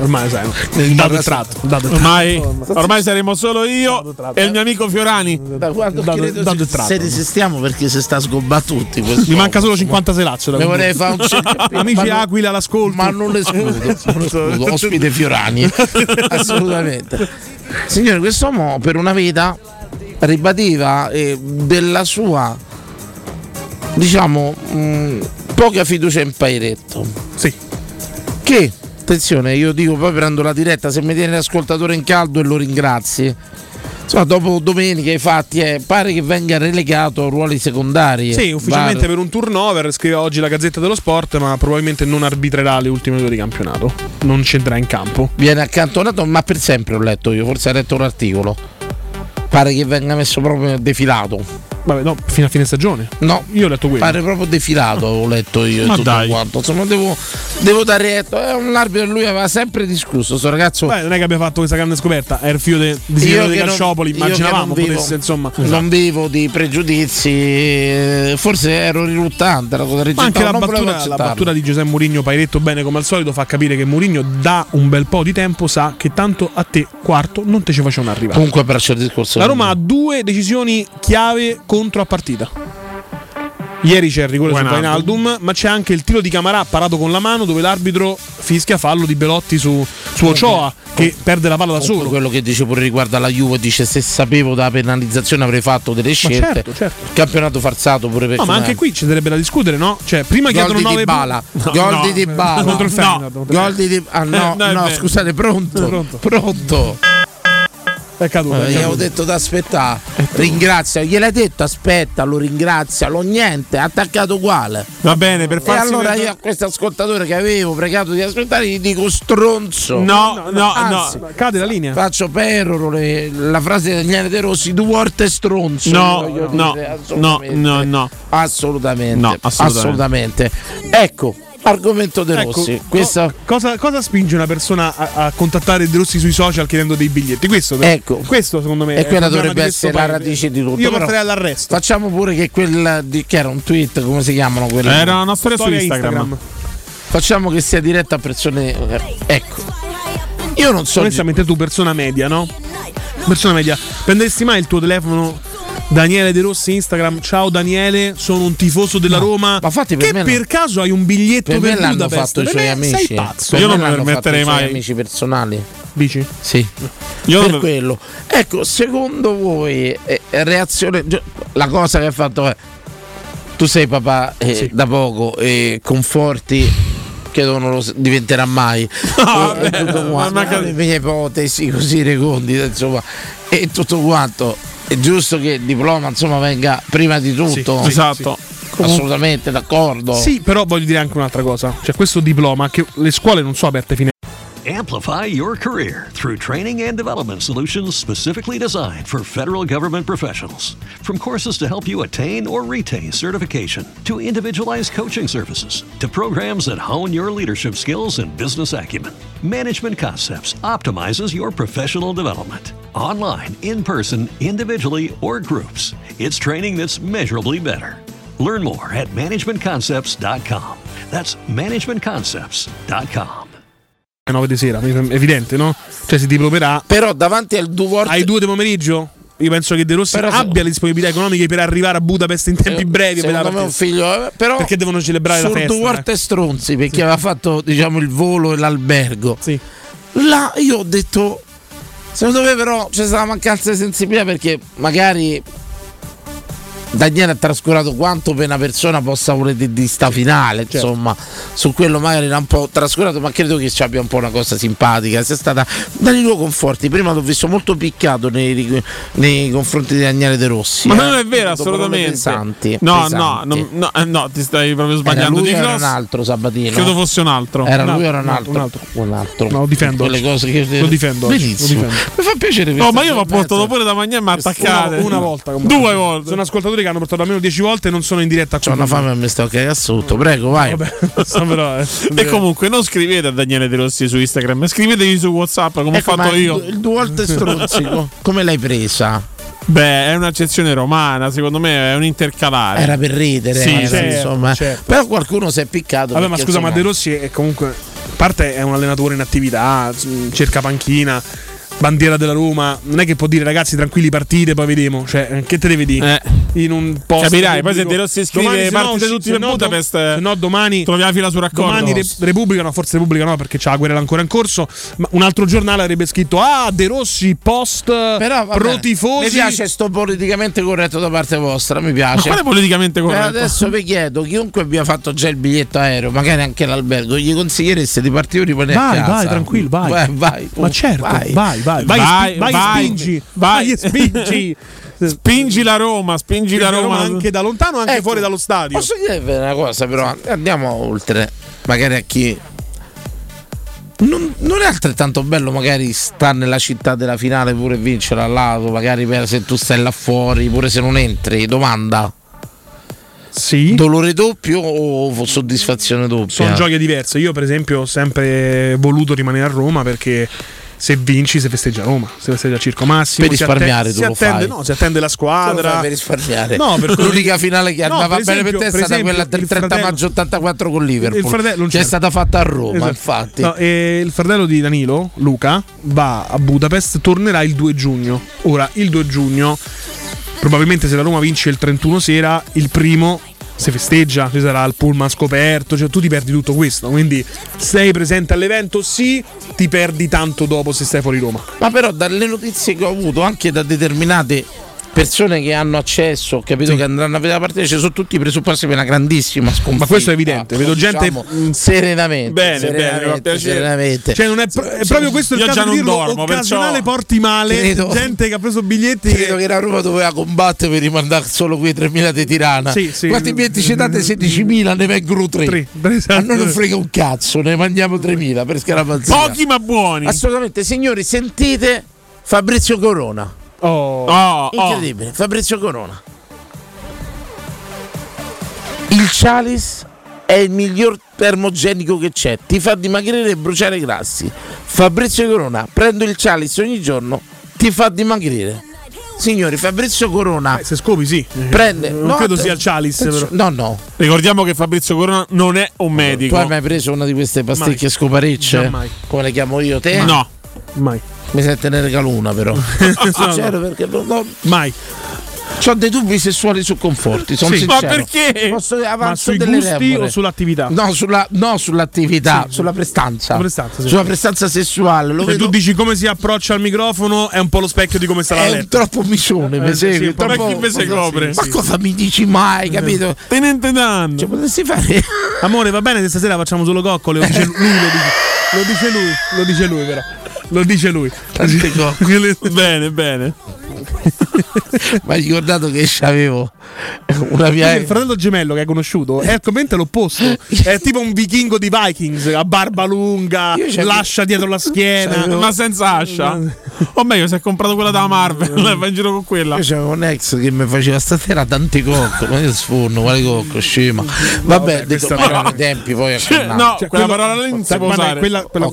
Ormai sai, dato il tratto.
Ormai,
tratto.
ormai saremo solo io e il mio amico Fiorani.
Da quando
Dato-
credo
dato il tratto.
se resistiamo perché si sta sgobbando tutti.
Mi manca solo 56 lazzo. da
Mi vorrei fare un cerchio-
Amici Aquila all'ascolto.
Ma non l'escludo, non l'escludo. Ospite Fiorani, assolutamente. Signore, quest'uomo per una vita ribadiva eh, della sua, diciamo, mh, poca fiducia in Pairetto.
Sì.
Che, attenzione, io dico poi prendo la diretta, se mi tiene l'ascoltatore in caldo e lo ringrazi. Insomma, dopo domenica i fatti eh, pare che venga relegato a ruoli secondari.
Sì, ufficialmente
Bar-
per un turnover, scrive oggi la Gazzetta dello Sport, ma probabilmente non arbitrerà le ultime due di campionato. Non c'entrerà in campo.
viene accantonato, ma per sempre ho letto io, forse ha letto un articolo. Pare che venga messo proprio defilato.
Vabbè, no, fino a fine stagione.
No,
io ho letto quello.
Pare proprio defilato, ho letto io
Ma
tutto
dai.
quanto. Insomma, devo, devo dare retto. È un arbitro lui aveva sempre discusso. Sto ragazzo.
Beh, non è che abbia fatto questa grande scoperta, è il figlio de- di
che non-
Calciopoli,
io che
immaginavamo
non vivo-
potesse, insomma.
Non vivo di pregiudizi, eh, forse ero riluttante la cosa
Ma anche la
non
battuta, la battuta di Giuseppe Mourinho, Pairetto bene come al solito, fa capire che Mourinho da un bel po' di tempo sa che tanto a te, quarto, non te ci facevano arrivare.
Comunque per il discorso.
La Roma ha due decisioni chiave contro a partita. Ieri c'è il rigore su
Wijnaldum.
Wijnaldum, ma c'è anche il tiro di Camarà parato con la mano dove l'arbitro fischia fallo di Belotti su, su Ochoa che perde la palla da solo.
quello che dice pure riguardo alla Juve dice se sapevo della penalizzazione avrei fatto delle scelte
certo, certo.
campionato farsato pure per
No, ma anche qui ci sarebbe da discutere, no? Cioè, prima chiedono
di
9
Dybala,
No,
gol
no,
di Dybala.
contro il
No,
Feyenoord,
gol di. Ah, no,
No,
no, scusate, pronto.
Pronto.
Pronto.
È caduto.
Eh, gli avevo detto di aspettare. Ringrazia, gliel'hai detto aspetta, lo ringrazialo, niente, attaccato uguale.
Va bene, per
E
farsi
allora
vedere-
io a questo ascoltatore che avevo pregato di aspettare gli dico stronzo.
No, no, no.
Anzi,
Cade la linea.
Faccio peroro le- la frase di Daniele De Rossi, due volte stronzo.
No, no,
dire,
no,
assolutamente.
no, no.
Assolutamente.
No, assolutamente.
assolutamente. Ecco, argomento De
Ecco,
Rossi.
co-
Questa
cosa, cosa spinge una persona a, a contattare De Rossi sui social chiedendo dei biglietti? Questo,
Ecco.
questo secondo me
e quella dovrebbe essere la radice di tutto.
Io
però
porterei all'arresto.
Facciamo pure che quel di, che era un tweet, come si chiamano quelle?
Era una storia su
Storia
Instagram.
Facciamo che sia diretta a persone. eh, Ecco. Io non so.
Onestamente tu persona media, no? Persona media, prenderesti mai il tuo telefono Daniele De Rossi Instagram, ciao Daniele, sono un tifoso della Roma.
Ma infatti per
che
me
per caso hai un biglietto
Per
per,
me l'hanno fatto i suoi
me
amici.
Sei pazzo.
Per
Io
me
non me permetterei
i suoi
mai.
amici personali.
Dici?
Sì.
Io
per
non-
quello. Ecco, secondo voi eh, reazione la cosa che ha fatto è tu sei papà eh, da poco e conforti credo non lo diventerà mai
No,
e, e
vabbè,
tutto
ma
quanto le mie ipotesi così recondite insomma e tutto quanto è giusto che il diploma insomma venga prima di tutto
sì,
esatto.
assolutamente d'accordo
Sì, però voglio dire anche un'altra cosa. Cioè, questo diploma che le scuole non sono aperte fino
Amplify your career through training and development solutions specifically designed for federal government professionals. From courses to help you attain or retain certification, to individualized coaching services, to programs that hone your leadership skills and business acumen, Management Concepts optimizes your professional development. Online, in person, individually, or groups, it's training that's measurably better. Learn more at managementconcepts.com. That's managementconcepts.com.
9 di sera, evidente, no? Cioè si diplomerà.
però davanti al due volte
Ai 2 di pomeriggio? Io penso che De Rossi
Però
abbia le disponibilità economiche per arrivare a Budapest in tempi brevi. per
me un figlio eh, però
Perché devono celebrare la festa.
due volte
eh.
stronzi perché aveva fatto diciamo il volo e l'albergo là io ho detto secondo me però c'è stata mancanza di sensibilità perché magari Daniele ha trascurato quanto per una persona possa volere di, di sta finale
Certo.
insomma su quello magari l'ha un po' trascurato ma credo che ci abbia un po' una cosa simpatica sia stata Danilo Conforti prima l'ho visto molto piccato nei, nei confronti di Daniele De Rossi
Ma
eh.
non è vero, assolutamente.
pesanti,
no,
pesanti.
no, no, no, eh, no, ti stai proprio
Era
sbagliando
lui
di
o era un altro Sabatino?
Credo fosse un altro.
Era
Un
lui
altro,
era un
un
altro?
altro,
Un altro.
No, lo difendo
Quelle
oggi.
cose che
Lo difendo
Benissimo.
lo difendo.
Mi fa piacere
No, ma io mi ho portato pure da mangiare e mi ha attaccato.
Una, una volta.
Due volte.
Sono ascoltatori che hanno portato almeno 10 volte e non sono in diretta a
C'ho una fame e mi sto cagando sotto. Prego, vai.
Vabbè, so però, eh.
E comunque non scrivete a Daniele De Rossi su Instagram, scrivetegli su WhatsApp come
Ecco,
ho
ma
fatto
il-
io.
Il due volte stronzico. Come l'hai presa?
Beh, è un'accezione romana, secondo me è un intercalare.
Era per ridere,
Sì,
era,
certo,
insomma.
certo.
Però qualcuno si è piccato.
Vabbè, ma scusa, ma
insomma,
De Rossi è comunque. A parte è un allenatore in attività, cerca panchina, bandiera della Roma. Non è che può dire ragazzi tranquilli partite, poi vediamo. Cioè, che te devi dire? In un posto.
Capirai, poi se. De Rossi scrive
Domani, se no,
partite
usci-
tutti per
no,
Budapest,
Se no, domani.
troviamo la fila sul raccordo.
Domani Re- Repubblica, no, forse Repubblica no, perché c'ha la guerra ancora in corso. Ma un altro giornale avrebbe scritto: Ah, De Rossi post
Però, vabbè,
pro tifosi.
Mi piace sto politicamente corretto da parte vostra, mi piace.
Ma quale politicamente
Eh,
corretto?
adesso vi chiedo, chiunque abbia fatto già il biglietto aereo, magari anche l'albergo, gli consigliereste di partire o rimanere a
Vai,
casa?
vai, tranquillo, vai.
Vai, vai.
Ma certo, vai, vai, vai, vai,
Vai,
vai e
vai,
spingi,
vai.
vai spingi.
Spingi la Roma, spingi la Roma.
anche da lontano, anche
Ecco,
fuori dallo stadio.
Posso dirvi una cosa, però andiamo oltre, magari a chi Non, non è altrettanto bello magari stare nella città della finale pure e vincere al lato, magari per- se tu stai là fuori, pure se non entri, domanda.
Sì.
Dolore doppio o soddisfazione doppia?
Sono gioie diverse. Io, per esempio, ho sempre voluto rimanere a Roma perché. Se vinci, si festeggia Roma, si festeggia Circo Massimo.
Per
si
risparmiare
atte-
tu
si attende, no, si attende la squadra.
per risparmiare.
No, per
L'unica finale che
No,
andava
per
bene per
esempio-
te è stata
esempio,
quella del
il
30
fratello-
maggio 84 con Liverpool.
Il fratello-
che è
c'è.
stata fatta a Roma,
Esatto.
infatti.
No, e il fratello di Danilo, Luca, va a Budapest, tornerà il 2 giugno. Ora, il 2 giugno, probabilmente se la Roma vince il 31 sera, il primo si festeggia, ci sarà il pullman scoperto, cioè tu ti perdi tutto questo. Quindi sei presente all'evento, sì, ti perdi tanto dopo se stai fuori Roma.
Ma però dalle notizie che ho avuto anche da determinate persone che hanno accesso, ho capito che andranno a vedere la partita, ci sono tutti i presupposti per una grandissima sconfitta.
Ma questo è evidente, vedo gente-
Diciamo, serenamente.
Bene,
serenamente,
bene,
serenamente.
Cioè, non è, pro- è proprio questo il
Io
caso
già
di
non
dirlo,
dormo,
occasionale
perciò
porti male,
credo-
gente che ha preso biglietti
Credo
che...
che la Roma doveva combattere per rimandare solo quei 3.000 di Tirana.
Sì, sì.
Quanti biglietti ci date? 16.000, ne vengono 3.
Tre,
A
esatto.
noi non frega un cazzo, ne mandiamo 3.000 per scaramanzia.
Pochi ma buoni.
Assolutamente, signori, sentite Fabrizio Corona.
Oh,
Oh, oh.
Incredibile, Fabrizio Corona. Il Chalice è il miglior termogenico che c'è, ti fa dimagrire e bruciare i grassi. Fabrizio Corona, prendo il Chalice ogni giorno, ti fa dimagrire. Signori, Fabrizio Corona
Eh, se scopi sì.
prende.
Non
no,
credo sia il Chalice, però.
No, no.
Ricordiamo che Fabrizio Corona non è un
Tu
medico.
hai mai preso una di queste pasticche
Mai.
scoparecce? Come le chiamo io? Te?
No.
Mai.
Mi sente ne regalo una però. Sincero
no.
perché no, no,
Mai.
ho dei dubbi sessuali su conforti. Sono
Sì.
sincero.
Ma perché?
Posso
Ma sui
delle
gusti o sull'attività?
No, sulla, no, sull'attività, sulla prestanza.
Sulla prestanza, sì.
Sulla prestanza sessuale. Lo
Se
vedo
tu dici come si approccia al microfono, è un po' lo specchio di come sta la letto.
troppo micione,
Eh,
mi
sì,
segui?
po'
Troppo-
chi mi si copre?
Ma cosa mi dici mai, capito?
Tenente danno.
Cioè, potresti fare.
Amore, va bene che stasera facciamo solo coccole. Lo dice lui, lo dice, lo dice lui, lo dice lui, però. Lo dice lui.
Tante coccole.
bene, bene.
Ma hai ricordato che c'avevo una mia.
Il fratello gemello che hai conosciuto è completamente l'opposto. È tipo un vichingo di Vikings, a barba lunga, lascia dietro la schiena.
Ma senza ascia. O meglio, si è comprato quella da Marvel. Va in giro con quella.
Io c'avevo un ex che mi faceva stasera tante coccole, ma io sforno, quale cocco, scema. Vabbè, detto ma erano i tempi poi
Cioè, no,
Cioè,
quella parola lì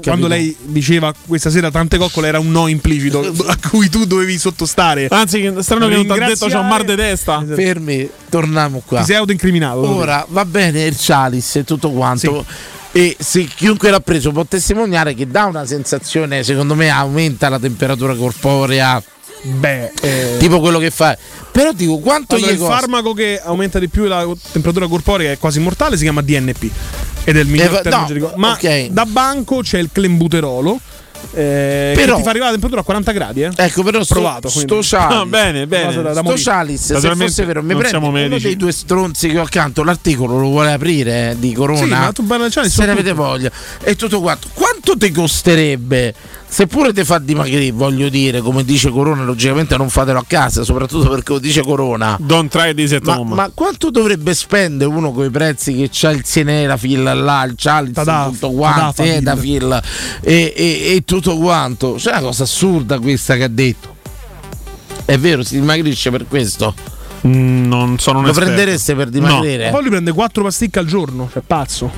quando lei diceva questa sera tante coccole era un no implicito a cui tu dovevi sottostare.
Anzi, che- strano che non ti ha detto c'ho un mar di testa.
Fermi, torniamo qua.
Ti sei autoincriminato.
Ora va bene il Chalice e tutto quanto. E se chiunque l'ha preso può testimoniare che dà una sensazione, secondo me, aumenta la temperatura corporea.
Beh, eh,
Tipo quello che fa. Però dico quanto
allora,
gli
il
costa?
farmaco che aumenta di più la temperatura corporea è quasi mortale, si chiama DNP. Ed è il miglior
Eh, no,
Ma
ok.
da banco c'è il clembuterolo. Eh,
Però-
che ti fa arrivare la temperatura a 40 gradi. Eh?
Ecco, però sto,
provato.
sto. Chalice.
Ah, bene, bene.
da- da
Sto. Chalice, se fosse vero, mi
siamo
uno
medici.
dei due stronzi che ho accanto, l'articolo lo vuole aprire eh, di Corona.
Sì, ma tu Chalice
se ne avete voglia. E tutto quanto. Quanto ti costerebbe? Seppure ti fa dimagrire, voglio dire, come dice Corona, logicamente non fatelo a casa, soprattutto perché lo dice Corona.
Don't try this at
Ma,
home.
ma quanto dovrebbe spendere uno con i prezzi che c'ha il Sinerafil là, il Chalice,
Tadaf,
tutto quanto. Edafil e, e, e tutto quanto? C'è una cosa assurda questa che ha detto. È vero, si dimagrisce per questo.
Mm, non sono un
Lo
esperto.
prendereste per dimagrire?
Ma poi lui prende 4 pasticche al giorno, cioè pazzo.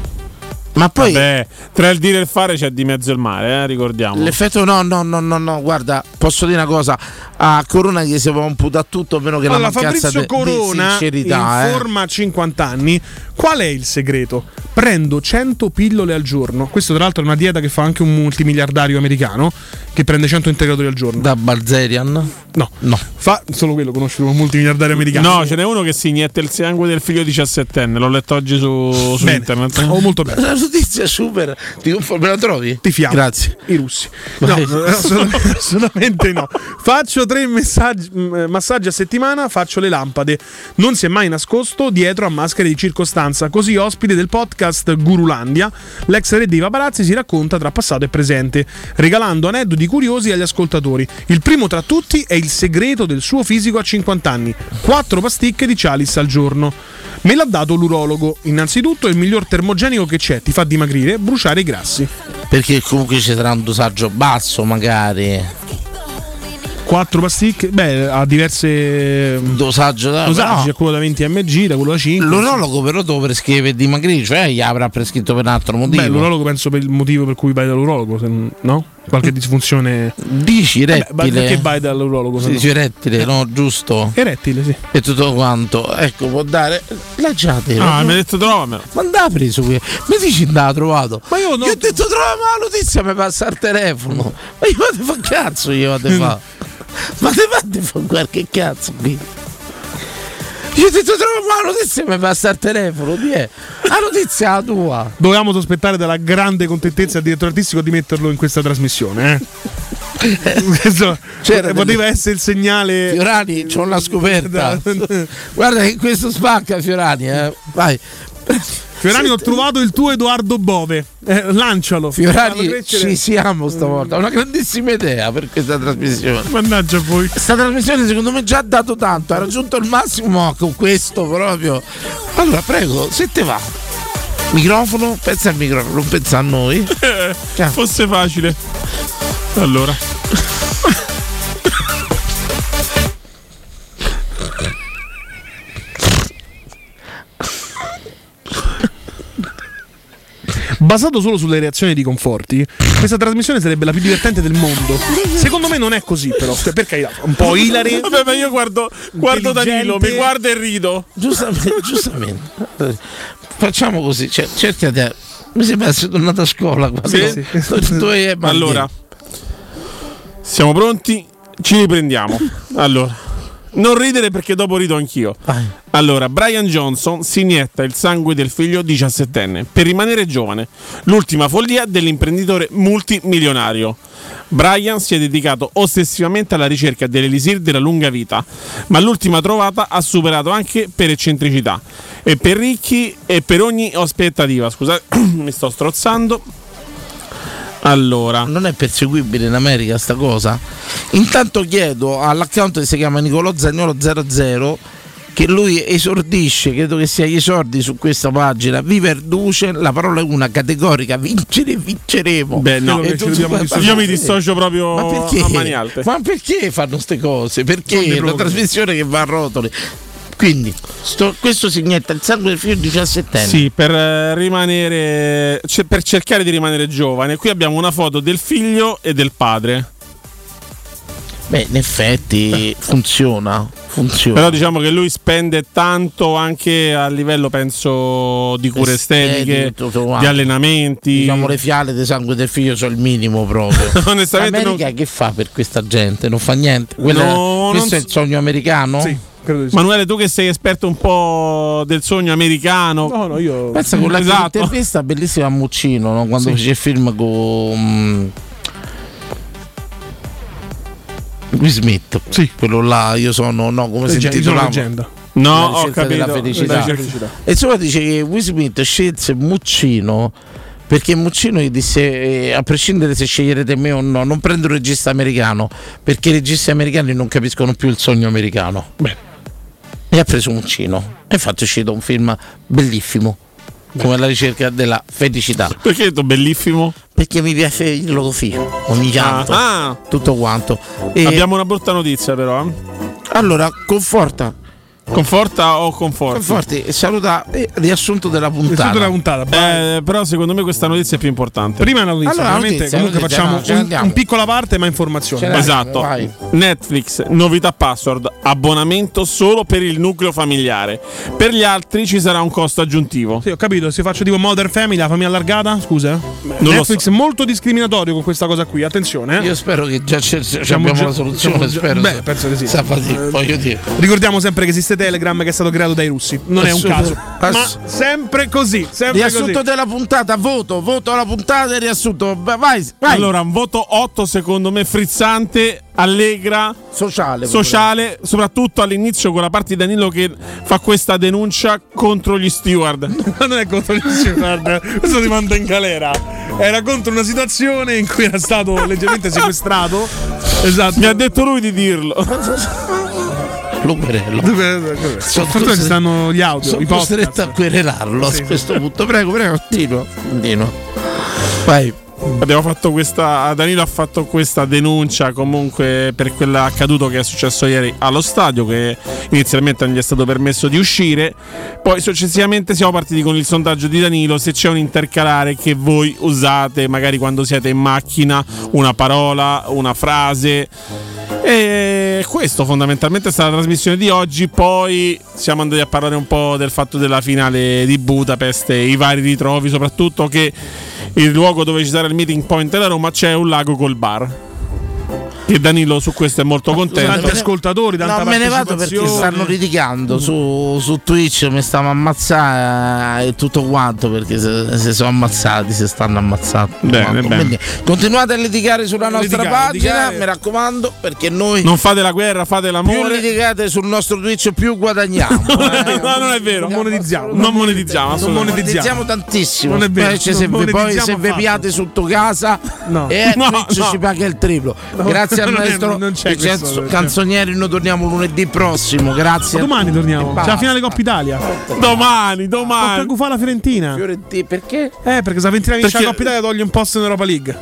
Ma poi
Vabbè, tra il dire e il fare c'è di mezzo il mare, eh, ricordiamo.
l'effetto no, no, no, no, no, guarda, posso dire una cosa, a Corona gli si può imputare tutto meno che
Allora,
la mancanza
Fabrizio
de-
Corona
di sincerità. eh.
informa a 50 anni. Qual è il segreto? Prendo 100 pillole al giorno. Questo, tra l'altro, è una dieta che fa anche un multimiliardario americano che prende 100 integratori al giorno.
Da Balzerian?
No,
No.
fa solo quello conosci un multimiliardario americano.
No, ce n'è uno che si inietta il sangue del figlio 17enne. L'ho letto oggi su, su internet.
Oh, molto bene.
Notizia super, ti me la trovi?
Ti fiamo.
Grazie.
I russi. No, assolutamente, assolutamente no. Faccio tre messaggi- massaggi a settimana, faccio le lampade. Non si è mai nascosto dietro a maschere di circostanza. Così, ospite del podcast Gurulandia, l'ex re dei paparazzi si racconta tra passato e presente, regalando aneddoti curiosi agli ascoltatori. Il primo tra tutti è il segreto del suo fisico a 50 anni: quattro pasticche di Chalice al giorno. Me l'ha dato l'urologo. Innanzitutto è il miglior termogenico che c'è, ti fa dimagrire, bruciare i grassi.
Perché comunque ci sarà un dosaggio basso, magari.
4 pasticche, beh, ha diverse
Dosaggio da
dosaggi,
no.
c'è quello da 20 mg, da quello da 5.
L'urologo però te lo prescrive per dimagrire, cioè gli avrà prescritto per un altro motivo.
Beh, l'urologo penso per il motivo per cui vai dall'urologo, no? Qualche disfunzione.
Dici
Vabbè, ma
rettile.
perché vai dall'urologo? no?
dice rettile, no? Giusto?
Erettile, sì.
E tutto quanto. Ecco, può dare. Lanciate.
Ah, mi ha detto trovamelo.
Ma andava preso qui. Mi dici andava trovato.
Ma io,
Io ho detto trovami la notizia, mi passa il telefono. Ma io vado a fa cazzo, io vado a fa. Ma te fate fa qualche cazzo qui. Io detto trova la notizia, mi passa il telefono. Di è? La notizia è la tua.
Dovevamo sospettare della grande contentezza del direttore artistico di metterlo in questa trasmissione, eh?
C'era
poteva
delle-
essere il segnale.
Fiorani, c'ho una scoperta. Guarda che questo spacca Fiorani, eh. Vai.
Fiorani, ho trovato il tuo Edoardo Bove. Eh, lancialo.
Fiorani, ci siamo stavolta. Una grandissima idea per questa trasmissione.
Mannaggia voi.
Questa trasmissione secondo me già ha dato tanto, ha raggiunto il massimo ma con questo proprio. Allora, prego, se te va. Microfono, pensa al microfono, non pensa a noi.
Fosse facile. Allora.
Basato solo sulle reazioni di conforti, questa trasmissione sarebbe la più divertente del mondo. Secondo me non è così, però. Cioè, per carità, un po' ilare.
Vabbè, ma io guardo, guardo Danilo, mi guarda e rido.
Giustamente, giustamente. Facciamo così, cioè, cerca di. Mi sembra essere tornato a scuola.
Sì.
Bandiera?
Allora, siamo pronti? Ci riprendiamo. Allora, non ridere perché dopo rido anch'io. Allora, Brian Johnson si inietta il sangue del figlio 17enne per rimanere giovane. L'ultima follia dell'imprenditore multimilionario. Brian si è dedicato ossessivamente alla ricerca dell'elisir della lunga vita, ma l'ultima trovata ha superato anche per eccentricità. E per ricchi e per ogni aspettativa. Scusate, mi sto strozzando. Allora,
non è perseguibile in America sta cosa. Intanto chiedo all'account che si chiama Nicolò Zagnolo 00 che lui esordisce, credo che sia gli esordi su questa pagina. Viver duce, la parola è una categorica, vincere, vinceremo.
Beh, no,
E tu-
io
ma-
mi dissocio proprio
ma perché?
a mani alte.
Ma perché fanno queste cose? Perché è una trasmissione che va a rotoli. Quindi, sto- questo si inietta il sangue del figlio 17
Sì, per eh, rimanere cioè, per cercare di rimanere giovane. Qui abbiamo una foto del figlio e del padre.
Beh, in effetti funziona. Funziona.
Però diciamo che lui spende tanto anche a livello, penso, di cure
Estetiche,
di allenamenti.
Diciamo le fiale di sangue del figlio sono il minimo proprio.
Onestamente
L'America che fa per questa gente? Non fa niente. Quella-
No,
questo
non
è il sogno americano?
Sì.
Manuele, tu che sei esperto un po' del sogno americano.
No, no, io.
Pensa con la
esatto.
intervista bellissima a Muccino no? quando
Sì.
fece il film con mm, Will Smith. Quello là, io sono, no, come si
Legge-
intitolava?
sono leggenda.
No,
La
ho
ricerca della
capito.
felicità.
La felicità.
E insomma dice che Will Smith scelse Muccino perché Muccino gli disse eh, a prescindere se sceglierete me o no non prendo un regista americano perché i registi americani non capiscono più il sogno americano e ha preso Muccino e infatti è uscito un film bellissimo come la ricerca della felicità
perché hai detto bellissimo?
perché mi piace dirlo così ogni tanto
Ah.
tutto quanto E-
Abbiamo una brutta notizia, però. eh.
allora conforta
Conforta o conforti?
conforti saluta eh, riassunto della puntata
Eh, però secondo me questa notizia è più importante.
Prima la notizia,
Allora,
veramente,
notizia,
comunque
notizia,
facciamo
no,
un, un piccola parte ma informazione.
Esatto.
vai.
Netflix, novità password, abbonamento solo per il nucleo familiare. Per gli altri ci sarà un costo aggiuntivo.
Sì, ho capito, se faccio tipo Modern Family, la famiglia allargata, scusa.
Non lo
Netflix è molto discriminatorio con questa cosa qui, attenzione. eh.
Io spero che già c'è, c'è- abbiamo
già-
la soluzione. spero.
beh, penso di sì.
Sapati,
Eh,
voglio dire.
Ricordiamo sempre che esiste Telegram che è stato creato dai russi. Non è un caso.
Ass-
Ma sempre così, sempre
Riassunto
così.
della puntata, voto, voto alla puntata e riassunto. Va- Vai, vai.
Allora, un voto 8 secondo me frizzante, allegra,
sociale.
sociale, soprattutto all'inizio con la parte di Danilo che fa questa denuncia contro gli steward.
Ma non è contro gli steward, questo ti manda in galera. Era contro una situazione in cui era stato leggermente sequestrato. Esatto.
Mi ha detto lui di dirlo.
lo querelo.
Sono fortuna ci stanno gli audio,
Sono costretto a querelarlo
Sì,
a questo punto. Prego, prego, continua. continua. Vai.
Abbiamo fatto questa. Danilo ha fatto questa denuncia comunque per quell'accaduto che è successo ieri allo stadio. Che inizialmente non gli è stato permesso di uscire. Poi successivamente siamo partiti con il sondaggio di Danilo. Se c'è un intercalare che voi usate, magari quando siete in macchina, una parola, una frase. E questo fondamentalmente è stata la trasmissione di oggi. Poi siamo andati a parlare un po' del fatto della finale di Budapest e i vari ritrovi, soprattutto che il luogo dove ci sarà il meeting point della Roma c'è un lago col bar. E Danilo su questo è molto contento.
Tanti ascoltatori, tanta
No, me ne vado perché stanno litigando su, su Twitch, mi stanno ammazzando e tutto quanto perché se, se sono ammazzati, si stanno ammazzando.
Bene, bene.
Quindi continuate a litigare sulla nostra
Litigare,
pagina,
litigare.
mi raccomando, perché noi
Non fate la guerra, fate
più
l'amore.
litigate sul nostro Twitch più guadagniamo. eh.
no, non è vero.
Non monetizziamo.
Non monetizziamo.
Non monetizziamo tantissimo.
Non è vero,
Specie se,
non
vi, poi
monetizziamo
se vi piate sotto casa
No.
e
No,
Twitch
no.
ci paga il triplo. Grazie al
non è-
maestro
non c'è
Vincenzo
questo, cioè.
Canzonieri. Noi torniamo lunedì prossimo. Grazie.
Ma domani torniamo.
E
C'è la finale Coppa Italia.
Domani,
Coppa
domani.
Cufà la Fiorentina.
Fiorentina, perché?
Eh, perché se la Fiorentina vince la Coppa Italia toglie un posto in Europa League.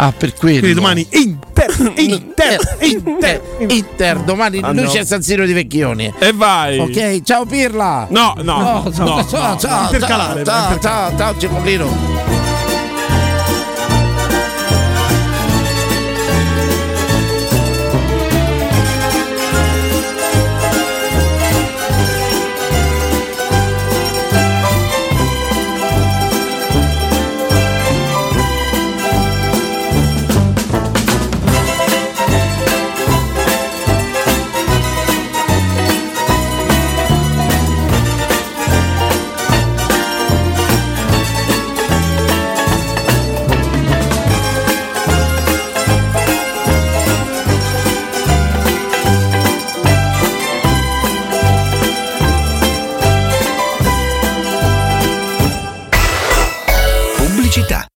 Ah, per quello.
Quindi domani Inter, Inter,
Inter, Inter, domani
Ah,
lui
no.
c'è San Siro di Vecchioni.
E vai.
Ok, ciao Pirla.
No, no, no,
ciao, ciao, ciao,
Intercalare,
ciao, ciao, ciao, ciao, Cipollino.